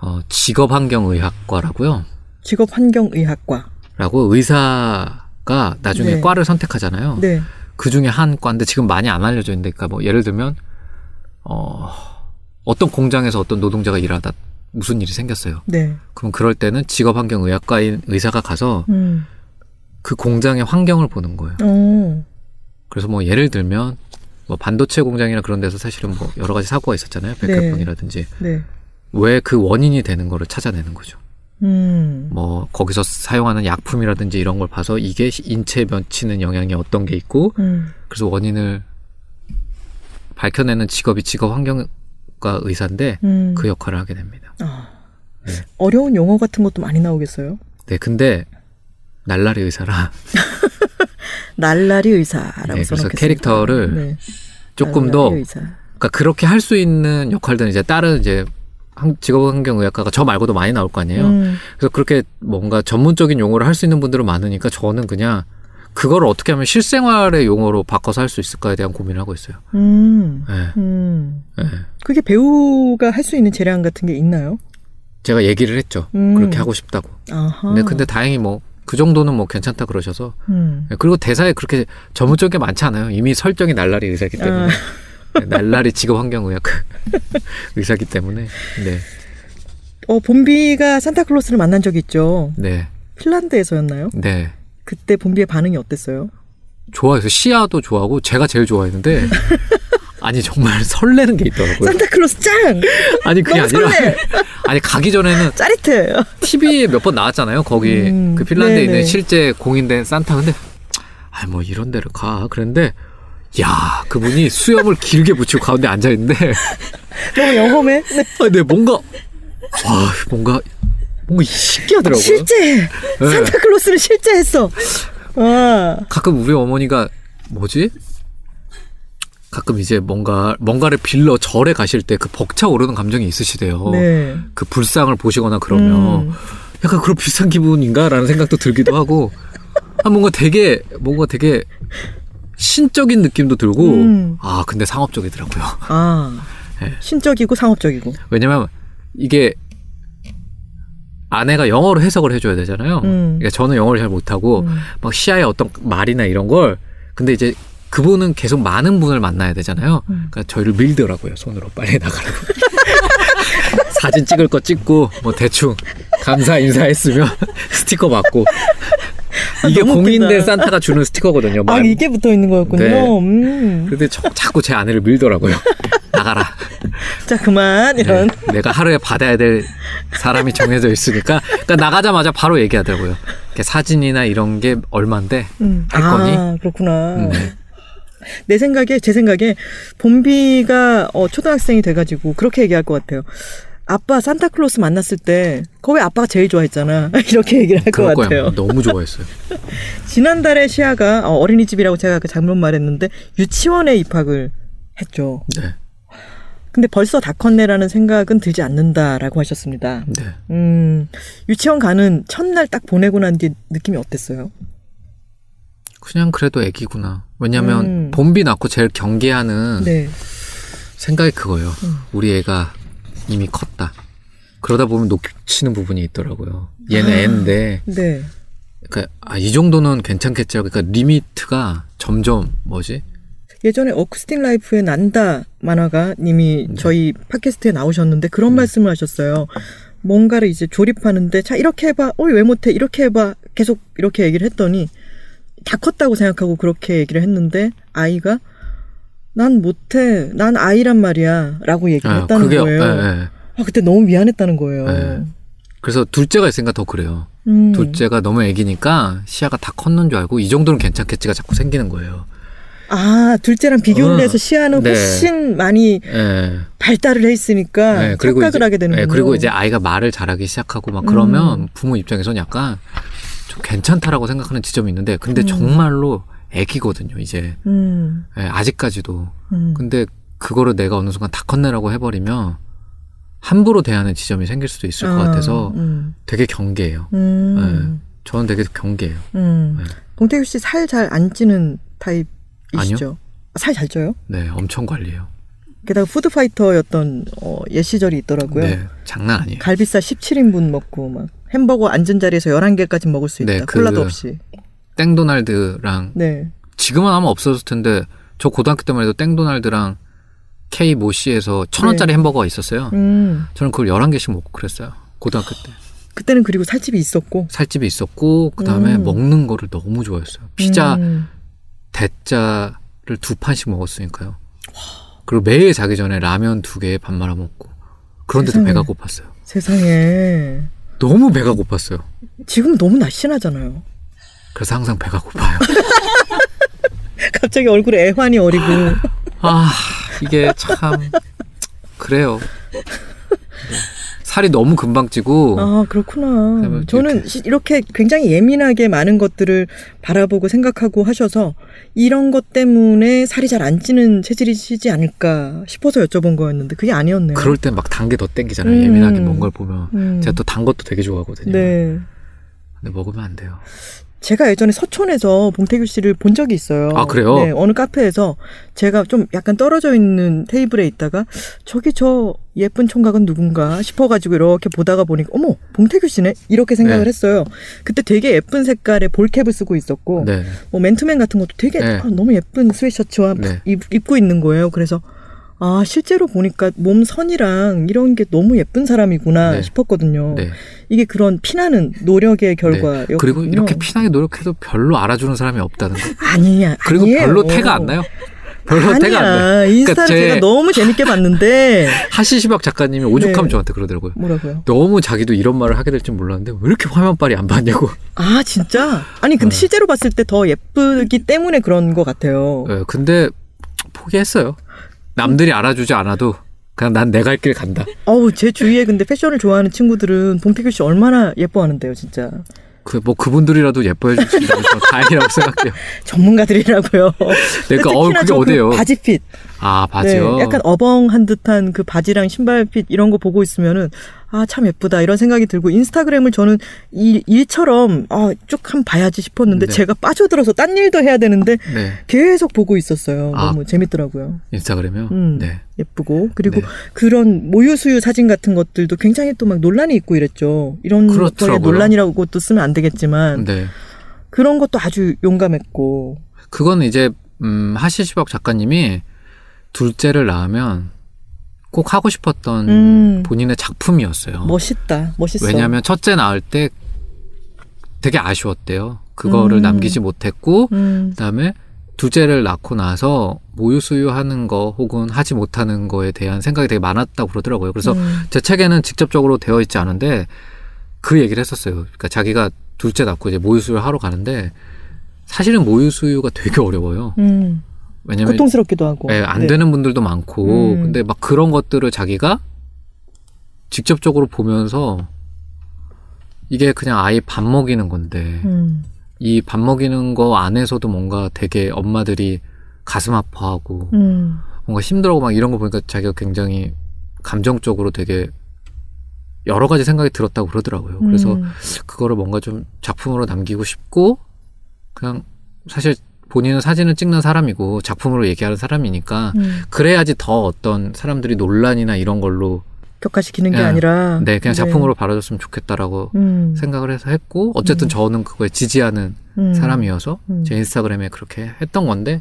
어, 직업환경의학과라고요. 직업환경의학과. 라고 의사가 나중에 네. 과를 선택하잖아요. 네. 그 중에 한 과인데 지금 많이 안 알려져 있는데, 그러니까 뭐 예를 들면 어, 어떤 공장에서 어떤 노동자가 일하다 무슨 일이 생겼어요. 네. 그럼 그럴 때는 직업환경의학과인 의사가 가서 음. 그 공장의 환경을 보는 거예요. 어. 그래서 뭐 예를 들면 뭐 반도체 공장이나 그런 데서 사실은 뭐 여러 가지 사고가 있었잖아요. 백혈병이라든지 네. 왜 그 원인이 되는 거를 찾아내는 거죠. 음. 뭐 거기서 사용하는 약품이라든지 이런 걸 봐서 이게 인체에 미치는 영향이 어떤 게 있고 음. 그래서 원인을 밝혀내는 직업이 직업 환경과 의사인데 음. 그 역할을 하게 됩니다. 아. 네. 어려운 용어 같은 것도 많이 나오겠어요. 네, 근데 날라리 의사라 [laughs] 날라리 의사라고 네, 그래서. 캐릭터를 네. 조금 더 의사. 그러니까 그렇게 할 수 있는 역할들은 이제 다른 이제 한- 직업환경의학과가 저 말고도 많이 나올 거 아니에요. 음. 그래서 그렇게 뭔가 전문적인 용어를 할 수 있는 분들은 많으니까 저는 그냥 그거를 어떻게 하면 실생활의 용어로 바꿔서 할 수 있을까에 대한 고민을 하고 있어요. 음. 네, 음. 네. 그게 배우가 할 수 있는 재량 같은 게 있나요? 제가 얘기를 했죠. 음. 그렇게 하고 싶다고. 아하. 근데, 근데 다행히 뭐 그 정도는 뭐 괜찮다 그러셔서 음. 네, 그리고 대사에 그렇게 전문적인 게 많지 않아요. 이미 설정이 날라리 의사기 때문에 아. [laughs] 네, 날라리 직업 환경의학 [laughs] 의사기 때문에 네, 어, 봄비가 산타클로스를 만난 적이 있죠. 네, 핀란드에서였나요? 네. 그때 봄비의 반응이 어땠어요? 좋아해서 시아도 좋아하고 제가 제일 좋아했는데 [laughs] 아니 정말 설레는 게 있더라고요. 산타클로스 짱! 아니 그게 아니라! [laughs] 아니 가기 전에는 짜릿해! TV에 몇 번 나왔잖아요. 거기 음, 그 핀란드에 네네. 있는 실제 공인된 산타 근데 아뭐 이런 데를 가 그랬는데 야 그분이 수염을 길게 붙이고 가운데 앉아 있는데 너무 영험해? 네. 아, 근데 뭔가 와 뭔가 뭔가 신기하더라고요. 실제! 네. 산타클로스를 실제 했어! 와. 가끔 우리 어머니가 뭐지? 가끔 이제 뭔가 뭔가를 빌러 절에 가실 때 그 벅차 오르는 감정이 있으시대요. 네. 그 불상을 보시거나 그러면 음. 약간 그런 비슷한 기분인가라는 생각도 들기도 하고 아 뭔가 되게 뭔가 되게 신적인 느낌도 들고 음. 아 근데 상업적이더라고요. 아. 네. [laughs] 신적이고 상업적이고. 왜냐면 이게 아내가 영어로 해석을 해줘야 되잖아요. 음. 그러니까 저는 영어를 잘 못하고 음. 막 시야의 어떤 말이나 이런 걸 근데 이제 그분은 계속 많은 분을 만나야 되잖아요. 음. 그러니까 저희를 밀더라고요. 손으로 빨리 나가라고. [laughs] 사진 찍을 거 찍고 뭐 대충 감사 인사했으면 [laughs] 스티커 받고 이게 아, 공인된 웃긴다. 산타가 주는 스티커거든요. 아 만- 이게 붙어 있는 거였군요. 네. 음. 근데 저- 자꾸 제 아내를 밀더라고요. [laughs] 나가라. 자 그만 이런. 네, 내가 하루에 받아야 될 사람이 정해져 있으니까 그러니까 나가자마자 바로 얘기하더라고요. 이렇게 사진이나 이런 게 얼만데 음. 할 아, 거니? 그렇구나. 음. 내 생각에 제 생각에 봄비가 어, 초등학생이 돼가지고 그렇게 얘기할 것 같아요. 아빠 산타클로스 만났을 때 거기 아빠가 제일 좋아했잖아. [laughs] 이렇게 얘기를 할 것 같아요. 너무 좋아했어요. [laughs] 지난달에 시아가 어, 어린이집이라고 제가 그 잘못 말했는데 유치원에 입학을 했죠. 네, 근데 벌써 다 컸네라는 생각은 들지 않는다라고 하셨습니다. 네. 음, 유치원 가는 첫날 딱 보내고 난 뒤 느낌이 어땠어요? 그냥 그래도 애기구나. 왜냐면 음. 봄비 낳고 제일 경계하는 네. 생각이 그거예요. 음. 우리 애가 이미 컸다. 그러다 보면 놓치는 부분이 있더라고요. 얘는 아. 애인데, 네. 그러니까 아, 이 정도는 괜찮겠죠. 그러니까 limit가 점점 뭐지? 예전에 어쿠스틱 라이프의 난다 만화가 님이 네. 저희 팟캐스트에 나오셨는데 그런 말씀을 하셨어요. 뭔가를 이제 조립하는데 자 이렇게 해봐. 어 왜 못해? 이렇게 해봐. 계속 이렇게 얘기를 했더니 다 컸다고 생각하고 그렇게 얘기를 했는데 아이가 난 못해. 난 아이란 말이야.라고 얘기를 아, 했다는 거예요. 예, 예. 아 그때 너무 미안했다는 거예요. 네. 그래서 둘째가 있으니까 더 그래요. 음. 둘째가 너무 애기니까 시야가 다 컸는 줄 알고 이 정도는 괜찮겠지가 자꾸 생기는 거예요. 아 둘째랑 비교를 어, 해서 시야는 네. 훨씬 많이 예. 발달을 해 있으니까 네, 그리고 착각을 이제, 하게 되는군요. 예, 그리고 이제 아이가 말을 잘하기 시작하고 막 그러면 음. 부모 입장에서는 약간 좀 괜찮다라고 생각하는 지점이 있는데 근데 음. 정말로 애기거든요 이제 음, 예, 아직까지도 음. 근데 그거를 내가 어느 순간 다 컸네라고 해버리면 함부로 대하는 지점이 생길 수도 있을 것 아, 같아서 음. 되게 경계해요. 음. 저는 되게 경계해요. 음. 네. 봉태규 씨 살 잘 안 찌는 타입이시죠? 살잘 쪄요? 네, 엄청 관리해요. 게다가 푸드파이터였던 어, 옛 시절이 있더라고요. 네, 장난 아니에요. 갈비살 17인분 먹고 막 햄버거 앉은 자리에서 11개까지 먹을 수 있다. 네, 그- 콜라도 없이. 땡도날드랑 네. 지금은 아마 없어졌을 텐데 저 고등학교 때만 해도 땡도날드랑 K 모시에서 천 원짜리 햄버거가 있었어요. 음. 저는 그걸 11개씩 먹고 그랬어요. 고등학교 때. 그때는 그리고 살집이 있었고. 살집이 있었고 그다음에 음. 먹는 거를 너무 좋아했어요. 피자 음. 대짜를 두 판씩 먹었으니까요. 그리고 매일 자기 전에 라면 두 개에 밥 말아 먹고 그런데도. 배가 고팠어요. 세상에. 너무 배가 고팠어요. 지금 너무 날씬하잖아요. 그래서 항상 배가 고파요. [laughs] 갑자기 얼굴에 애환이 어리고. 아 이게 참 그래요. 네. 살이 너무 금방 찌고 아, 그렇구나. 저는 이렇게- 시- 이렇게 굉장히 예민하게 많은 것들을 바라보고 생각하고 하셔서 이런 것 때문에 살이 잘 안 찌는 체질이시지 않을까 싶어서 여쭤본 거였는데 그게 아니었네요. 그럴 땐 막 단 게 더 땡기잖아요. 음. 예민하게 뭔 걸 보면 음. 제가 또 단 것도 되게 좋아하거든요. 네. 근데 먹으면 안 돼요. 제가 예전에 서촌에서 봉태규 씨를 본 적이 있어요. 아, 그래요? 네, 어느 카페에서 제가 좀 약간 떨어져 있는 테이블에 있다가 저기 저 예쁜 총각은 누군가 싶어가지고 이렇게 보다가 보니까 어머 봉태규 씨네 이렇게 생각을 네. 했어요. 그때 되게 예쁜 색깔의 볼캡을 쓰고 있었고 네. 뭐 맨투맨 같은 것도 되게 네. 아, 너무 예쁜 스웨셔츠와 네. 입, 입고 있는 거예요. 그래서 아 실제로 보니까 몸 선이랑 이런 게 너무 예쁜 사람이구나 네. 싶었거든요. 네. 이게 그런 피나는 노력의 결과였거든요. 네. 그리고 이렇게 피나게 노력해도 별로 알아주는 사람이 없다는 거. 아니야. 그리고 아니에요. 별로 태가 안 나요. 별로 아니야. 태가 안 나요. 인스타를 그러니까 제- 제가 너무 재밌게 봤는데 [laughs] 하시시박 작가님이 오죽하면 네. 저한테 그러더라고요. 뭐라고요? 너무 자기도 이런 말을 하게 될 줄 몰랐는데 왜 이렇게 화면빨이 안 봤냐고. 아 진짜? 아니 근데 네. 실제로 봤을 때 더 예쁘기 때문에 그런 것 같아요. 네, 근데 포기했어요. 남들이 알아주지 않아도 그냥 난내갈길 간다. 어우 제 주위에 근데 패션을 좋아하는 친구들은 봉태규 씨 얼마나 예뻐하는데요, 진짜. 그 뭐 그분들이라도 예뻐해 저 다행이라고 생각해요. [laughs] 전문가들이라고요. 그러니까 어 그게 저그 어디예요? 바지 핏. 아 바지요. 네, 약간 어벙한 듯한 그 바지랑 신발 핏 이런 거 보고 있으면은 아, 참 예쁘다. 이런 생각이 들고 인스타그램을 저는 이 일처럼 아, 쭉 한번 봐야지 싶었는데 네. 제가 빠져들어서 딴 일도 해야 되는데 네. 계속 보고 있었어요. 아. 너무 재밌더라고요. 인스타그램이요? 음. 네. 예쁘고 그리고 네. 그런 모유수유 사진 같은 것들도 굉장히 또 막 논란이 있고 이랬죠. 이런 거에. 논란이라고 또 쓰면 안 되겠지만 네. 그런 것도 아주 용감했고 그건 이제 음, 하시시박 작가님이 둘째를 낳으면 꼭 하고 싶었던 음. 본인의 작품이었어요. 멋있다. 멋있어. 왜냐하면 첫째 낳을 때 되게 아쉬웠대요. 그거를 음. 남기지 못했고 음. 그다음에 둘째를 낳고 나서 모유 수유하는 거 혹은 하지 못하는 거에 대한 생각이 되게 많았다고 그러더라고요. 그래서 음. 제 책에는 직접적으로 되어 있지 않은데 그 얘기를 했었어요. 그러니까 자기가 둘째 낳고 이제 모유 수유를 하러 가는데 사실은 모유 수유가 되게 어려워요. 음. 왜냐면 고통스럽기도 하고. 예, 안 네. 되는 분들도 많고 음. 근데 막 그런 것들을 자기가 직접적으로 보면서 이게 그냥 아이 밥 먹이는 건데 음. 이밥 먹이는 거 안에서도 뭔가 되게 엄마들이 가슴 아파하고 음. 뭔가 힘들어하고 막 이런 거 보니까 자기가 굉장히 감정적으로 되게 여러 가지 생각이 들었다고 그러더라고요. 그래서 음. 그거를 뭔가 좀 작품으로 남기고 싶고 그냥 사실 본인은 사진을 찍는 사람이고 작품으로 얘기하는 사람이니까 음. 그래야지 더 어떤 사람들이 논란이나 이런 걸로 격화시키는 게 예. 아니라 네 그냥 작품으로 바라줬으면 좋겠다라고 음. 생각을 해서 했고 어쨌든 음. 저는 그거에 지지하는 음. 사람이어서 음. 제 인스타그램에 그렇게 했던 건데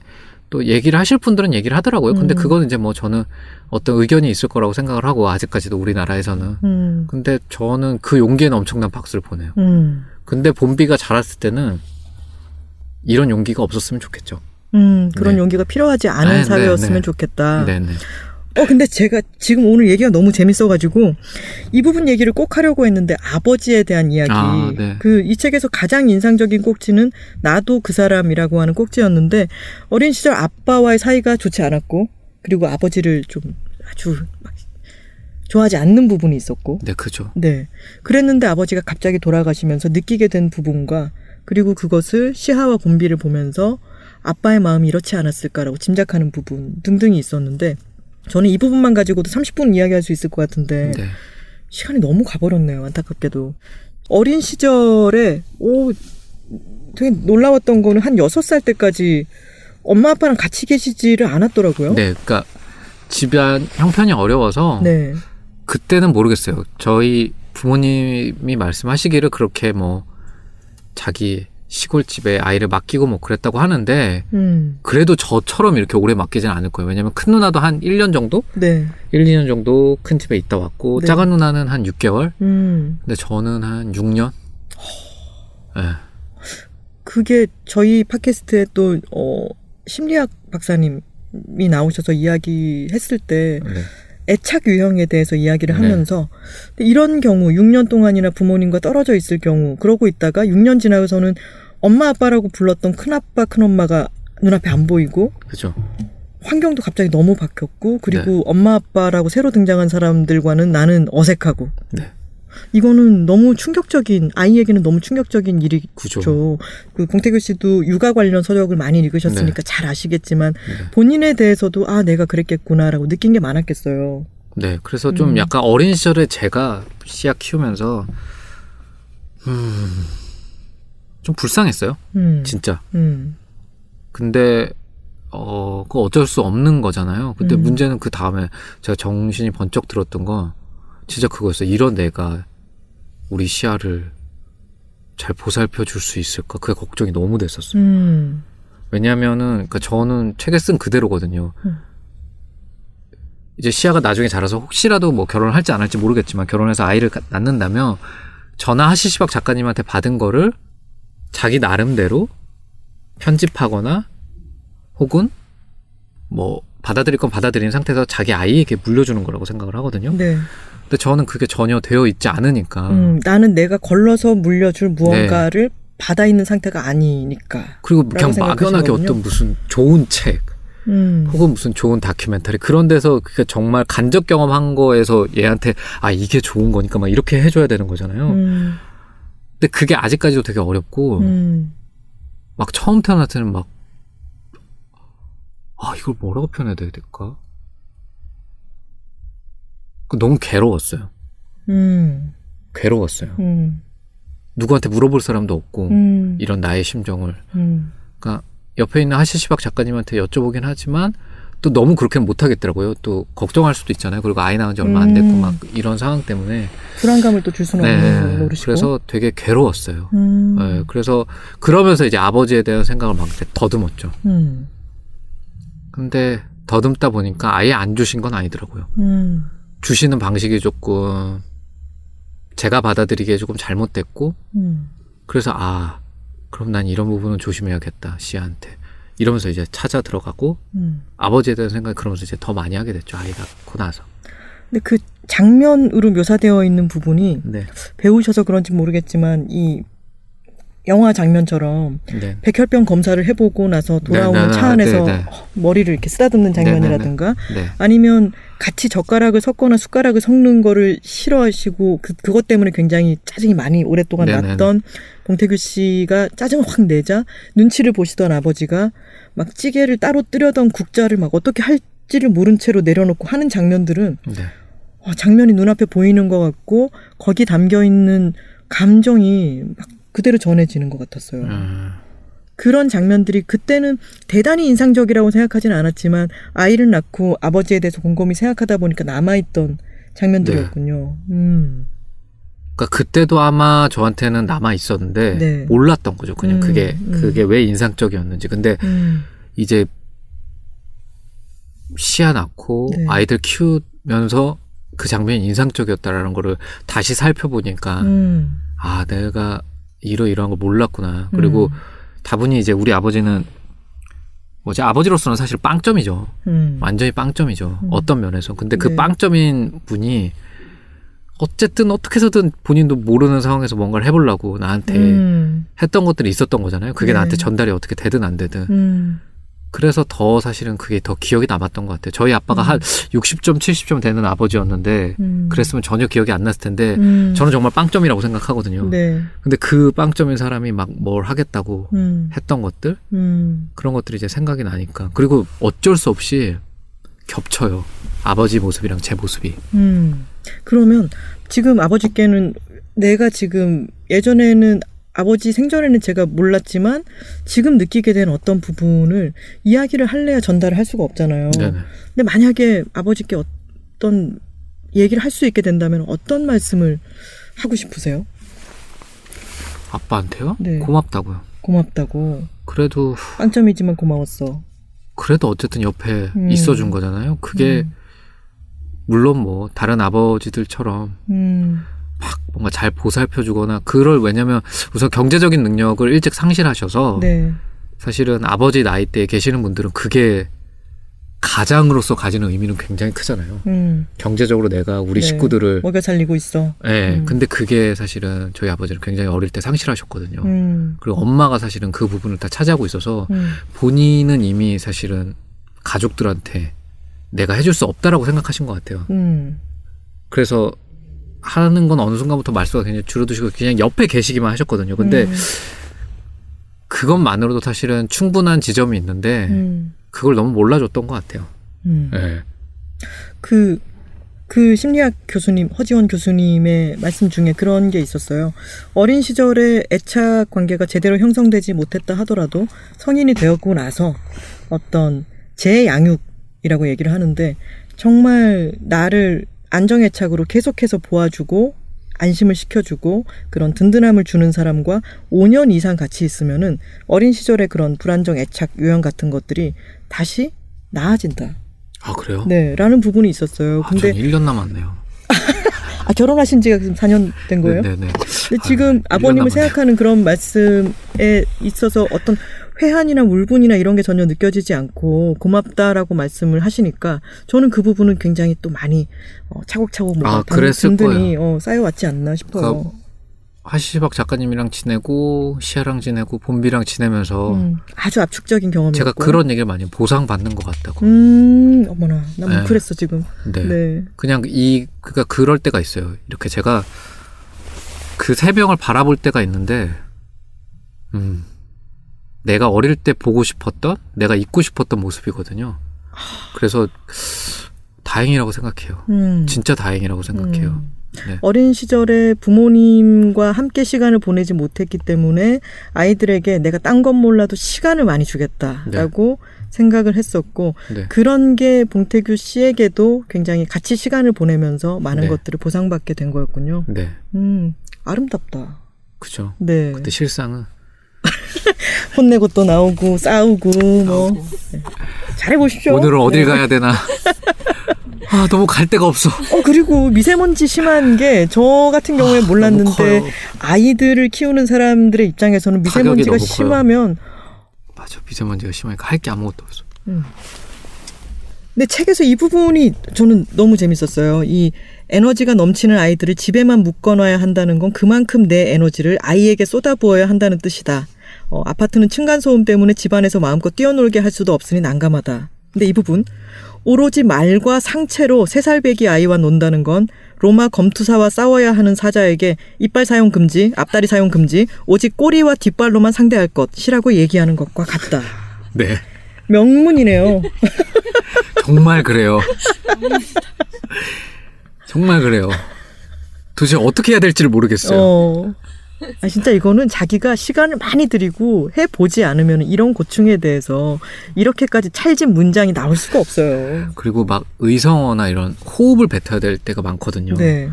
또 얘기를 하실 분들은 얘기를 하더라고요. 근데 음. 그거는 이제 뭐 저는 어떤 의견이 있을 거라고 생각을 하고 아직까지도 우리나라에서는 음. 근데 저는 그 용기에는 엄청난 박수를 보내요. 음. 근데 봄비가 자랐을 때는 이런 용기가 없었으면 좋겠죠. 음. 그런 네. 용기가 필요하지 않은 네, 네, 사회였으면 네. 좋겠다. 네네. 어, 근데 제가 지금 오늘 얘기가 너무 재밌어가지고 이 부분 얘기를 꼭 하려고 했는데 아버지에 대한 이야기. 아, 네. 그이 책에서 가장 인상적인 꼭지는 나도 그 사람이라고 하는 꼭지였는데 어린 시절 아빠와의 사이가 좋지 않았고 그리고 아버지를 좀 아주 막 좋아하지 않는 부분이 있었고 네, 그죠. 네. 그랬는데 아버지가 갑자기 돌아가시면서 느끼게 된 부분과 그리고 그것을 시하와 봄비를 보면서 아빠의 마음이 이렇지 않았을까라고 짐작하는 부분 등등이 있었는데 저는 이 부분만 가지고도 30분 이야기할 수 있을 것 같은데 네. 시간이 너무 가버렸네요. 안타깝게도. 어린 시절에 오 되게 놀라웠던 거는 한 6살 때까지 엄마 아빠랑 같이 계시지를 않았더라고요. 네, 그러니까 집안 형편이 어려워서 네. 그때는 모르겠어요. 저희 부모님이 말씀하시기를 그렇게 뭐 자기 시골집에 아이를 맡기고 뭐 그랬다고 하는데 음. 그래도 저처럼 이렇게 오래 맡기진 않을 거예요. 왜냐면 큰 누나도 한 1년 정도? 네. 1, 2년 정도 큰 집에 있다 왔고 네. 작은 누나는 한 6개월? 음. 근데 저는 한 6년? 네. 그게 저희 팟캐스트에 또 어, 심리학 박사님이 나오셔서 이야기했을 때 네. 애착 유형에 대해서 이야기를 네. 하면서 이런 경우 6년 동안이나 부모님과 떨어져 있을 경우 그러고 있다가 6년 지나고서는 엄마 아빠라고 불렀던 큰아빠 큰엄마가 눈앞에 안 보이고 그죠. 환경도 갑자기 너무 바뀌었고 그리고 네. 엄마 아빠라고 새로 등장한 사람들과는 나는 어색하고 네. 이거는 너무 충격적인 아이에게는 너무 충격적인 일이죠. 그 공태규 씨도 육아 관련 서적을 많이 읽으셨으니까 잘 아시겠지만 본인에 대해서도 아 내가 그랬겠구나라고 느낀 게 많았겠어요. 네. 그래서 좀 음. 약간 어린 시절에 제가 씨앗 키우면서 음, 좀 불쌍했어요. 음, 진짜. 음, 근데 어, 그거 어쩔 수 없는 거잖아요. 근데 음. 문제는 그 다음에 제가 정신이 번쩍 들었던 건 진짜 그거였어요. 이런 내가 우리 시아를 잘 보살펴 줄 수 있을까? 그게 걱정이 너무 됐었어요. 음, 왜냐면은, 그니까 저는 책에 쓴 그대로거든요. 음. 이제 시아가 나중에 자라서 혹시라도 뭐 결혼을 할지 안 할지 모르겠지만 결혼해서 아이를 가- 낳는다면 전화 하시시박 작가님한테 받은 거를 자기 나름대로 편집하거나 혹은 뭐 받아들일 건 받아들인 상태에서 자기 아이에게 물려주는 거라고 생각을 하거든요. 네. 근데 저는 그게 전혀 되어 있지 않으니까. 음, 나는 내가 걸러서 물려줄 무언가를 받아 있는 상태가 아니니까. 그리고 그냥 막연하게. 어떤 무슨 좋은 책 음, 혹은 무슨 좋은 다큐멘터리 그런 데서 그게 정말 간접 경험한 거에서 얘한테 아 이게 좋은 거니까 막 이렇게 해줘야 되는 거잖아요. 음, 근데 그게 아직까지도 되게 어렵고 음, 막 처음 태어날 때는 막 아, 이걸 뭐라고 표현해야 될까? 그 너무 괴로웠어요. 음. 괴로웠어요. 음. 누구한테 물어볼 사람도 없고 음. 이런 나의 심정을. 음. 그러니까 옆에 있는 하시시박 작가님한테 여쭤보긴 하지만 또 너무 그렇게는 못하겠더라고요. 또 걱정할 수도 있잖아요. 그리고 아이 낳은 지 얼마 안 됐고 음. 막 이런 상황 때문에. 불안감을 또 줄 수는 없는 네. 노릇이고. 그래서 되게 괴로웠어요. 음. 네, 그래서 그러면서 이제 아버지에 대한 생각을 막 더듬었죠. 음. 근데 더듬다 보니까 아예 안 주신 건 아니더라고요. 음. 주시는 방식이 조금 제가 받아들이기에 조금 잘못됐고 음. 그래서 아 그럼 난 이런 부분은 조심해야겠다 씨한테 이러면서 이제 찾아 들어가고 음. 아버지에 대한 생각을 그러면서 이제 더 많이 하게 됐죠 아이 낳고 나서 근데 그 장면으로 묘사되어 있는 부분이 네, 배우셔서 그런지 모르겠지만 이 영화 장면처럼 네, 백혈병 검사를 해보고 나서 돌아오는 네, 네, 차 안에서 네, 네. 머리를 이렇게 쓰다듬는 장면이라든가 네, 아니면 같이 젓가락을 섞거나 숟가락을 섞는 거를 싫어하시고 그, 그것 때문에 굉장히 짜증이 많이 오랫동안. 났던 봉태규 씨가 짜증을 확 내자 눈치를 보시던 아버지가 막 찌개를 따로 뜨려던 국자를 막 어떻게 할지를 모른 채로 내려놓고 하는 장면들은 네. 어, 장면이 눈앞에 보이는 것 같고 거기 담겨 있는 감정이 막 그대로 전해지는 것 같았어요. 음, 그런 장면들이 그때는 대단히 인상적이라고 생각하지는 않았지만 아이를 낳고 아버지에 대해서 곰곰이 생각하다 보니까 남아있던 장면들이었군요. 음. 그러니까 그때도 아마 저한테는 남아 있었는데 네. 몰랐던 거죠 그냥 음, 그게 음. 그게 왜 인상적이었는지 근데 음. 이제 시야 낳고 네. 아이들 키우면서 그 장면이 인상적이었다라는 거를 다시 살펴보니까 음. 아 내가 이러이러한 걸 몰랐구나 그리고 다분히 이제 우리 아버지는 뭐지 아버지로서는 사실 빵점이죠 음. 완전히 빵점이죠 음. 어떤 면에서 근데 그 네. 빵점인 분이 어쨌든 어떻게 해서든 본인도 모르는 상황에서 뭔가를 해보려고 나한테 음. 했던 것들이 있었던 거잖아요 그게 네. 나한테 전달이 어떻게 되든 안 되든 음. 그래서 더 사실은 그게 더 기억이 남았던 것 같아요. 저희 아빠가 한 60점, 70점 되는 아버지였는데 음. 그랬으면 전혀 기억이 안 났을 텐데 음. 저는 정말 빵점이라고 생각하거든요. 네. 근데 그 빵점인 사람이 막 뭘 하겠다고 음. 했던 것들 음. 그런 것들이 이제 생각이 나니까 그리고 어쩔 수 없이 겹쳐요. 아버지 모습이랑 제 모습이. 음. 그러면 지금 아버지께는 내가 지금 예전에는 아버지 생전에는 제가 몰랐지만 지금 느끼게 된 어떤 부분을 이야기를 할래야 전달을 할 수가 없잖아요. 네네. 근데 만약에 아버지께 어떤 얘기를 할 수 있게 된다면 어떤 말씀을 하고 싶으세요? 아빠한테요? 네. 고맙다고요. 고맙다고. 그래도 빵점이지만 고마웠어. 그래도 어쨌든 옆에 음. 있어준 거잖아요. 그게 음. 물론 뭐 다른 아버지들처럼 음. 막 뭔가 잘 보살펴 주거나 그럴 왜냐면 우선 경제적인 능력을 일찍 상실하셔서 네. 사실은 아버지 나이 때에 계시는 분들은 그게 가장으로서 가지는 의미는 굉장히 크잖아요. 음. 경제적으로 내가 우리 네. 식구들을 먹여 살리고 있어. 예. 음. 근데 그게 사실은 저희 아버지는 굉장히 어릴 때 상실하셨거든요. 음. 그리고 엄마가 사실은 그 부분을 다 차지하고 있어서 음. 본인은 이미 사실은 가족들한테 내가 해줄 수 없다라고 생각하신 것 같아요. 음. 그래서 하는 건 어느 순간부터 말수가 굉장히 줄어드시고 그냥 옆에 계시기만 하셨거든요. 근데 음. 그것만으로도 사실은 충분한 지점이 있는데 음. 그걸 너무 몰라줬던 것 같아요. 음. 예. 그, 그 심리학 교수님, 허지원 교수님의 말씀 중에 그런 게 있었어요. 어린 시절에 애착 관계가 제대로 형성되지 못했다 하더라도 성인이 되었고 나서 어떤 재양육이라고 얘기를 하는데 정말 나를 안정애착으로 계속해서 보아주고 안심을 시켜주고 그런 든든함을 주는 사람과 5년 이상 같이 있으면은 어린 시절의 그런 불안정 애착 유형 같은 것들이 다시 나아진다. 아 그래요? 네, 라는 부분이 있었어요. 아, 근데 전 1년 남았네요. 아, 결혼하신 지가 지금 4년 된 거예요? 네네. 근데 지금 아, 아버님을 1년 남았네요. 생각하는 그런 말씀에 있어서 어떤 회한이나 울분이나 이런 게 전혀 느껴지지 않고 고맙다라고 말씀을 하시니까 저는 그 부분은 굉장히 또 많이 어, 차곡차곡 뭐가 아, 그랬을 든든히 어, 쌓여왔지 않나 싶어요. 그러니까 하시박 작가님이랑 지내고 시아랑 지내고 봄비랑 지내면서 음, 아주 압축적인 경험이었고 제가 그런 얘기를 많이 해요. 보상 받는 것 같다고. 음, 어머나, 나 네. 뭉클했어 지금. 네. 네. 그냥 이 그러니까 그럴 때가 있어요. 이렇게 제가 그세 명을 바라볼 때가 있는데, 음, 내가 어릴 때 보고 싶었던, 내가 잊고 싶었던 모습이거든요. 그래서 다행이라고 생각해요. 음. 진짜 다행이라고 생각해요. 음. 네. 어린 시절에 부모님과 함께 시간을 보내지 못했기 때문에 아이들에게 내가 딴 건 몰라도 시간을 많이 주겠다라고 생각을 했었고 네. 그런 게 봉태규 씨에게도 굉장히 같이 시간을 보내면서 많은 네. 것들을 보상받게 된 거였군요. 네. 음, 아름답다. 그죠. 네. 근데 실상은 [laughs] 혼내고 또 나오고 싸우고 뭐 네. 잘해보십시오. 오늘은 어딜 네. 가야 되나. [laughs] 아, 너무 갈 데가 없어. 어 그리고 미세먼지 심한 게 저 같은 경우에 아, 몰랐는데. 아이들을 키우는 사람들의 입장에서는 미세먼지가 커요. 심하면 맞아. 미세먼지가 심하니까 할 게 아무것도 없어. 근데 책에서 이 부분이 저는 너무 재밌었어요. 이 에너지가 넘치는 아이들을 집에만 묶어놔야 한다는 건 그만큼 내 에너지를 아이에게 쏟아부어야 한다는 뜻이다. 어, 아파트는 층간소음 때문에 집안에서 마음껏 뛰어놀게 할 수도 없으니 난감하다. 근데 이 부분 오로지 말과 상체로 세 살배기 아이와 논다는 건 로마 검투사와 싸워야 하는 사자에게 이빨 사용 금지, 앞다리 사용 금지, 오직 꼬리와 뒷발로만 상대할 것이라고 얘기하는 것과 같다. 네. 명문이네요. [laughs] 정말 그래요. 정말 그래요. 도대체 어떻게 해야 될지를 모르겠어요. 어. 아, 진짜 이거는 자기가 시간을 많이 들이고 해보지 않으면 이런 고충에 대해서 이렇게까지 찰진 문장이 나올 수가 없어요. 그리고 막 의성어나 이런 호흡을 뱉어야 될 때가 많거든요. 네.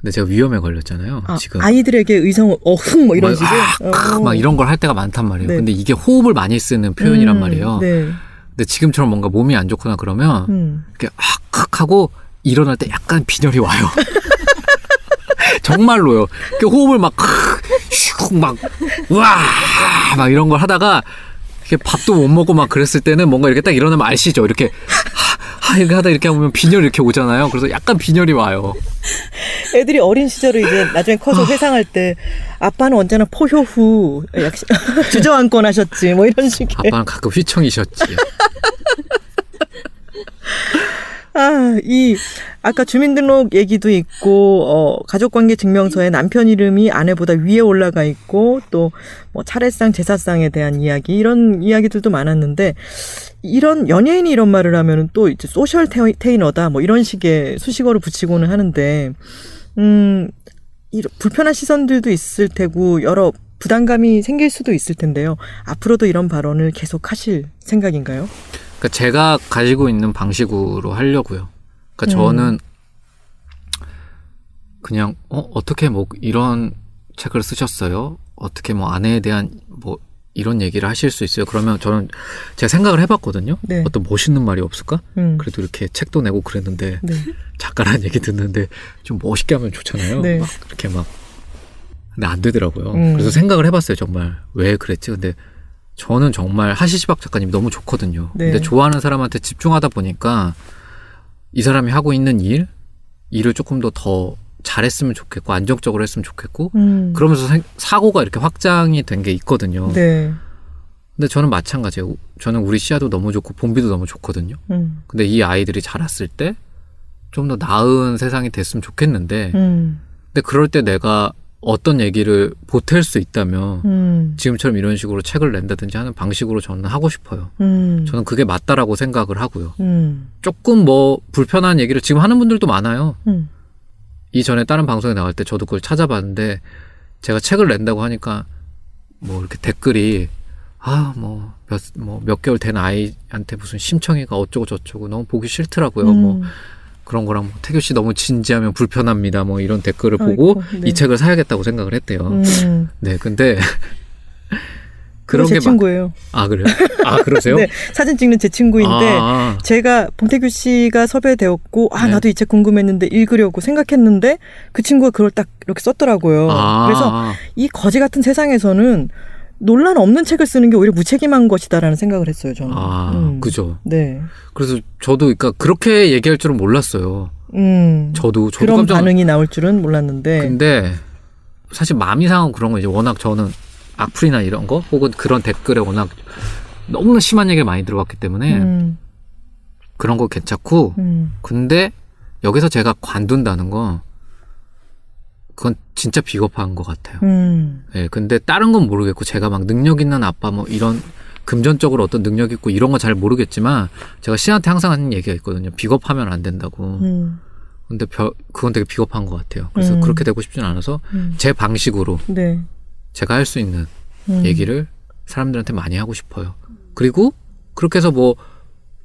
근데 제가 위험에 걸렸잖아요. 아, 지금. 아이들에게 의성, 어흥, 뭐 이런 막, 식의. 아, 어. 막 이런 걸 할 때가 많단 말이에요. 네. 근데 이게 호흡을 많이 쓰는 표현이란 음, 말이에요. 네. 근데 지금처럼 뭔가 몸이 안 좋거나 그러면 음. 이렇게 악 하고 일어날 때 약간 빈혈이 와요. [laughs] 정말로요. 이렇게 호흡을 막, 슉, 막, 와, 막 이런 걸 하다가, 이렇게 밥도 못 먹고 막 그랬을 때는 뭔가 이렇게 딱 일어나면 아시죠? 이렇게, 하, 하, 이렇게 하다 이렇게 하면 빈혈이 이렇게 오잖아요. 그래서 약간 빈혈이 와요. 애들이 어린 시절에 이제 나중에 커서 회상할 때 아빠는 언제나 포효 후 약- [laughs] 주저앉곤 하셨지 뭐 이런 식의. 아빠는 가끔 휘청이셨지. [laughs] 아, 이 아까 주민등록 얘기도 있고 어 가족관계 증명서에 남편 이름이 아내보다 위에 올라가 있고 또 뭐 차례상 제사상에 대한 이야기 이런 이야기들도 많았는데 이런 연예인이 이런 말을 하면은 또 이제 소셜 테이- 테이너다 뭐 이런 식의 수식어를 붙이고는 하는데 음 이런 불편한 시선들도 있을 테고 여러 부담감이 생길 수도 있을 텐데요. 앞으로도 이런 발언을 계속 하실 생각인가요? 그러니까 제가 가지고 있는 방식으로 하려고요. 그러니까 저는 그냥 어 어떻게 뭐 이런 책을 쓰셨어요? 어떻게 뭐 아내에 대한 뭐 이런 얘기를 하실 수 있어요? 그러면 저는 제가 생각을 해봤거든요. 네. 어떤 멋있는 말이 없을까? 음. 그래도 이렇게 책도 내고 그랬는데 네. [laughs] 작가라는 얘기 듣는데 좀 멋있게 하면 좋잖아요. 네. 막 이렇게 막 근데 안 되더라고요. 음. 그래서 생각을 해봤어요. 정말 왜 그랬지? 근데 저는 정말 하시시박 작가님이 너무 좋거든요. 네. 근데 좋아하는 사람한테 집중하다 보니까 이 사람이 하고 있는 일, 일을 조금 더 더 잘했으면 좋겠고 안정적으로 했으면 좋겠고 음. 그러면서 생- 사고가 이렇게 확장이 된 게 있거든요. 네. 근데 저는 마찬가지예요. 저는 우리 씨앗도 너무 좋고 봄비도 너무 좋거든요. 음. 근데 이 아이들이 자랐을 때 좀 더 나은 세상이 됐으면 좋겠는데 음. 근데 그럴 때 내가 어떤 얘기를 보탤 수 있다면 음. 지금처럼 이런 식으로 책을 낸다든지 하는 방식으로 저는 하고 싶어요. 음. 저는 그게 맞다라고 생각을 하고요. 음. 조금 뭐 불편한 얘기를 지금 하는 분들도 많아요. 음. 이전에 다른 방송에 나갈 때 저도 그걸 찾아봤는데 제가 책을 낸다고 하니까 뭐 이렇게 댓글이 아 뭐 몇 뭐 몇 개월 된 아이한테 무슨 심청이가 어쩌고 저쩌고 너무 보기 싫더라고요. 뭐 음. 그런 거랑 뭐 태규 씨 너무 진지하면 불편합니다. 뭐 이런 댓글을 보고 아이고, 네. 이 책을 사야겠다고 생각을 했대요. 음. 네, 근데 [laughs] 그런 제게 막, 친구예요. 아 그래요? 아 그러세요? [laughs] 네, 사진 찍는 제 친구인데 아, 제가 봉태규 씨가 섭외되었고 아 네. 나도 이 책 궁금했는데 읽으려고 생각했는데 그 친구가 그걸 딱 이렇게 썼더라고요. 아, 그래서 이 거지 같은 세상에서는 논란 없는 책을 쓰는 게 오히려 무책임한 것이다라는 생각을 했어요. 저는. 아, 음. 그죠. 네. 그래서 저도 그러니까 그렇게 얘기할 줄은 몰랐어요. 음. 저도 저도 그런 깜짝 반응이 나올 줄은 몰랐는데. 근데 사실 마음 이상한 그런 거 이제 워낙 저는 악플이나 이런 거 혹은 그런 댓글에 워낙 너무 심한 얘기를 많이 들어봤기 때문에 음. 그런 거 괜찮고 음. 근데 여기서 제가 관둔다는 건 그건 진짜 비겁한 것 같아요. 음. 예, 근데 다른 건 모르겠고 제가 막 능력 있는 아빠 뭐 이런 금전적으로 어떤 능력 있고 이런 건 잘 모르겠지만 제가 씨한테 항상 하는 얘기가 있거든요. 비겁하면 안 된다고. 음. 근데 별, 그건 되게 비겁한 것 같아요. 그래서 음. 그렇게 되고 싶진 않아서 음. 제 방식으로 네. 제가 할 수 있는 음. 얘기를 사람들한테 많이 하고 싶어요. 그리고 그렇게 해서 뭐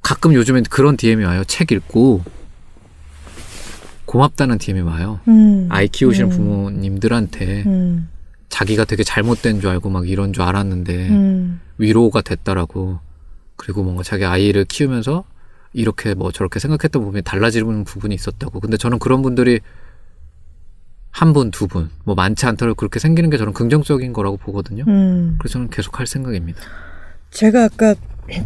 가끔 요즘엔 그런 DM이 와요. 책 읽고 고맙다는 DM이 와요. 음. 아이 키우시는 음. 부모님들한테 음. 자기가 되게 잘못된 줄 알고 막 이런 줄 알았는데 음. 위로가 됐다라고 그리고 뭔가 자기 아이를 키우면서 이렇게 뭐 저렇게 생각했던 부분이 달라지는 부분이 있었다고. 근데 저는 그런 분들이 한 분, 두 분, 뭐 많지 않더라도 그렇게 생기는 게 저는 긍정적인 거라고 보거든요. 음. 그래서 저는 계속 할 생각입니다. 제가 아까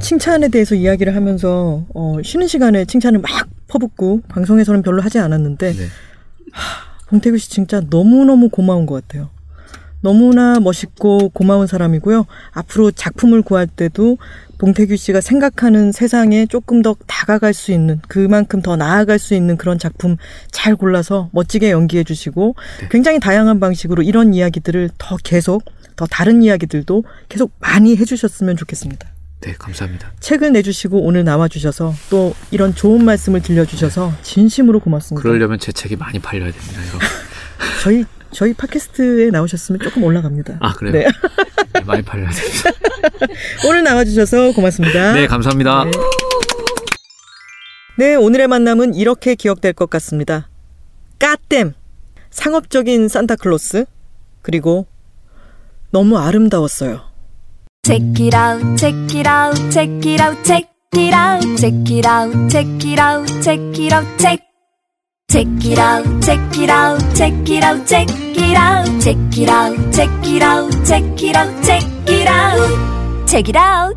칭찬에 대해서 이야기를 하면서 어, 쉬는 시간에 칭찬을 막 퍼붓고 방송에서는 별로 하지 않았는데 네. 봉태규 씨 진짜 너무너무 고마운 것 같아요. 너무나 멋있고 고마운 사람이고요. 앞으로 작품을 구할 때도 봉태규 씨가 생각하는 세상에 조금 더 다가갈 수 있는 그만큼 더 나아갈 수 있는 그런 작품 잘 골라서 멋지게 연기해 주시고 네. 굉장히 다양한 방식으로 이런 이야기들을 더 계속 더 다른 이야기들도 계속 많이 해주셨으면 좋겠습니다. 네, 감사합니다. 책을 내주시고 오늘 나와주셔서 또 이런 좋은 말씀을 들려주셔서 진심으로 고맙습니다. 그러려면 제 책이 많이 팔려야 됩니다, 여러분. [laughs] 저희 저희 팟캐스트에 나오셨으면 조금 올라갑니다. 아, 그래요? 네. 네, 많이 팔려야 됩니다. [laughs] 오늘 나와주셔서 고맙습니다. 네, 감사합니다. 네. 네, 오늘의 만남은 이렇게 기억될 것 같습니다. 까땜, 상업적인 산타클로스, 그리고 너무 아름다웠어요. Check it out, check it out, check it out, check it out, check it out, check it out, check it out, check. Check it out, check it out, check it out, check it out, check it out, check it out, check it out, check it out, check it out.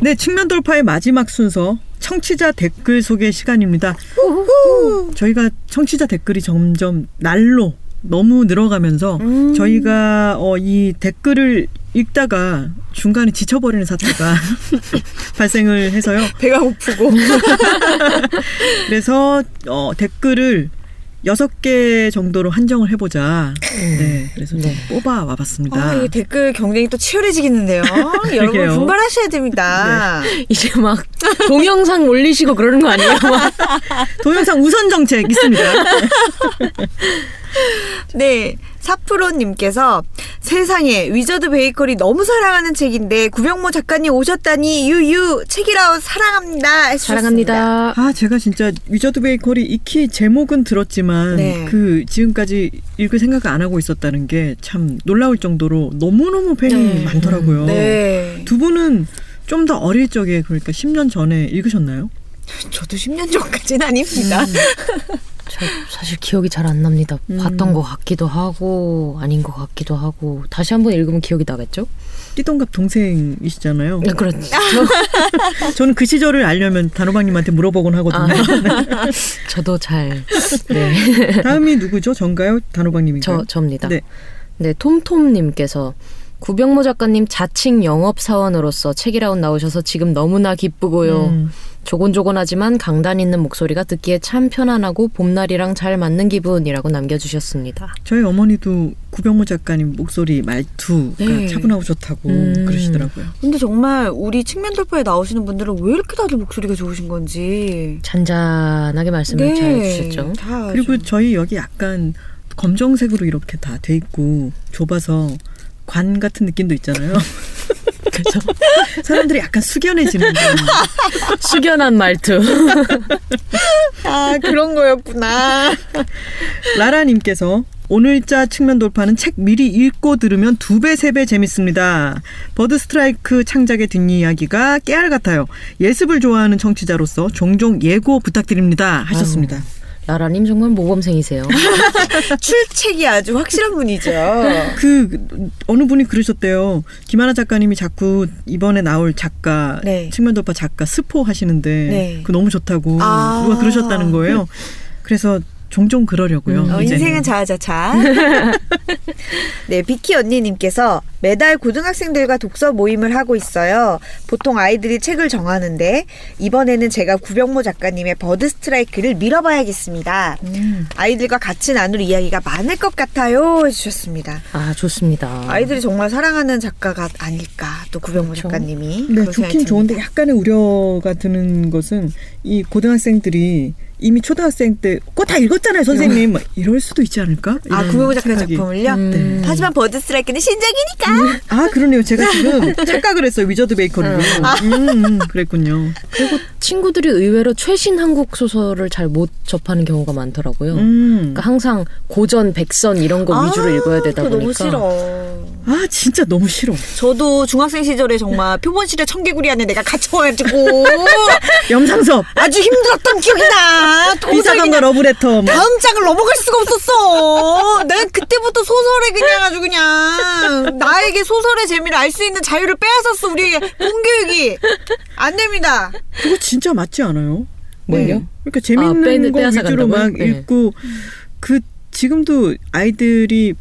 네, 측면 돌파의 마지막 순서 청취자 댓글 소개 시간입니다. 저희가 청취자 댓글이 점점 날로 너무 늘어가면서 저희가 어, 이 댓글을 읽다가 중간에 지쳐버리는 사태가 [laughs] 발생을 해서요. 배가 고프고. [laughs] 그래서 어, 댓글을 여섯 개 정도로 한정을 해보자. 네, 그래서 좀 뽑아 와봤습니다. 아, 이 댓글 경쟁이 또 치열해지겠는데요. [laughs] 여러분. 분발하셔야 됩니다. 이제 막 동영상 올리시고 그러는 거 아니에요? 막. 동영상 우선 정책 있습니다. 네. 사프로님께서 세상에 위저드 베이커리 너무 사랑하는 책인데 구병모 작가님 오셨다니 유유 책읽아웃 사랑합니다. 사랑합니다. 아, 제가 진짜 위저드 베이커리 익히 제목은 들었지만 네. 그 지금까지 읽을 생각을 안 하고 있었다는 게 참 놀라울 정도로 너무너무 팬이 네. 많더라고요. 네. 두 분은 좀 더 어릴 적에 그러니까 10년 전에 읽으셨나요? 저도 10년 전까지는 아닙니다. 저 [laughs] 사실 기억이 잘 안 납니다. 음. 봤던 것 같기도 하고 아닌 것 같기도 하고 다시 한번 읽으면 기억이 나겠죠? 띠동갑 동생이시잖아요. 네, 그렇죠. 저는 그 시절을 알려면 단호박님한테 물어보곤 하거든요. 아. [laughs] 저도 잘 네. 다음이 누구죠? 전가요? 단호박님인가요? 저 저입니다. 네. 네, 톰톰님께서 구병모 작가님 자칭 영업 사원으로서 책이라운 나오셔서 지금 너무나 기쁘고요. 음, 조곤조곤하지만 강단 있는 목소리가 듣기에 참 편안하고 봄날이랑 잘 맞는 기분이라고 남겨주셨습니다. 저희 어머니도 구병모 작가님 목소리 말투가 네. 차분하고 좋다고 음. 그러시더라고요. 근데 정말 우리 측면 돌파에 나오시는 분들은 왜 이렇게 다들 목소리가 좋으신 건지. 잔잔하게 말씀을 잘 해주셨죠. 네. 다 그리고 좀- 저희 여기 약간 검정색으로 이렇게 다 돼 있고 좁아서 관 같은 느낌도 있잖아요. [laughs] 그래서 사람들이 약간 숙연해지는 숙연한 말투. 아 그런 거였구나. 라라님께서 오늘자 측면 돌파는 책 미리 읽고 들으면 두 배, 세 배 재밌습니다. 버드 스트라이크 창작의 뒷이야기가 깨알 같아요. 예습을 좋아하는 청취자로서 종종 예고 부탁드립니다. 하셨습니다. 라라님 정말 모범생이세요. [laughs] 출첵이 아주 확실한 분이죠. 그 어느 분이 그러셨대요. 김하나 작가님이 자꾸 이번에 나올 작가 네. 측면 돌파 작가 스포 하시는데 네. 그 너무 좋다고 아. 누가 그러셨다는 거예요. 그래서 종종 그러려고요. 음. 어. 인생은 자아자찬. [laughs] 네, 비키 언니님께서 매달 고등학생들과 독서 모임을 하고 있어요. 보통 아이들이 책을 정하는데 이번에는 제가 구병모 작가님의 버드 스트라이크를 밀어봐야겠습니다. 아이들과 같이 나눌 이야기가 많을 것 같아요. 해주셨습니다. 아 좋습니다. 아이들이 정말 사랑하는 작가가 아닐까 또 구병모 그렇죠. 작가님이 네, 좋긴. 좋은데 약간의 우려가 드는 것은 이 고등학생들이 이미 초등학생 때 그거 다 읽었잖아요, 선생님. 막 이럴 수도 있지 않을까? 아 이런 구병모 작가 생각이. 작품을요? 음. 하지만 버드 스트라이크는 신작이니까 아, 그러네요. 제가 지금 착각을 했어요. 위저드 베이커리로. 음, 음, 그랬군요. 그리고 친구들이 의외로 최신 한국 소설을 잘 못 접하는 경우가 많더라고요. 음. 그러니까 항상 고전, 백선 이런 거 위주로 읽어야 되다 보니까 너무 싫어. 아, 진짜 너무 싫어. 저도 중학생 시절에 정말 표본실에 청개구리 안에 내가 갇혀가지고 [laughs] 염상섭, 아주 힘들었던 기억이 나. 도저히 이사감과 그냥 러브레터. 막. 다음 장을 넘어갈 수가 없었어. 내가 그때부터 소설에 그냥 아주 그냥 나에게 소설의 재미를 알 수 있는 자유를 빼앗았어 우리에게 공교육이 안 됩니다. 그거 진짜 맞지 않아요? 뭘요? 네. 그러니까 재밌는 아, 빼- 거 위주로 간다고요? 막 네. 읽고 그 지금도 아이들이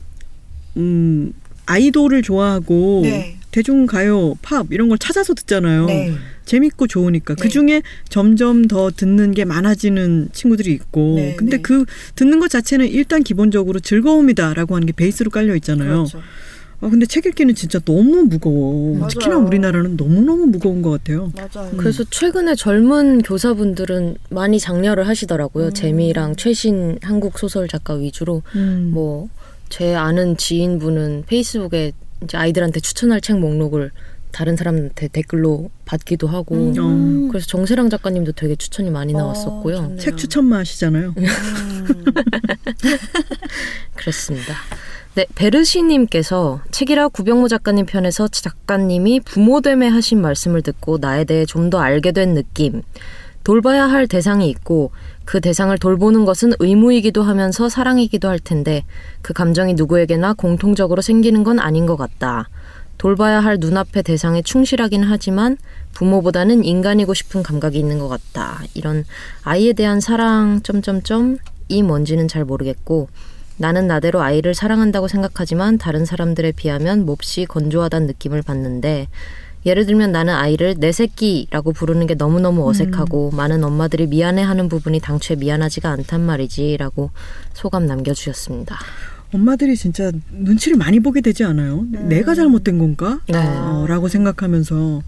음 아이돌을 좋아하고 네. 대중가요, 팝 이런 걸 찾아서 듣잖아요. 네. 재밌고 좋으니까 네. 그 중에 점점 더 듣는 게 많아지는 친구들이 있고 네, 근데 네. 그 듣는 것 자체는 일단 기본적으로 즐거움이다라고 하는 게 베이스로 깔려 있잖아요. 그렇죠. 아 근데 책 읽기는 진짜 너무 무거워. 맞아요. 특히나 우리나라는 너무 너무 무거운 것 같아요. 맞아요. 그래서 최근에 젊은 교사분들은 많이 장려를 하시더라고요. 재미랑 최신 한국 소설 작가 위주로 음. 뭐제 아는 지인분은 페이스북에 이제 아이들한테 추천할 책 목록을 다른 사람한테 댓글로 받기도 하고 어. 그래서 정세랑 작가님도 되게 추천이 많이 어, 나왔었고요. 좋네요. 책 추천만 하시잖아요. [laughs] 그렇습니다. 네, 베르시님께서 책이라 구병모 작가님 편에서 작가님이 부모됨에 하신 말씀을 듣고 나에 대해 좀 더 알게 된 느낌. 돌봐야 할 대상이 있고 그 대상을 돌보는 것은 의무이기도 하면서 사랑이기도 할 텐데 그 감정이 누구에게나 공통적으로 생기는 건 아닌 것 같다. 돌봐야 할 눈앞의 대상에 충실하긴 하지만 부모보다는 인간이고 싶은 감각이 있는 것 같다. 이런 아이에 대한 사랑 점점점 이 뭔지는 잘 모르겠고 나는 나대로 아이를 사랑한다고 생각하지만 다른 사람들에 비하면 몹시 건조하다는 느낌을 받는데 예를 들면 나는 아이를 내 새끼라고 부르는 게 너무너무 어색하고 많은 엄마들이 미안해하는 부분이 당초에 미안하지가 않단 말이지라고 소감 남겨주셨습니다. 엄마들이 진짜 눈치를 많이 보게 되지 않아요? 내가 잘못된 건가? 네. 어, 라고 생각하면서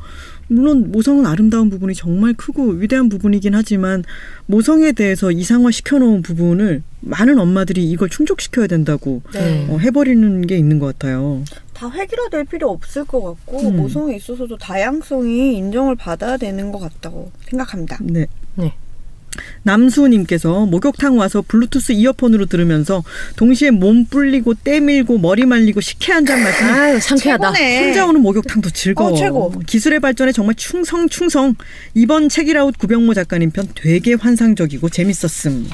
물론 모성은 아름다운 부분이 정말 크고 위대한 부분이긴 하지만 모성에 대해서 이상화 시켜놓은 부분을 많은 엄마들이 이걸 충족시켜야 된다고 네. 어, 해버리는 게 있는 것 같아요. 다 획일화될 필요 없을 것 같고 음. 모성에 있어서도 다양성이 인정을 받아야 되는 것 같다고 생각합니다. 네. 네. 남수님께서 목욕탕 와서 블루투스 이어폰으로 들으면서 동시에 몸 불리고 때 밀고 머리 말리고 식혜 한 잔 마시는 아유 상쾌하다. 최고네. 혼자 오는 목욕탕도 즐거워. 어, 최고. 기술의 발전에 정말 충성 충성. 이번 책이라웃 구병모 작가님 편 되게 환상적이고 재밌었음.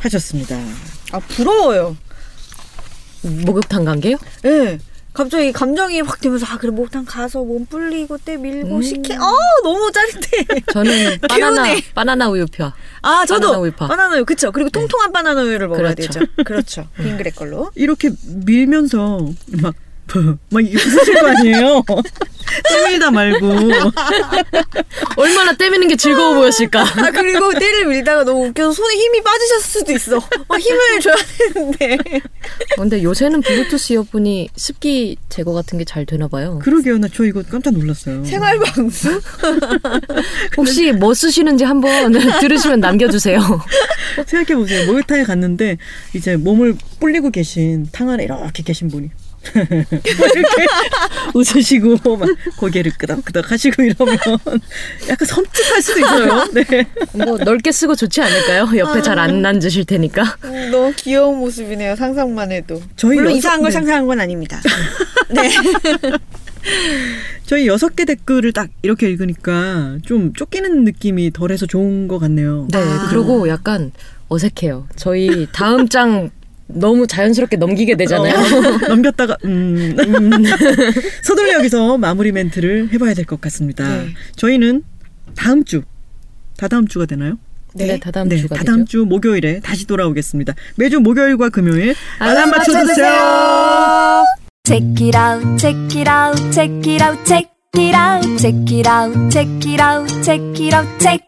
하셨습니다. 아 부러워요. 목욕탕 간게요? 예. 네. 갑자기 감정이 확 되면서 아 그래 목욕탕 가서 몸 불리고 때 밀고 음. 식혜 어 너무 짜릿해. [laughs] 저는 [laughs] 바나나. 바나나 우유표. 아 저도 바나나 우유파. 바나나 우유 그쵸 그리고 통통한 바나나 우유를 먹어야 그렇죠. 되죠. 그렇죠. [laughs] 빙그레 걸로. 이렇게 밀면서 막, [laughs] 막 웃으실 거 아니에요? [laughs] 때밀다 말고. [laughs] 얼마나 때미는 게 즐거워 보였을까. 아 그리고 때를 밀다가 너무 웃겨서 손에 힘이 빠지셨을 수도 있어. 막 힘을 줘야 되는데. 근데 요새는 블루투스 이어폰이 습기 제거 같은 게 잘 되나 봐요. 그러게요. 나 저 이거 깜짝 놀랐어요. 생활 방수? 혹시 뭐 쓰시는지 한번 들으시면 남겨주세요. 생각해 보세요. 목욕탕에 갔는데 이제 몸을 불리고 계신 탕 안에 이렇게 계신 분이 [laughs] 웃으시고 막 고개를 끄덕끄덕 하시고 이러면 약간 섬뜩할 수도 있어요. 네. 뭐 넓게 쓰고 좋지 않을까요? 옆에 잘 안 앉으실 테니까. 음, 너무 귀여운 모습이네요. 상상만 해도. 저희 물론 여섯- 이상한 걸 네. 상상한 건 아닙니다. [laughs] 네. 저희 여섯 개 댓글을 딱 이렇게 읽으니까 좀 쫓기는 느낌이 덜해서 좋은 것 같네요. 네, 그리고 약간 어색해요. 저희 다음 장 너무 자연스럽게 넘기게 되잖아요. 어, 넘겼다가 음, 음. [laughs] 서둘러 여기서 마무리 멘트를 해봐야 될 것 같습니다. 네. 저희는 다음 주 다다음 주가 되나요? 네, 다다음 네, 주가 다다음 되죠. 주 목요일에 다시 돌아오겠습니다. 매주 목요일과 금요일 알람 맞춰주세요. 맞춰 주세요. check it out, check it out, check it out, check it out, check it out, check it out, check it out, check.